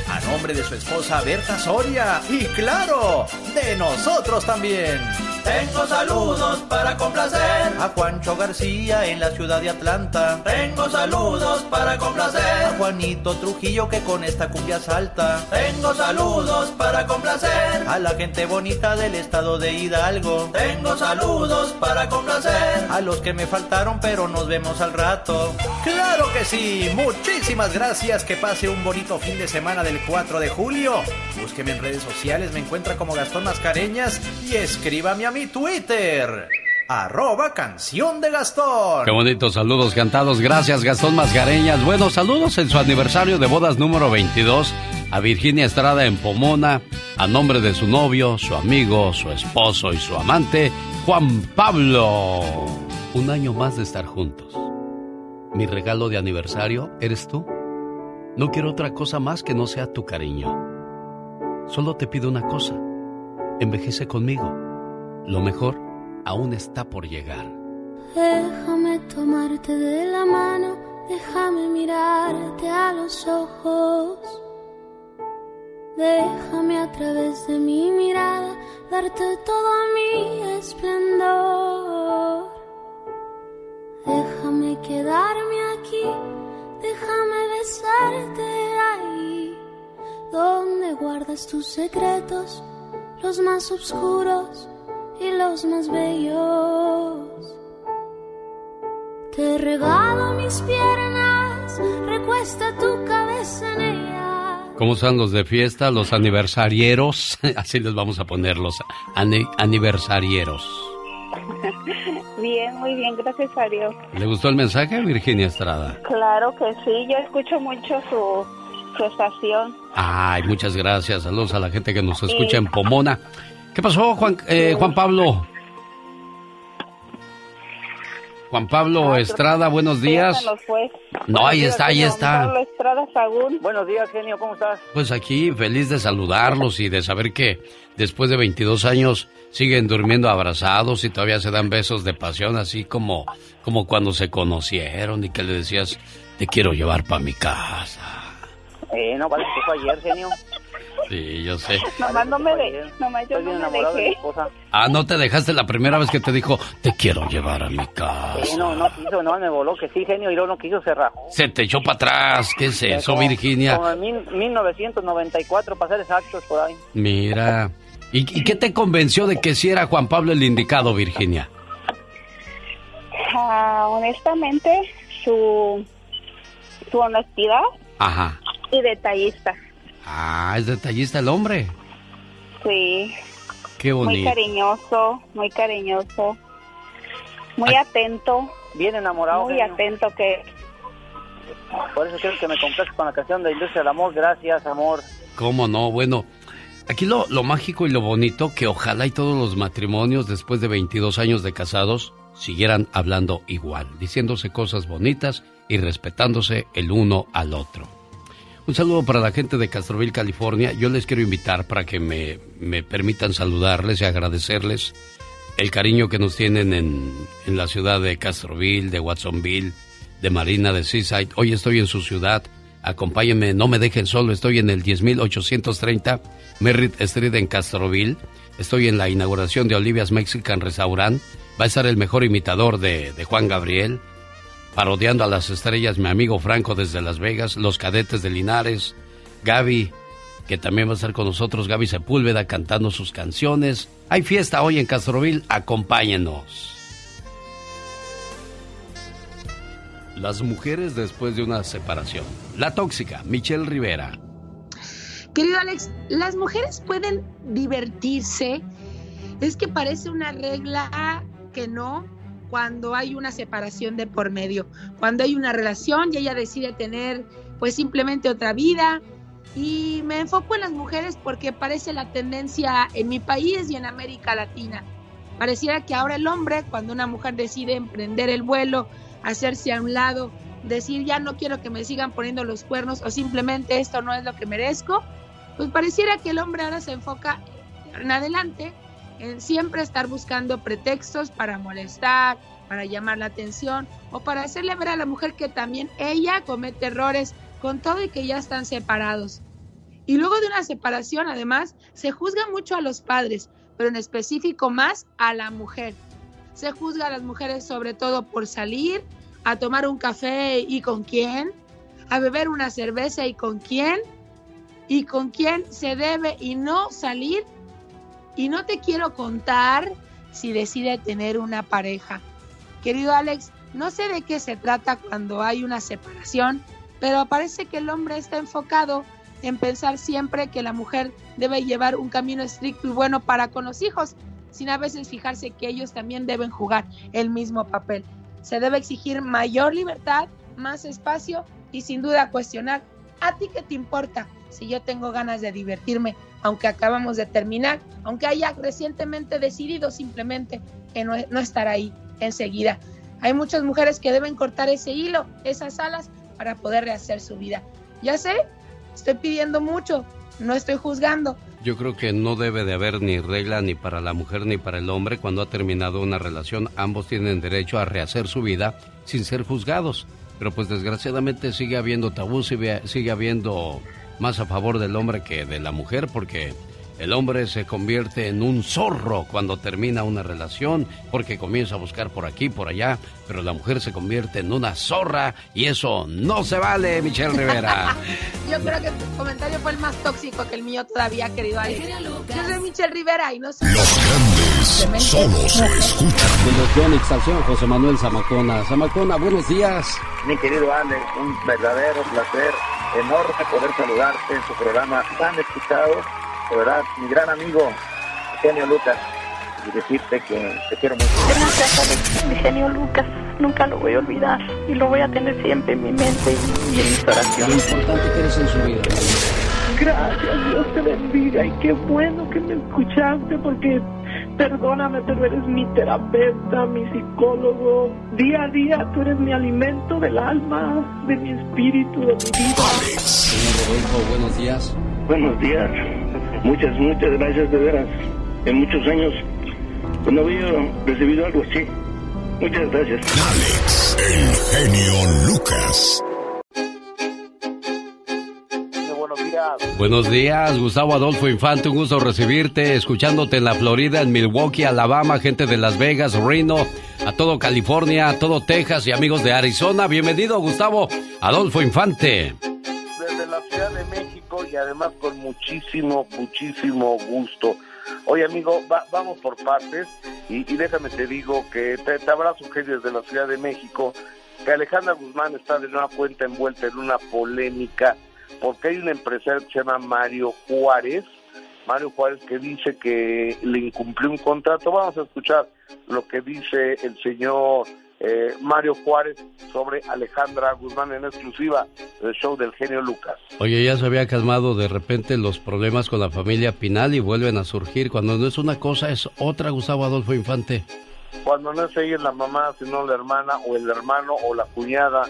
A nombre de su esposa Berta Soria y claro, de nosotros también. Tengo saludos para complacer a Juancho García en la ciudad de Atlanta. Tengo saludos para complacer a Juanito Trujillo que con esta cumbia salta. Tengo saludos para complacer a la gente bonita del estado de Hidalgo. Tengo saludos para complacer a los que me faltaron pero nos vemos al rato. Claro que sí, muchísimas gracias. Que pase un bonito fin de semana del 4 de julio. Búsqueme en redes sociales, me encuentra como Gastón Mascareñas y escríbame a mi Twitter. Arroba canción de Gastón. Qué bonitos saludos cantados. Gracias, Gastón Mascareñas. Buenos saludos en su aniversario de bodas número 22 a Virginia Estrada en Pomona, a nombre de su novio, su amigo, su esposo y su amante, Juan Pablo. Un año más de estar juntos. Mi regalo de aniversario eres tú. No quiero otra cosa más que no sea tu cariño. Solo te pido una cosa. Envejece conmigo lo mejor aún está por llegar. Déjame tomarte de la mano, déjame mirarte a los ojos. Déjame a través de mi mirada darte todo mi esplendor. Déjame quedarme aquí, déjame besarte ahí, donde guardas tus secretos, los más oscuros y los más bellos. Te regalo mis piernas, recuesta tu cabeza en ellas. ¿Cómo están los de fiesta, los aniversarieros? Así les vamos a poner los aniversarieros. Bien, muy bien, gracias a Dios. ¿Le gustó el mensaje, Virginia Estrada? Claro que sí, yo escucho mucho su, su estación. Ay, muchas gracias. Saludos a la gente que nos escucha en Pomona. ¿Qué pasó, Juan, eh, Juan Pablo? Juan Pablo Estrada, buenos días. No, ahí está, ahí está. Pablo Estrada Sagún. Buenos días, genio, ¿cómo estás? Pues aquí, feliz de saludarlos y de saber que después de 22 años siguen durmiendo abrazados y todavía se dan besos de pasión, así como, como cuando se conocieron y que le decías, te quiero llevar para mi casa. Eh, no, vale, que fue ayer, genio. Sí, yo sé. Nomás no me, de, nomás yo no me dejé. ah, ¿no te dejaste la primera vez que te dijo, te quiero llevar a mi casa? Sí, no, no quiso, no, me voló que sí, genio, y luego no quiso cerrar. Se te echó para atrás, ¿qué es eso, Virginia? Como en 1994, para ser exactos, por ahí. Mira, ¿Y, qué te convenció de que si era Juan Pablo el indicado, Virginia? Ah, honestamente, su, su honestidad Ajá. y detallista. Ah, es detallista el hombre. Sí. Qué bonito. Muy cariñoso, muy cariñoso. Muy atento. Bien enamorado. Muy atento que... Por eso quiero que me complaces con la canción de Industria del Amor. Gracias, amor. ¿Cómo no? Bueno, aquí lo, lo mágico y lo bonito, que ojalá y todos los matrimonios después de 22 años de casados siguieran hablando igual, diciéndose cosas bonitas y respetándose el uno al otro. Un saludo para la gente de Castroville, California. Yo les quiero invitar para que me, me permitan saludarles y agradecerles el cariño que nos tienen en, en, la ciudad de Castroville, de Watsonville, de Marina, de Seaside. Hoy estoy en su ciudad. Acompáñenme, no me dejen solo. Estoy en el 10830 Merritt Street en Castroville. Estoy en la inauguración de Olivia's Mexican Restaurant. Va a estar el mejor imitador de, Juan Gabriel parodiando a las estrellas, mi amigo Franco desde Las Vegas, los cadetes de Linares, Gaby, que también va a estar con nosotros, Gaby Sepúlveda cantando sus canciones. Hay fiesta hoy en Castroville, acompáñenos. Las mujeres después de una separación. La tóxica, Michelle Rivera. Querido Alex, las mujeres pueden divertirse. Es que parece una regla que no, cuando hay una separación de por medio, cuando hay una relación y ella decide tener pues simplemente otra vida. Y me enfoco en las mujeres porque parece la tendencia en mi país y en América Latina. Pareciera que ahora el hombre, cuando una mujer decide emprender el vuelo, hacerse a un lado, decir ya no quiero que me sigan poniendo los cuernos o simplemente esto no es lo que merezco, pues pareciera que el hombre ahora se enfoca en adelante en siempre estar buscando pretextos para molestar, para llamar la atención o para hacerle ver a la mujer que también ella comete errores con todo y que ya están separados. Y luego de una separación, además, se juzga mucho a los padres, pero en específico más a la mujer. Se juzga a las mujeres sobre todo por salir, a tomar un café y con quién, a beber una cerveza y con quién, y con quién se debe y no salir y no te quiero contar si decide tener una pareja. Querido Alex, no sé de qué se trata cuando hay una separación, pero parece que el hombre está enfocado en pensar siempre que la mujer debe llevar un camino estricto y bueno para con los hijos, sin a veces fijarse que ellos también deben jugar el mismo papel. Se debe exigir mayor libertad, más espacio y sin duda cuestionar, ¿a ti qué te importa si yo tengo ganas de divertirme aunque acabamos de terminar, aunque haya recientemente decidido simplemente que no, no estar ahí enseguida. Hay muchas mujeres que deben cortar ese hilo, esas alas, para poder rehacer su vida. Ya sé, estoy pidiendo mucho, no estoy juzgando. Yo creo que no debe de haber ni regla ni para la mujer ni para el hombre cuando ha terminado una relación. Ambos tienen derecho a rehacer su vida sin ser juzgados. Pero pues desgraciadamente sigue habiendo tabú, sigue habiendo más a favor del hombre que de la mujer porque el hombre se convierte en un zorro cuando termina una relación porque comienza a buscar por aquí, por allá, pero la mujer se convierte en una zorra y eso no se vale, Michelle Rivera. Yo creo que tu comentario fue el más tóxico que el mío todavía, querido Alex. Yo soy Michelle Rivera y no soy... Los grandes solo se escuchan. De los José Manuel Zamacona. Zamacona, buenos días. Mi querido Alex, un verdadero placer enorme poder saludarte en tu programa tan escuchado, de verdad, mi gran amigo, Genio Lucas, y decirte que te quiero mucho. Gracias, mi genio Lucas. Nunca lo voy a olvidar y lo voy a tener siempre en mi mente y en mis oraciones. Lo importante que eres en su vida. Gracias, Dios te bendiga y qué bueno que me escuchaste porque perdóname, pero eres mi terapeuta, mi psicólogo. Día a día tú eres mi alimento del alma, de mi espíritu, de mi vida. Señor Rodolfo, buenos días. Buenos días. Muchas, muchas gracias de veras. En muchos años no había recibido algo así. Muchas gracias. Alex, el genio Lucas. Buenos días. Buenos días, Gustavo Adolfo Infante, un gusto recibirte, escuchándote en la Florida, en Milwaukee, Alabama, gente de Las Vegas, Reno, a todo California, a todo Texas y amigos de Arizona. Bienvenido, Gustavo Adolfo Infante. Además con muchísimo, muchísimo gusto. Oye, amigo, va- vamos por partes y, déjame te digo que te, te abrazo, Eugenio, desde la Ciudad de México, que Alejandra Guzmán está de nueva cuenta envuelta en una polémica porque hay un empresario que se llama Mario Juárez, Mario Juárez que dice que le incumplió un contrato. Vamos a escuchar lo que dice el señor eh, Mario Juárez sobre Alejandra Guzmán en exclusiva del show del genio Lucas. Oye, ya se había calmado de repente los problemas con la familia Pinal y vuelven a surgir. Cuando no es una cosa, es otra, Gustavo Adolfo Infante. cuando no es ella la mamá, sino la hermana o el hermano o la cuñada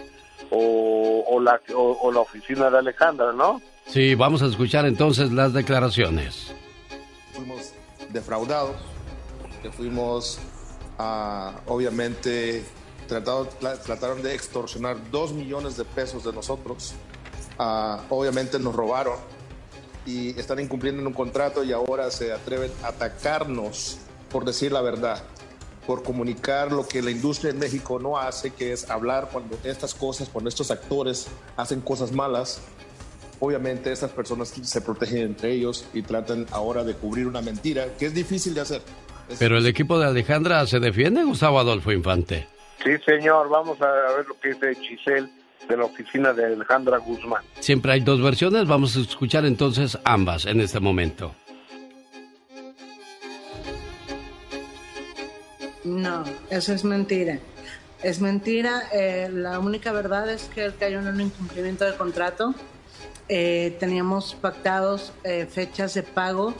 o, o la, o, o la oficina de Alejandra, ¿no? Sí, vamos a escuchar entonces las declaraciones. fuimos defraudados, que fuimos, ah, obviamente, tratado- tra- trataron de extorsionar dos millones de pesos de nosotros. Ah, obviamente nos robaron y están incumpliendo en un contrato y ahora se atreven a atacarnos por decir la verdad, por comunicar lo que la industria en México no hace, que es hablar cuando estas cosas, cuando estos actores hacen cosas malas, obviamente estas personas se protegen entre ellos y tratan ahora de cubrir una mentira que es difícil de hacer. Pero el equipo de Alejandra se defiende, Gustavo Adolfo Infante. Sí, señor, vamos a ver lo que dice Giselle de la oficina de Alejandra Guzmán. Siempre hay dos versiones, vamos a escuchar entonces ambas en este momento. No, eso es mentira. Es mentira. eh, la única verdad es que que hay un incumplimiento de contrato. Eh, teníamos pactados eh, fechas de pago.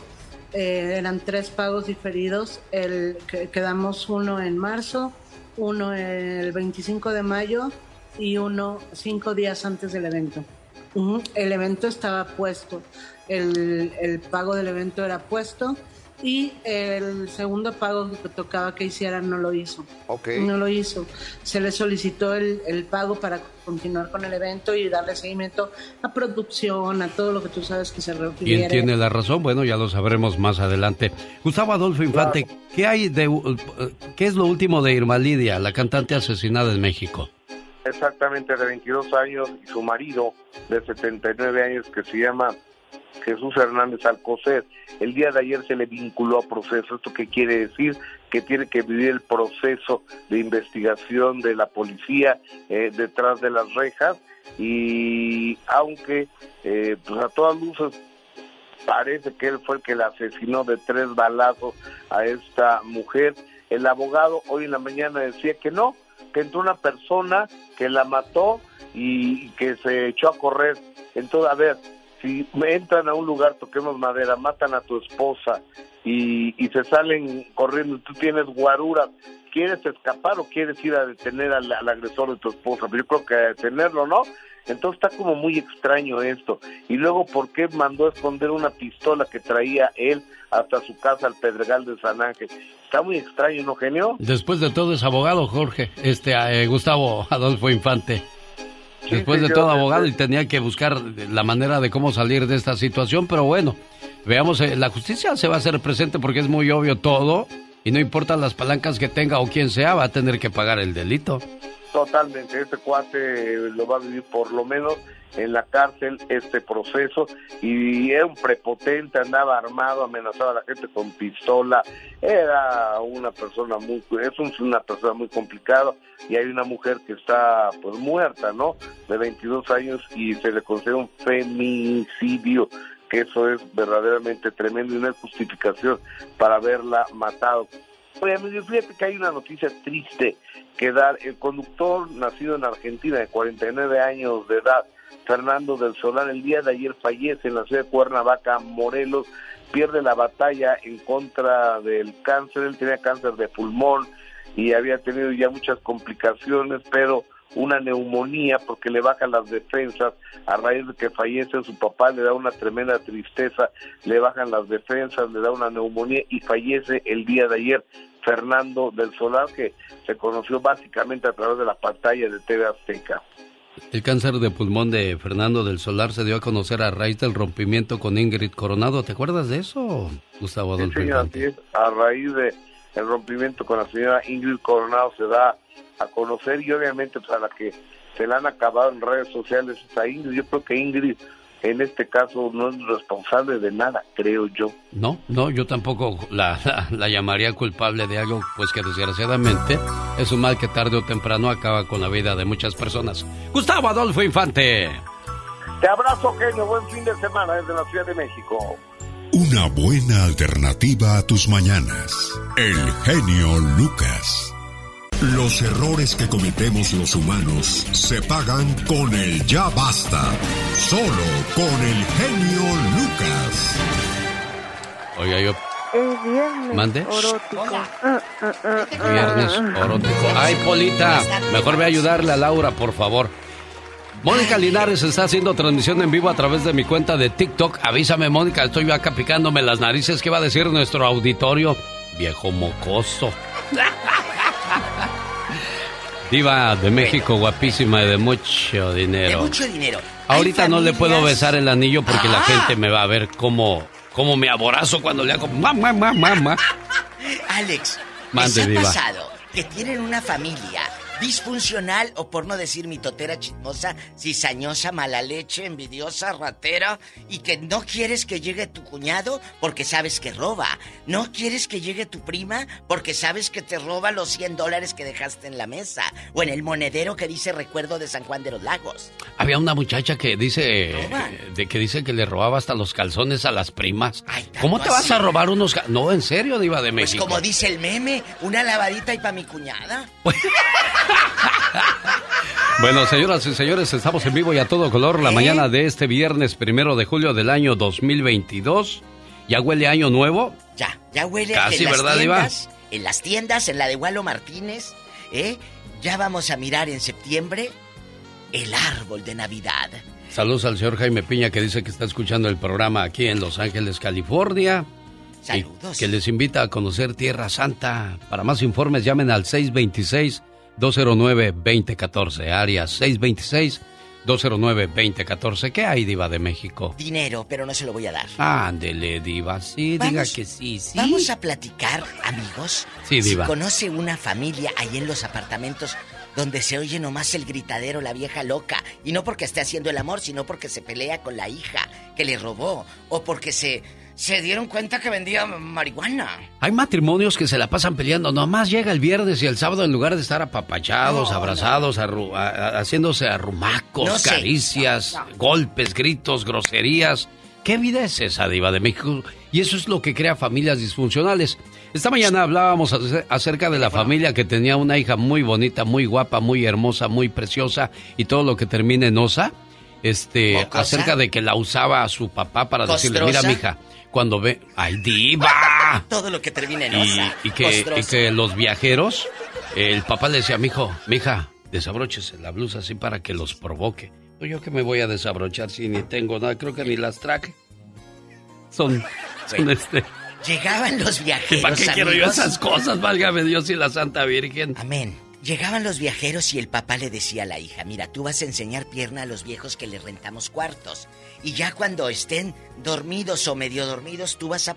eh, eran tres pagos diferidos. El, que- quedamos uno en marzo, uno el 25 de mayo y uno cinco días antes del evento. El evento estaba puesto, el, el pago del evento era puesto y el segundo pago que tocaba que hicieran no lo hizo. Ok. No lo hizo. Se le solicitó el, el pago para continuar con el evento y darle seguimiento a producción, a todo lo que tú sabes que se refiere. ¿Quién tiene la razón? Bueno, ya lo sabremos más adelante. Gustavo Adolfo Infante, ¿qué hay de uh, qué es lo último de Irma Lidia, la cantante asesinada en México? Exactamente de 22 años y su marido de 79 años que se llama Jesús Hernández Alcocer. El día de ayer se le vinculó a proceso. ¿Esto qué quiere decir? Que tiene que vivir el proceso de investigación de la policía eh, detrás de las rejas y aunque eh, pues a todas luces parece que él fue el que la asesinó de tres balazos a esta mujer. El abogado hoy en la mañana decía que no, que entró una persona que la mató y que se echó a correr. Entonces, a ver, si entran a un lugar, toquemos madera, matan a tu esposa y, y se salen corriendo, tú tienes guaruras, ¿quieres escapar o quieres ir a detener al, agresor de tu esposa? Pero yo creo que a detenerlo, ¿no? Entonces está como muy extraño esto. Y luego, ¿por qué mandó a esconder una pistola que traía él hasta su casa al Pedregal de San Ángel? Está muy extraño, ¿no, genio? Después de todo es abogado, Jorge, este eh, Gustavo Adolfo Infante. Después de todo abogado y tenía que buscar la manera de cómo salir de esta situación, pero bueno, veamos, eh, la justicia se va a hacer presente porque es muy obvio todo y no importa las palancas que tenga o quien sea, va a tener que pagar el delito. Totalmente, este cuate lo va a vivir por lo menos en la cárcel este proceso y era un prepotente, andaba armado, amenazaba a la gente con pistola, era una persona muy, es una persona muy complicada y hay una mujer que está pues muerta, ¿no? De 22 años y se le considera un feminicidio que eso es verdaderamente tremendo y hay justificación para haberla matado. Oye, fíjate que hay una noticia triste que dar. El conductor nacido en Argentina de 49 años de edad, Fernando del Solar, el día de ayer fallece en la ciudad de Cuernavaca, Morelos, pierde la batalla en contra del cáncer. Él tenía cáncer de pulmón y había tenido ya muchas complicaciones, pero una neumonía porque le bajan las defensas a raíz de que fallece su papá, le da una tremenda tristeza, le bajan las defensas, le da una neumonía y fallece el día de ayer Fernando del Solar, que se conoció básicamente a través de la pantalla de TV Azteca. El cáncer de pulmón de Fernando del Solar se dio a conocer a raíz del rompimiento con Ingrid Coronado. ¿Te acuerdas de eso, Gustavo Adolfo? a raíz de el rompimiento con la señora Ingrid Coronado se da a conocer y obviamente para pues, que se la han acabado en redes sociales es a Ingrid. Yo creo que Ingrid en este caso no es responsable de nada, creo yo. No, no, yo tampoco la, la, llamaría culpable de algo, pues que desgraciadamente es un mal que tarde o temprano acaba con la vida de muchas personas. Gustavo Adolfo Infante. Te abrazo, genio. Buen fin de semana desde la Ciudad de México. Una buena alternativa a tus mañanas. El genio Lucas. Los errores que cometemos los humanos se pagan con el ya basta. Solo con el genio Lucas. Oiga, yo. Es viernes ¿Mande? Orótico. Ah, ah, ah, viernes orótico. Ay, Polita, mejor ve a ayudarle a Laura, por favor. Mónica Linares está haciendo transmisión en vivo a través de mi cuenta de TikTok. Avísame, Mónica, estoy yo acá picándome las narices. ¿Qué va a decir nuestro auditorio? Viejo mocoso. Diva de México, guapísima y de mucho dinero. De mucho dinero. Ahorita no le puedo besar el anillo porque la ah. gente me va a ver cómo, cómo me aborazo cuando le hago mamá, mamá, mamá. Alex, Mande, ¿les ha pasado que tienen una familia disfuncional o por no decir mitotera chismosa, cizañosa, mala leche, envidiosa, ratera y que no quieres que llegue tu cuñado porque sabes que roba. No quieres que llegue tu prima porque sabes que te roba los 100 dólares que dejaste en la mesa o en el monedero que dice recuerdo de San Juan de los Lagos. Había una muchacha que dice de que dice que le robaba hasta los calzones a las primas. ¿Cómo te vas a robar unos No, en serio, diva de pues México. Pues como dice el meme, una lavadita y para mi cuñada. Bueno, señoras y señores, estamos en vivo y a todo color la ¿Eh? mañana de este viernes primero de julio del año 2022. ¿Ya huele año nuevo? Ya, ya huele Casi, en ¿verdad, las En las tiendas, en la de Walo Martínez, ¿eh? Ya vamos a mirar en septiembre el árbol de Navidad. Saludos al señor Jaime Piña que dice que está escuchando el programa aquí en Los Ángeles, California. Saludos. que les invita a conocer Tierra Santa. Para más informes llamen al 626 209-2014, área 626-209-2014. ¿Qué hay, Diva de México? Dinero, pero no se lo voy a dar. Ándele, Diva, sí, diga que sí, sí. Vamos a platicar, amigos. Sí, Diva. Si conoce una familia ahí en los apartamentos donde se oye nomás el gritadero, la vieja loca. Y no porque esté haciendo el amor, sino porque se pelea con la hija que le robó. O porque se se dieron cuenta que vendía marihuana. Hay matrimonios que se la pasan peleando. Nomás llega el viernes y el sábado en lugar de estar apapachados, abrazados, haciéndose arrumacos, caricias, golpes, gritos, groserías. ¿Qué vida es esa, Diva de México? Y eso es lo que crea familias disfuncionales. Esta mañana hablábamos acerca de la familia que tenía una hija muy bonita, muy guapa, muy hermosa, muy preciosa y todo lo que termina en osa. Este, acerca de que la usaba a su papá para decirle, mira, mija, cuando ve. ¡Ay, diva! Todo lo que termina en osa. Y, que, y que los viajeros, el papá le decía, mijo, mija, desabróchese la blusa así para que los provoque. Yo que me voy a desabrochar si ni tengo nada, creo que ni las traje. Son, son este. Llegaban los viajeros. ¿Para qué quiero yo esas cosas? Válgame Dios y la Santa Virgen. Amén. Llegaban los viajeros y el papá le decía a la hija, mira, tú vas a enseñar pierna a los viejos que les rentamos cuartos. Y ya cuando estén dormidos o medio dormidos, tú vas a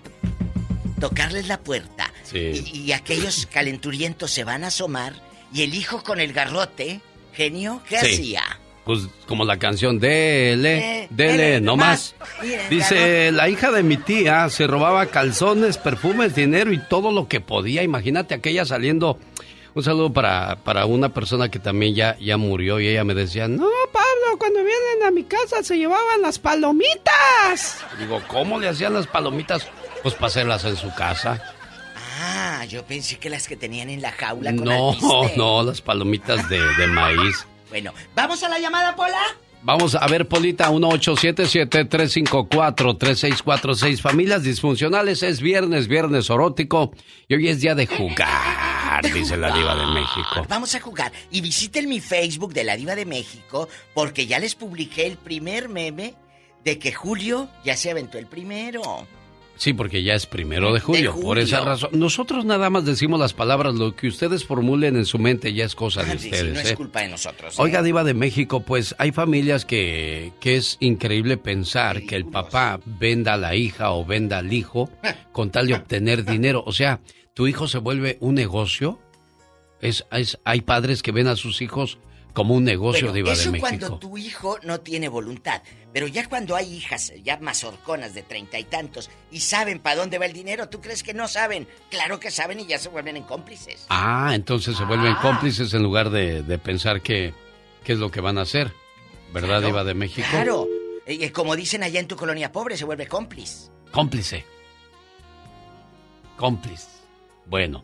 tocarles la puerta. Y, aquellos calenturientos se van a asomar Y el hijo con el garrote, genio, ¿qué hacía? Pues como la canción Dele, eh, Dele, no más. Dice, la hija de mi tía se robaba calzones, perfumes, dinero y todo lo que podía. Imagínate aquella saliendo. Un saludo para, para una persona que también ya, ya murió y ella me decía, no, Cuando vienen a mi casa se llevaban las palomitas. Digo, ¿cómo le hacían las palomitas? Pues para hacerlas en su casa. Ah, yo pensé que las que tenían en la jaula con No, no, las palomitas de, de maíz. Bueno, ¿vamos a la llamada, Pola? Vamos a ver, Polita, 1877-354-3646. Familias disfuncionales, es viernes, viernes erótico. Y hoy es día de jugar, dice la Diva de México. Vamos a jugar. Y visiten mi Facebook de la Diva de México, porque ya les publiqué el primer meme de que Julio ya se aventó el primero. Sí, porque ya es primero de julio, Por esa razón. Nosotros nada más decimos las palabras, lo que ustedes formulen en su mente ya es cosa de ah, ustedes. no es ¿eh? culpa de nosotros. Oiga, ¿eh? Diva de México, pues hay familias que, que es increíble pensar que el papá venda a la hija o venda al hijo con tal de obtener dinero. O sea, tu hijo se vuelve un negocio. Es, es, hay padres que ven a sus hijos como un negocio de Iba de México. cuando tu hijo no tiene voluntad. Pero ya cuando hay hijas ya mazorconas de treinta y tantos y saben para dónde va el dinero, ¿tú crees que no saben? Claro que saben y ya se vuelven en cómplices. Ah, entonces se vuelven ah. cómplices en lugar de, pensar qué es lo que van a hacer. ¿Verdad, Iba de México? Claro. Y como dicen allá en tu colonia pobre, se vuelve cómplice. Cómplice. Cómplice. Bueno.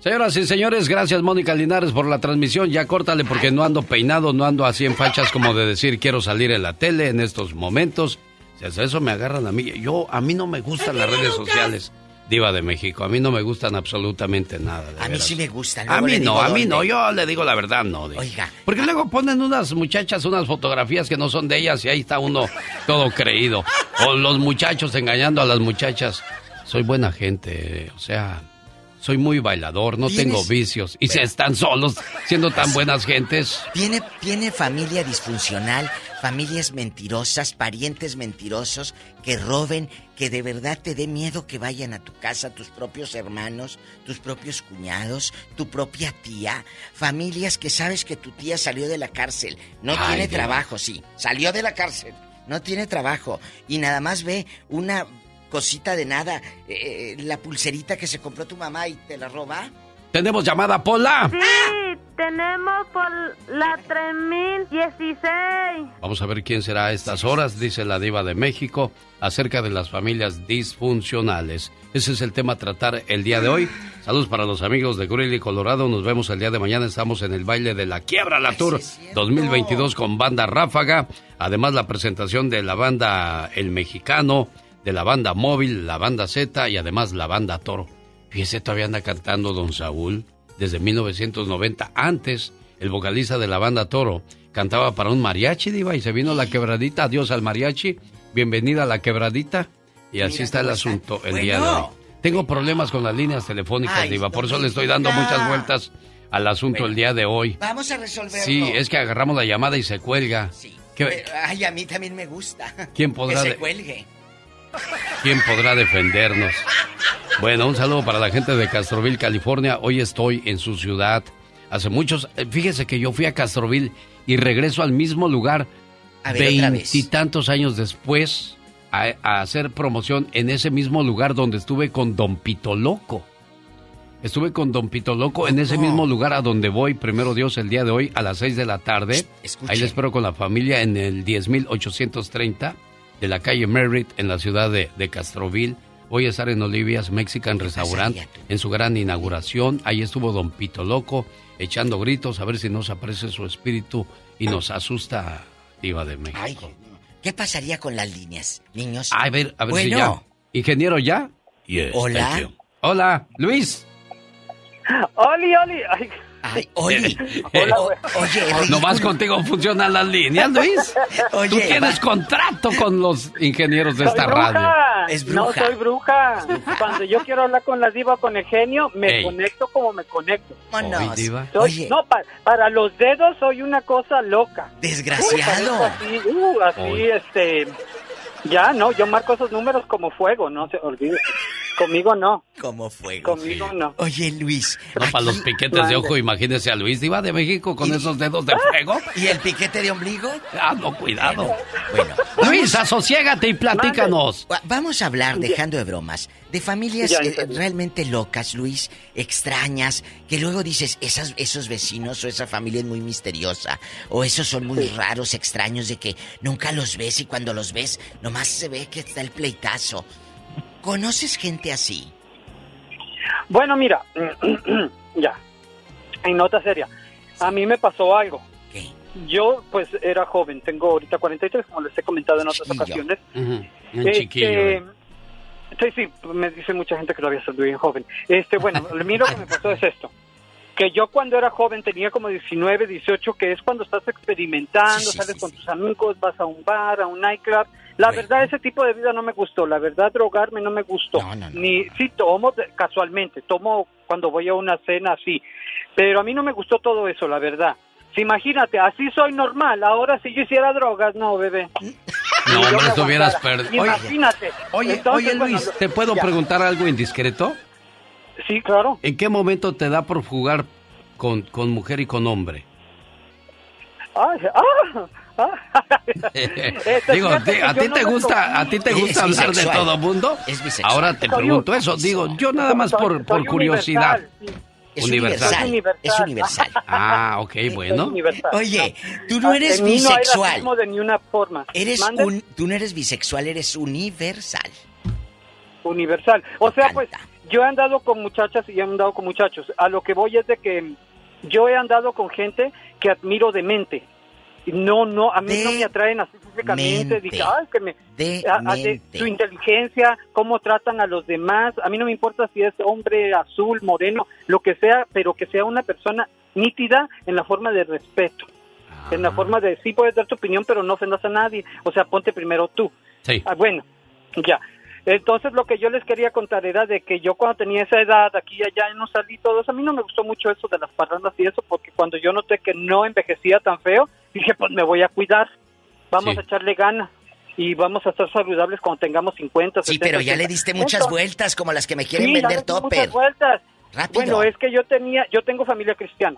Señoras y señores, gracias Mónica Linares por la transmisión. Ya córtale porque no ando peinado, no ando así en fachas como de decir quiero salir en la tele en estos momentos. Si hace eso me agarran a mí. Yo, a mí no me gustan las redes sociales. Diva de México, a mí no me gustan absolutamente nada. a mí sí me gustan. A mí no, a mí no, yo le digo la verdad, no. Oiga. Porque luego ponen unas muchachas unas fotografías que no son de ellas y ahí está uno todo creído. O los muchachos engañando a las muchachas. Soy buena gente, o sea, soy muy bailador, no tengo vicios. Y si están solos, siendo tan buenas gentes. Tiene, tiene familia disfuncional, familias mentirosas, parientes mentirosos que roben, que de verdad te dé miedo que vayan a tu casa tus propios hermanos, tus propios cuñados, tu propia tía. Familias que sabes que tu tía salió de la cárcel, no tiene trabajo, sí, salió de la cárcel, no tiene trabajo. Y nada más ve una cosita de nada, eh, la pulserita que se compró tu mamá y te la roba. ¿Tenemos llamada, Pola? Sí, tenemos por la 3016. Vamos a ver quién será a estas horas, dice la diva de México, acerca de las familias disfuncionales. Ese es el tema a tratar el día de hoy. Saludos para los amigos de Greeley, Colorado. Nos vemos el día de mañana. Estamos en el baile de la Quiebra La Tour 2022 con banda Ráfaga. Además, la presentación de la banda El Mexicano de la banda móvil, la banda Z y además la banda Toro. Fíjese, todavía anda cantando Don Saúl desde 1990. Antes, el vocalista de la banda Toro cantaba para un mariachi, Diva, y se vino la quebradita. Adiós al mariachi. Bienvenida a la quebradita. Y así está el asunto el día de hoy. Tengo problemas con las líneas telefónicas, Diva, por eso le estoy dando muchas vueltas al asunto el día de hoy. Vamos a resolverlo. Sí, es que agarramos la llamada y se cuelga. Sí. ay, a mí también me gusta. ¿Quién podrá? Que se cuelgue. ¿Quién podrá defendernos? Bueno, un saludo para la gente de Castroville, California. Hoy estoy en su ciudad. Hace muchos, eh, fíjese que yo fui a Castroville y regreso al mismo lugar veintitantos años después a, hacer promoción en ese mismo lugar donde estuve con Don Pito Loco. Estuve con Don Pito Loco en ese mismo lugar a donde voy, primero Dios, el día de hoy a las 6 de la tarde. Ahí le espero con la familia en el 10.830 de la calle Merritt en la ciudad de, de Castroville. Voy a estar en Olivia's Mexican Restaurant en su gran inauguración. Ahí estuvo Don Pito Loco echando gritos a ver si nos aparece su espíritu y nos asusta Diva de México. ¿Qué pasaría con las líneas, niños? A ver, a ver si ya. Ingeniero, ¿ya? Hola. Hola, Luis. Oli, Oli. Ay, oye, oye, oye, Nomás contigo funcionan las líneas, Luis. Oye, Tú tienes contrato con los ingenieros de esta radio. Es bruja. No soy bruja. Cuando yo quiero hablar con la diva con el genio, me conecto como me conecto. Oye. No, para, los dedos soy una cosa loca. Desgraciado. así, uh, este. Ya, no, yo marco esos números como fuego, no se olvide. Conmigo no. ¿Cómo fue? Conmigo no. Oye, Luis. Pero para los piquetes de ojo, imagínese a Luis Diva de México con esos dedos de fuego. ¿Y el piquete de ombligo? Ah, no, cuidado. Bueno. Luis, asociégate y platícanos. Vamos a hablar, dejando de bromas, de familias eh, realmente locas, Luis, extrañas, que luego dices, esas, esos vecinos o esa familia es muy misteriosa, o esos son muy raros, extraños, de que nunca los ves y cuando los ves, nomás se ve que está el pleitazo. ¿Conoces gente así? Bueno, mira, ya, en nota seria, a mí me pasó algo. ¿Qué? Yo, pues, era joven, tengo ahorita 43, como les he comentado en otras ocasiones. Un chiquillo. eh. Sí, sí, me dice mucha gente que todavía soy bien joven. Este, bueno, a mí lo que me pasó es esto. Que yo cuando era joven tenía como 19, 18, que es cuando estás experimentando, sales con tus amigos, vas a un bar, a un nightclub. La verdad, ese tipo de vida no me gustó. La verdad, drogarme no me gustó. Ni, sí, tomo casualmente, tomo cuando voy a una cena así. Pero a mí no me gustó todo eso, la verdad. Sí, imagínate, así soy normal. Ahora, si yo hiciera drogas, no, bebé. No, hombre, me estuvieras perdido. Imagínate. Oye, Entonces, oye, Luis, ¿te puedo ya. preguntar algo indiscreto? Sí, claro. ¿En qué momento te da por jugar con, con mujer y con hombre? Ay, ah, ah. Este, Digo, ¿a ti no te gusta, a ti te gusta hablar de todo mundo? Es. Ahora te Soy pregunto un- eso. Digo, yo nada más Soy- por, soy por curiosidad. universal, Es Universal. universal. Es universal. Ah, ok, bueno. universal. Oye, tú no eres En no hay bisexual. racismo de ni una forma. Eres un, tú no eres bisexual, eres universal. universal. O sea, pues yo he andado con muchachas y he andado con muchachos. A lo que voy es de que yo he andado con gente que admiro de mente. No, no, a mí no me atraen así físicamente. mente. Dije, ay, que me... De a- a- de mente. su inteligencia, cómo tratan a los demás. A mí no me importa si es hombre, azul, moreno, lo que sea, pero que sea una persona nítida en la forma de respeto. En la forma de, sí puedes dar tu opinión, pero no ofendas a nadie. O sea, ponte primero tú. Sí. Ah, bueno, ya. Entonces lo que yo les quería contar era de que yo cuando tenía esa edad, aquí y allá, no salí todo eso. A mí no me gustó mucho eso de las parrandas y eso, porque cuando yo noté que no envejecía tan feo, dije, pues me voy a cuidar. Vamos Sí. a echarle ganas y vamos a estar saludables cuando tengamos 50, Sí, 60, pero ya 80. le diste muchas vueltas como las que me quieren sí, vender di muchas topper. vueltas. Rápido. Bueno, es que yo tenía, yo tengo familia cristiana.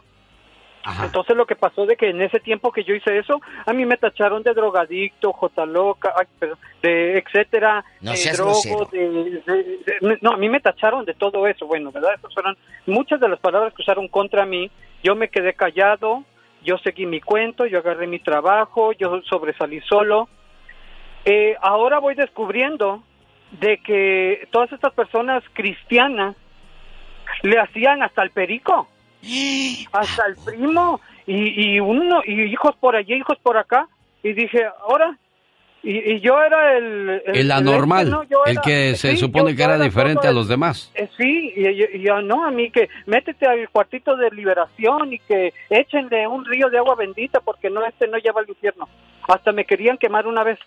Entonces lo que pasó de que en ese tiempo que yo hice eso, a mí me tacharon de drogadicto, jota loca, ay, perdón, de etcétera, No de drogo, grosero. de, de- de- no, a mí me tacharon de todo eso, bueno, ¿verdad? Esas fueron muchas de las palabras que usaron contra mí. Yo me quedé callado, yo seguí mi cuento, yo agarré mi trabajo, yo sobresalí solo. Eh, ahora voy descubriendo de que todas estas personas cristianas le hacían hasta el perico, hasta el primo y, y uno y hijos por allí, hijos por acá y dije ahora y, y yo era el El anormal, este, ¿no? Yo el que se sí, supone yo- que yo era diferente a los demás. eh, sí, y, y- y yo, no, a mí que métete al cuartito de liberación y que échenle un río de agua bendita porque no, este no lleva al infierno. Hasta me querían quemar una vez.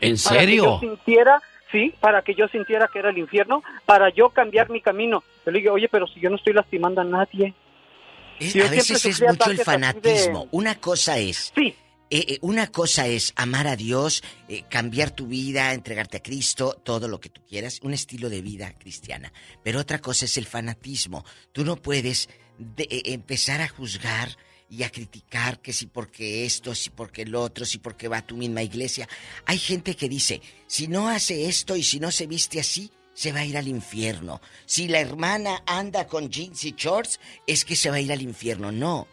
¿En Para que serio? yo sintiera, sí, para que yo sintiera que era el infierno, para yo cambiar mi camino. Yo le digo, oye, pero si yo no estoy lastimando a nadie. Es- Yo a veces es mucho el así de- fanatismo. Una cosa es. Eh, eh, una cosa es amar a Dios, eh, cambiar tu vida, entregarte a Cristo, todo lo que tú quieras, un estilo de vida cristiana. Pero otra cosa es el fanatismo. Tú no puedes de- eh, empezar a juzgar y a criticar que si porque esto, si porque el otro, si porque va a tu misma iglesia. Hay gente que dice, si no hace esto y si no se viste así, se va a ir al infierno. Si la hermana anda con jeans y shorts, es que se va a ir al infierno. No.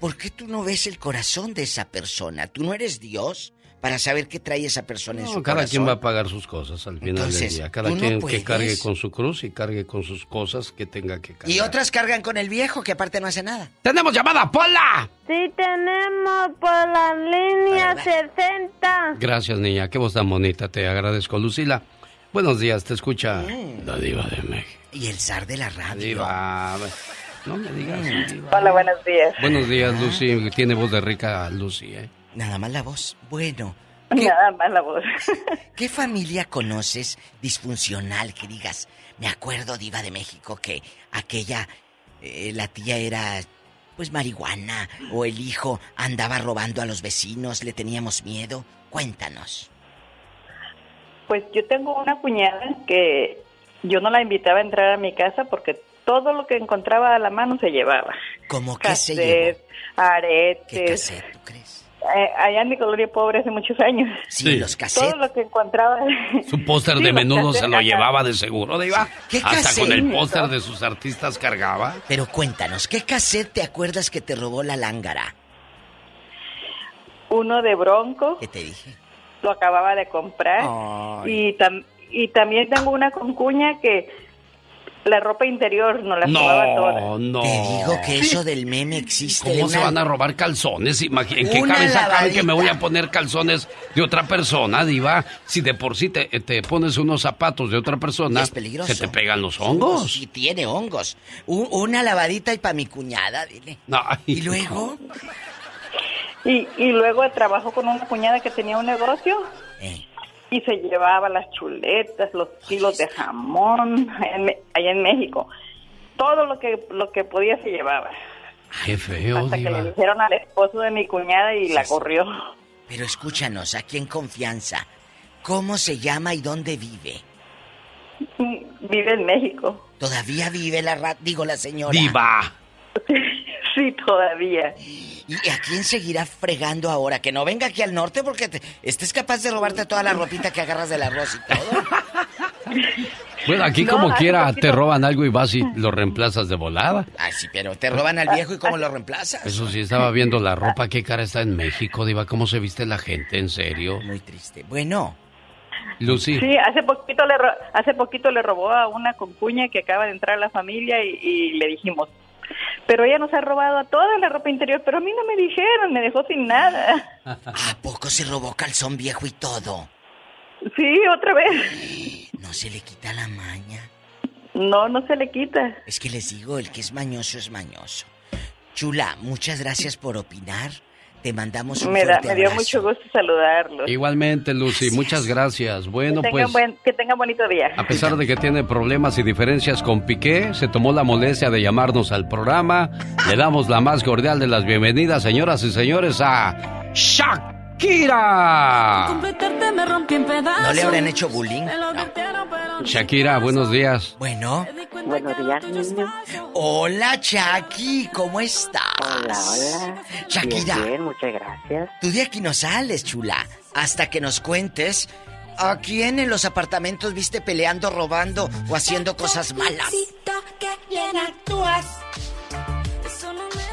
¿Por qué tú no ves el corazón de esa persona? ¿Tú no eres Dios para saber qué trae esa persona en No, su cada corazón? quien va a pagar sus cosas al final Entonces, del día. Cada ¿tú no quien que cargue con su cruz y cargue con sus cosas que tenga que cargar. Y otras cargan con el viejo que aparte no hace nada. ¡Tenemos llamada, Pola! Sí, tenemos por la línea 60. Gracias, niña. Qué voz tan bonita. Te agradezco, Lucila. Buenos días, te escucha Mm. la diva de México. Y el zar de la radio. Diva. No me digas. Mm. Hola, buenos días. Buenos días, Lucy. Tiene voz de rica Lucy, ¿eh? Nada más la voz. Bueno. Nada más la voz. ¿Qué familia conoces disfuncional que digas? Me acuerdo, Diva de México, que aquella, eh, la tía era, pues, marihuana, o el hijo andaba robando a los vecinos, le teníamos miedo. Cuéntanos. Pues yo tengo una cuñada que yo no la invitaba a entrar a mi casa porque todo lo que encontraba a la mano se llevaba. ¿Cómo que se llevó? aretes. ¿Qué cassette, tú crees? Eh, allá en mi colonia pobre hace muchos años. Sí, los cassettes. Todo lo que encontraba. Su póster Sí, de menudo se lo llevaba de seguro, Diva. ¿Qué Hasta cassette? con el póster de sus artistas cargaba. Pero cuéntanos, ¿qué cassette te acuerdas que te robó la lángara? Uno de Bronco. ¿Qué te dije? Lo acababa de comprar. Y, tam- y también tengo una concuña que la ropa interior nos la robaba toda. No, no. Te digo que eso del meme existe. ¿Cómo se una- van a robar calzones? ¿En qué Una cabeza cabe que me voy a lavadita. poner calzones de otra persona, Diva? Si de por sí te, te pones unos zapatos de otra persona, Es peligroso. se te pegan los hongos. Sí, tiene hongos. U- una lavadita y para mi cuñada, dile. No, ay, ¿Y luego? Y, y luego trabajó con una cuñada que tenía un negocio. Eh. Y se llevaba las chuletas, los kilos de jamón allá en, allá en México. Todo lo que lo que podía se llevaba. Qué feo, Hasta que le dijeron al esposo de mi cuñada y la corrió. Pero escúchanos, aquí en confianza. ¿Cómo se llama y dónde vive? Vive en México. ¿Todavía vive la rat, digo la señora? Diva. Sí, todavía. ¿Y a quién seguirá fregando ahora? Que no venga aquí al norte porque te- estés capaz de robarte toda la ropita que agarras del arroz y todo. Bueno, aquí No, como quiera poquito- te roban algo y vas y lo reemplazas de volada. Ay, sí, pero te roban al viejo y cómo lo reemplazas. Eso sí, estaba viendo la ropa, qué cara está en México, Diva, cómo se viste la gente, en serio. Muy triste. Bueno. Lucy. Sí, hace poquito le ro- hace poquito le robó a una concuña que acaba de entrar a la familia y, y le dijimos, pero ella nos ha robado a toda la ropa interior, pero a mí no me dijeron, me dejó sin nada. ¿A poco se robó calzón viejo y todo? Sí, otra vez. No se le quita la maña. No, no se le quita. Es que les digo, el que es mañoso es mañoso. Chula, muchas gracias por opinar. Te mandamos un Me, da, fuerte me dio abrazo. mucho gusto saludarlos. Igualmente, Lucy, muchas gracias. Bueno, que, pues, buen, que tengan bonito día. a pesar de que tiene problemas y diferencias con Piqué, se tomó la molestia de llamarnos al programa. Le damos la más cordial de las bienvenidas, señoras y señores, a Shakira. ¿No le habrán hecho bullying? Shakira, buenos días. Bueno. Buenos días, niño. Hola, Chucky, ¿cómo estás? Hola, hola. Shakira. Bien, bien, muchas gracias. Tú de aquí no sales, chula. Hasta que nos cuentes a quién en los apartamentos viste peleando, robando o haciendo cosas malas.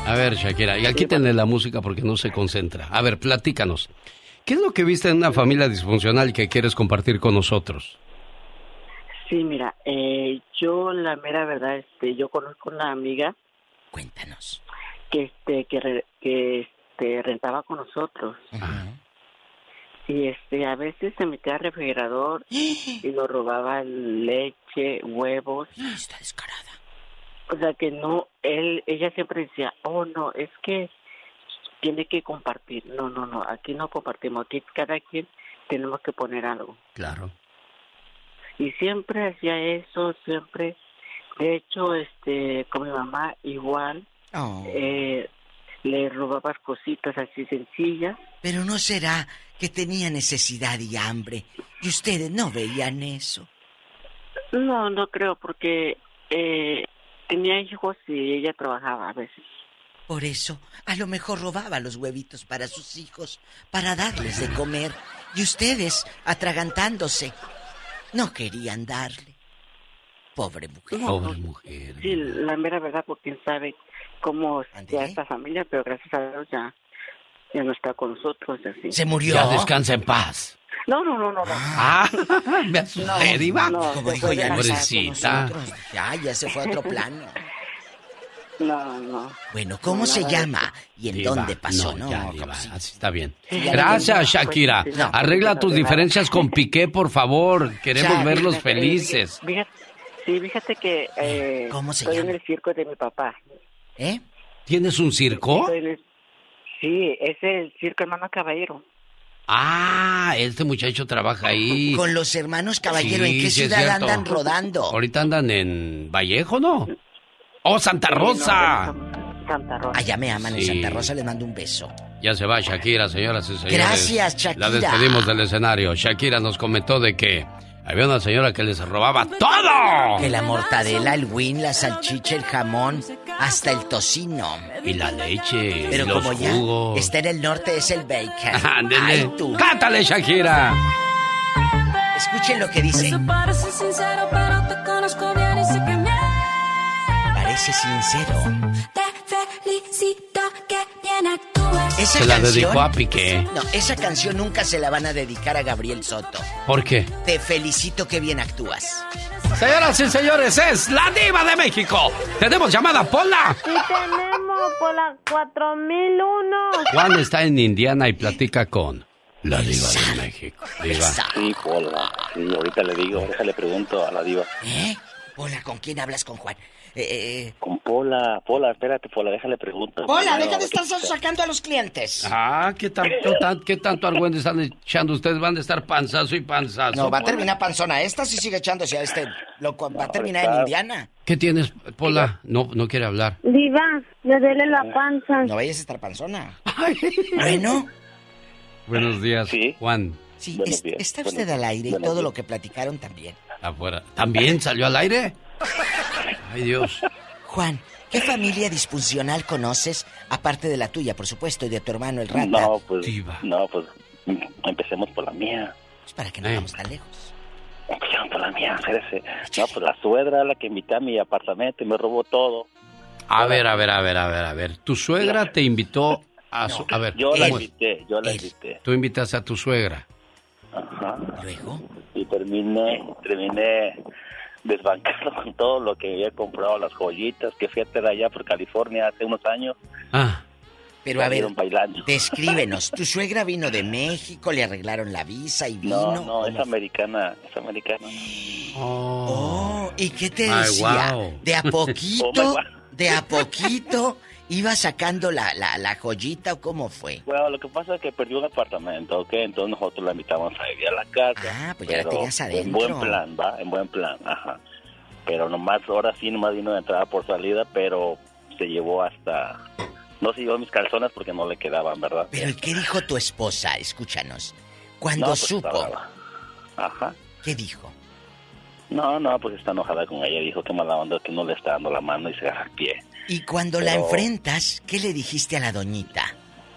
A ver, Shakira, y quítenle la música porque no se concentra. A ver, platícanos. ¿Qué es lo que viste en una familia disfuncional que quieres compartir con nosotros? Sí, mira, eh, yo la mera verdad, este, yo conozco una amiga. Cuéntanos. Que este, que, re- que este, rentaba con nosotros. Y este, a veces se metía al refrigerador y nos robaba leche, huevos. Está descarada. O sea que no, él, ella siempre decía, oh no, es que tiene que compartir. No, no, no, aquí no compartimos, aquí cada quien tenemos que poner algo. Claro. y siempre hacía eso siempre de hecho este con mi mamá igual Oh. eh, le robaba cositas así sencillas Pero no será que tenía necesidad y hambre y ustedes no veían eso. no no creo porque eh, tenía hijos y ella trabajaba a veces Por eso, a lo mejor robaba los huevitos para sus hijos, para darles de comer, y ustedes, atragantándose, no querían darle. Pobre mujer. Pobre mujer. sí la mera verdad porque quién sabe cómo ya esta familia pero gracias a Dios ya ya no está con nosotros así Se murió. Ya descansa en paz. No no no no, no. Ah, me asusté, Diva. no, Como dijo ya no está. Ya, ya se fue a otro plano. no no Bueno, ¿cómo No, se llama? ¿Y en Diva, dónde pasó? no, No, ya, Diva, así está bien. Gracias, Shakira. Pues, no. Arregla tus diferencias con Piqué, por favor. Queremos Ya, verlos fíjate, felices. fíjate- sí, fíjate que eh, ¿Cómo se estoy llama? en el circo de mi papá. ¿Eh? ¿Tienes un circo? Sí, es el circo hermano caballero. Ah, este muchacho trabaja ahí. Con los hermanos Caballero, Sí, ¿en qué sí ciudad andan rodando? Ahorita andan en Vallejo, ¿no? ¡Oh, Santa Rosa! Santa Rosa. Allá me aman en. Santa Rosa, les mando un beso. Ya se va Shakira, señoras y señores. Gracias, Shakira. La despedimos del escenario. Shakira nos comentó de que Había una señora que les robaba todo. Que la mortadela, el win, la salchicha, el jamón, hasta el tocino. Y la leche, Pero y los como jugos. ya está en el norte es el bacon. Ándele. Ay, tú. ¡Cántale, Shakira! Escuchen lo que dice. Eso parece sincero, pero te conozco bien y sé que me Parece sincero. Felicito que bien actúas. Esa Se la canción- dedicó a Piqué. No, esa canción nunca se la van a dedicar a Gabriel Soto. ¿Por qué? Te felicito que bien actúas. Señoras y señores, es la diva de México. Tenemos llamada Pola. Sí tenemos por la 4001. Juan está en Indiana y platica con la diva de México. Diva. Sí, Pola. Sí, ahorita le digo, déjale pregunto a la diva. ¿Eh? Hola, ¿con quién hablas con Juan? Eh, eh, Con Pola, Pola, espérate, Pola, déjale. Hola, Primero, deja de estar sacando a los clientes. Ah, ¿qué tanto, tan- qué tanto argüende están echando ustedes? Van a estar panzazo y panzazo. No, va a terminar panzona. Esta sí sigue echándose a este. Loco, va a terminar en Indiana. ¿Qué tienes, Pola? No, no quiere hablar. Diva, me duele la panza. No vayas a estar panzona. Bueno, Buenos días, Juan. sí, es- está usted al aire y todo lo que platicaron también. Afuera. ¿También salió al aire? Ay, Dios. Juan, ¿qué familia disfuncional conoces? Aparte de la tuya, por supuesto, y de tu hermano el rata. No, pues, no, pues, empecemos por la mía. Es para que no vamos tan lejos. Empecemos por la mía, espérese. No, pues la suegra, la que invité a mi apartamento y me robó todo. A ver, a ver, a ver, a ver, a ver. Tu suegra te invitó a su... A ver, Yo la invité, yo la invité. Tú invitaste a tu suegra. Ajá. ¿Luego? Y terminé, terminé desbancando con todo lo que había comprado, las joyitas que fui a traer allá por California hace unos años. Ah. Pero a ver, bailando. descríbenos. ¿Tu suegra vino de México? ¿Le arreglaron la visa y vino? No, no, es ¿Cómo americana, es americana. Oh, ¿y qué te Ay, decía? wow. De a Oh, poquito, God. de a poquito, iba sacando la, la, la joyita o cómo fue. Bueno, lo que pasa es que perdió un apartamento, ¿ok? Entonces nosotros la invitamos a ir a la casa. Ah, pues ya la tenías En adentro. buen plan, ¿va? En buen plan, ajá. Pero nomás, ahora sí, nomás vino de entrada por salida, pero se llevó hasta... No se llevó mis calzones porque no le quedaban, ¿verdad? Pero ¿y qué dijo tu esposa? Escúchanos. Cuando No, pues, supo, estaba- Ajá. ¿qué dijo? No, no, pues está enojada con ella. Dijo que mala onda que no le está dando la mano y se agarra el pie. Y cuando la Pero- enfrentas, ¿qué le dijiste a la doñita?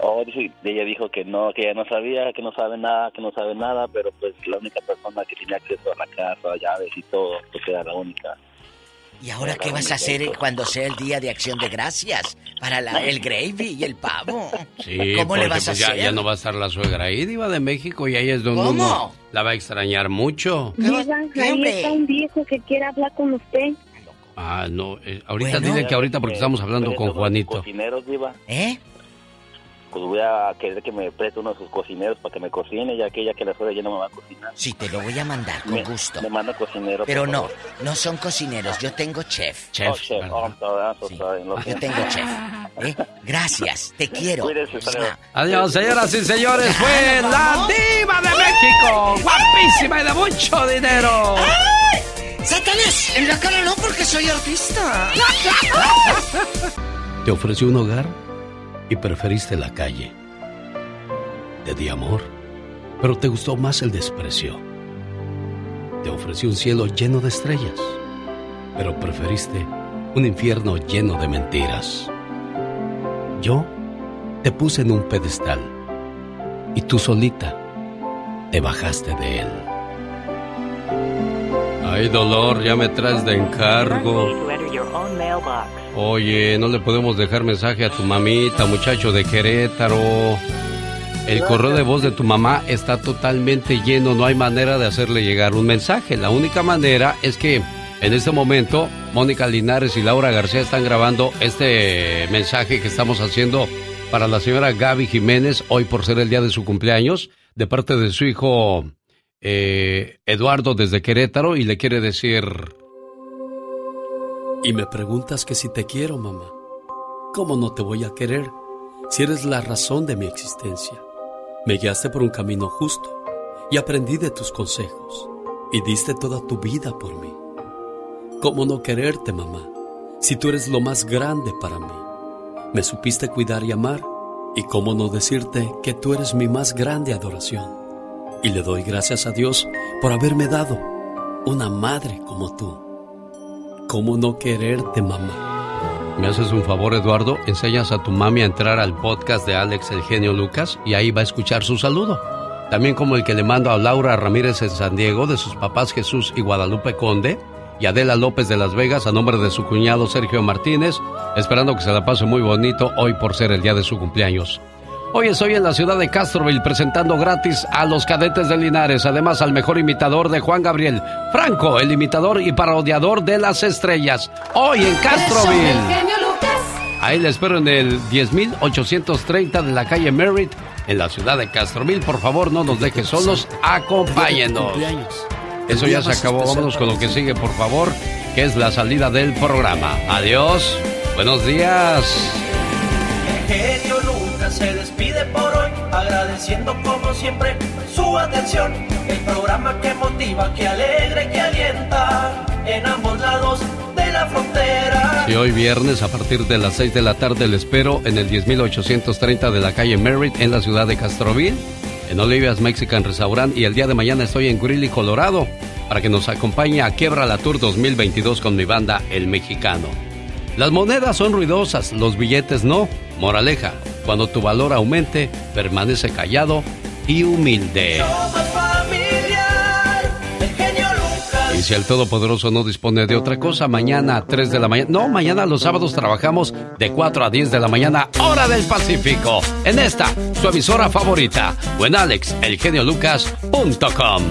Oh, ella dijo que no, que ella no sabía, que no sabe nada, que no sabe nada, pero pues la única persona que tenía acceso a la casa, llaves y todo, pues era la única. ¿Y ahora qué vas a hacer cuando sea el día de acción de gracias? Para la- el gravy y el pavo. Sí, ¿Cómo le vas a pues, ya, hacer? ya no va a estar la suegra ahí, diva de México, y ahí es donde ¿Cómo? uno la va a extrañar mucho. Diva, ahí está un viejo que quiere hablar con usted. Ah, no, eh, ahorita Bueno. dile que ahorita porque estamos hablando con Juanito. Cocineros, Diva. ¿Eh? Pues voy a querer que me preste uno de sus cocineros para que me cocine, ya que ella que la suegra ya no me va a cocinar. Sí, te lo voy a mandar con Me- gusto. Me manda cocinero. Pero no, favor. no son cocineros, yo tengo chef. Oh, chef. Oh, so sorry, lo Yo tengo chef. ¿eh? Gracias, te quiero. Luego. Adiós, señoras y señores, fue la diva de México, guapísima y de mucho dinero. ¡Satanás! En la cara no, porque soy artista. Te ofreció un hogar y preferiste la calle. Te di amor, pero te gustó más el desprecio. Te ofreció un cielo lleno de estrellas, pero preferiste un infierno lleno de mentiras. Yo te puse en un pedestal y tú solita te bajaste de él. Ay, dolor, ya me traes de encargo. Oye, no le podemos dejar mensaje a tu mamita, muchacho de Querétaro. El correo de voz de tu mamá está totalmente lleno, no hay manera de hacerle llegar un mensaje. La única manera es que en este momento Mónica Linares y Laura García están grabando este mensaje que estamos haciendo para la señora Gaby Jiménez, hoy por ser el día de su cumpleaños, de parte de su hijo eh, Eduardo desde Querétaro y le quiere decir... Y me preguntas que si te quiero, mamá. ¿Cómo no te voy a querer si eres la razón de mi existencia? Me guiaste por un camino justo y aprendí de tus consejos y diste toda tu vida por mí. ¿Cómo no quererte, mamá, si tú eres lo más grande para mí? Me supiste cuidar y amar y cómo no decirte que tú eres mi más grande adoración. Y le doy gracias a Dios por haberme dado una madre como tú. ¿Cómo no quererte, mamá? ¿Me haces un favor, Eduardo? Enseñas a tu mami a entrar al podcast de Alex el genio Lucas y ahí va a escuchar su saludo. También como el que le mando a Laura Ramírez en San Diego de sus papás Jesús y Guadalupe Conde y Adela López de Las Vegas a nombre de su cuñado Sergio Martínez, esperando que se la pase muy bonito hoy por ser el día de su cumpleaños. Hoy estoy en la ciudad de Castroville presentando gratis a los cadetes de Linares, además al mejor imitador de Juan Gabriel, Franco, el imitador y parodiador de las estrellas. Hoy en Castroville. Ahí le espero en el 10.830 de la calle Merritt, en la ciudad de Castroville. Por favor, no nos deje solos, acompáñenos. Eso ya se acabó. Vámonos con lo que sigue, por favor, que es la salida del programa. Adiós. Buenos días se despide por hoy, agradeciendo como siempre su atención. El programa que motiva, que alegra que alienta en ambos lados de la frontera. Y hoy viernes a partir de las 6 de la tarde le espero en el 10830 de la calle Merritt en la ciudad de Castroville, en Olivia's Mexican Restaurant y el día de mañana estoy en Greeley, Colorado, para que nos acompañe a Quiebra la Tour 2022 con mi banda El Mexicano. Las monedas son ruidosas, los billetes no. Moraleja, cuando tu valor aumente, permanece callado y humilde. Y si el Todopoderoso no dispone de otra cosa, mañana a 3 de la mañana. No, mañana los sábados trabajamos de 4 a 10 de la mañana, hora del Pacífico. En esta, su emisora favorita, Buen Alex, elgeniolucas.com.